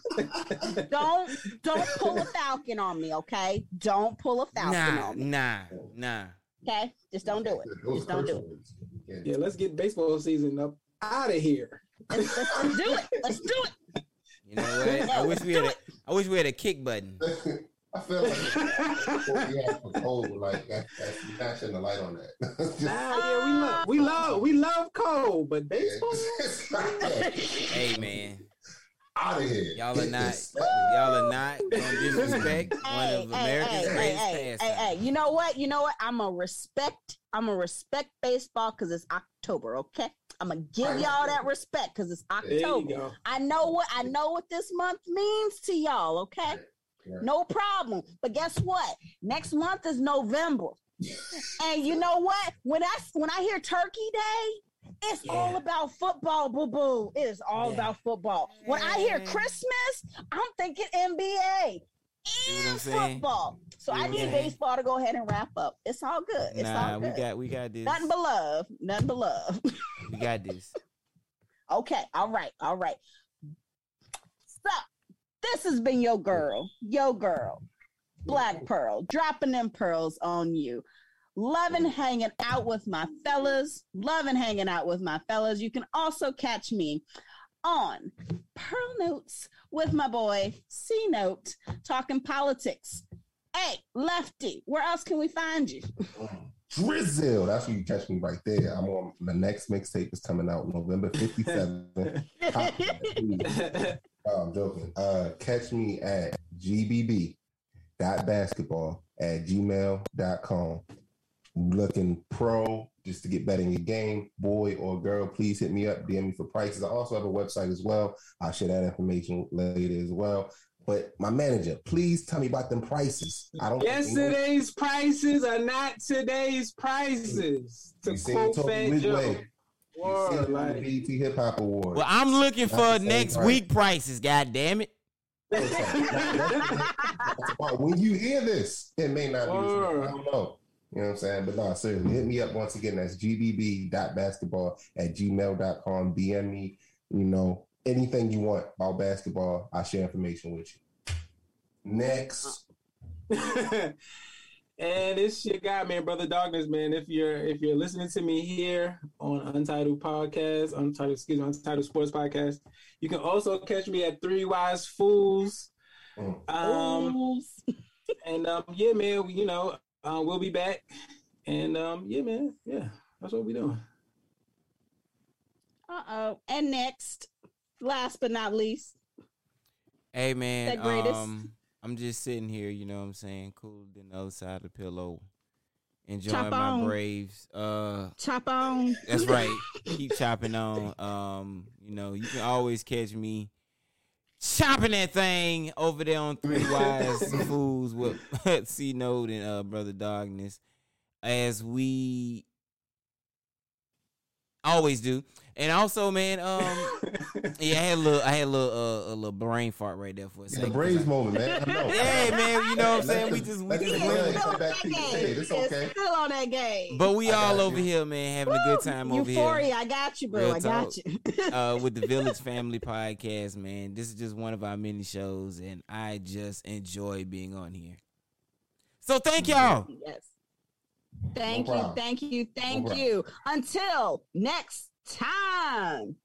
[LAUGHS] don't don't pull a falcon on me. Okay. Don't pull a falcon Nah, on me. nah, nah. Okay. Just don't do it. Just don't do it. Yeah. yeah, let's get baseball season up out of here. Let's, let's, let's do it. Let's do it. You know what? I wish we had a. I wish we had a kick button. [LAUGHS] I feel like what we have for Cole, like that, that's you're not shedding the light on that. [LAUGHS] Nah, yeah, we love, we oh. love, we love cold, but baseball. [LAUGHS] Hey man, out of here. y'all are Get not. this. Y'all are not gonna disrespect one Hey, of hey, America's hey, hey, greatest hey, hey, pastimes. hey. You know what? You know what? I'm gonna respect. I'm gonna respect baseball because it's October. Okay. I'm gonna give y'all that respect because it's October. I know what I know what this month means to y'all. Okay. Right. No problem. But guess what? Next month is November. and you know what? When I when I hear Turkey Day, it's Yeah. all about football, boo boo. It is all Yeah. about football. When I hear Christmas, I'm thinking NBA See what I'm and football. So I need Yeah. baseball to go ahead and wrap up. It's all good. It's Nah, all we got we got this. Nothing but love. Nothing but love. We got this. [LAUGHS] Okay, all right, all right. This has been your girl, your girl, Black Pearl, dropping them pearls on you. Loving hanging out with my fellas, loving hanging out with my fellas. You can also catch me on Pearl Notes with my boy C Note, talking politics. Hey, Lefty, where else can we find you? Drizzle. That's where you catch me right there. I'm on the next mixtape is coming out November 57th. [LAUGHS] Oh, I'm joking. Uh, catch me at gbb.basketball at gmail.com. Looking pro just to get better in your game, boy or girl, please hit me up, DM me for prices. I also have a website as well. I'll share that information later as well. But my manager, please tell me about them prices. I don't Yesterday's prices are not today's prices. To You quote Fat Joe. Midway. You see Word, like, BET Hip Hop Award. Well, I'm looking Not for next price. week prices. God damn it! When you hear this, it may not be. the I don't know. You know what I'm saying? But no, seriously, hit me up once again. That's gbb.basketball at gmail.com. DM me, you know, anything you want about basketball. I'll share information with you. Next. [LAUGHS] and it's your guy, man, brother Darkness, man. If you're if you're listening to me here on Untitled Podcast, Untitled, excuse me, Untitled Sports Podcast, you can also catch me at Three Wise Fools. Mm. Um, [LAUGHS] and um, yeah, man, we, you know, uh, we'll be back. And um, yeah, man, yeah, that's what we doing. Uh oh. And next, last but not least, Hey man, That greatest. um, I'm just sitting here, you know what I'm saying, cool than the other side of the pillow, enjoying Chop my on. Braves. Uh, chop on. that's [LAUGHS] right. Keep chopping on. Um, you know, you can always catch me chopping that thing over there on Three Wise [LAUGHS] Fools with [LAUGHS] C Note and uh Brother Darkness, as we always do. And also, man, um, [LAUGHS] yeah, I had a little, I had a little, uh, a little brain fart right there for a second. the brains moment, man. I know. Yeah, man, you know what I'm saying? We just, we just this He win. is winning. still on that game. Hey, it's okay. Still on that game. But we I all over you. here, man, having a good time over Euphoria, here. Euphoria, I got you, bro. Real I got talk. you. Uh, [LAUGHS] with the Village Family Podcast, man. This is just one of our many shows, and I just enjoy being on here. So thank y'all. yes. Thank No you, thank you, thank problem. you. Until next time.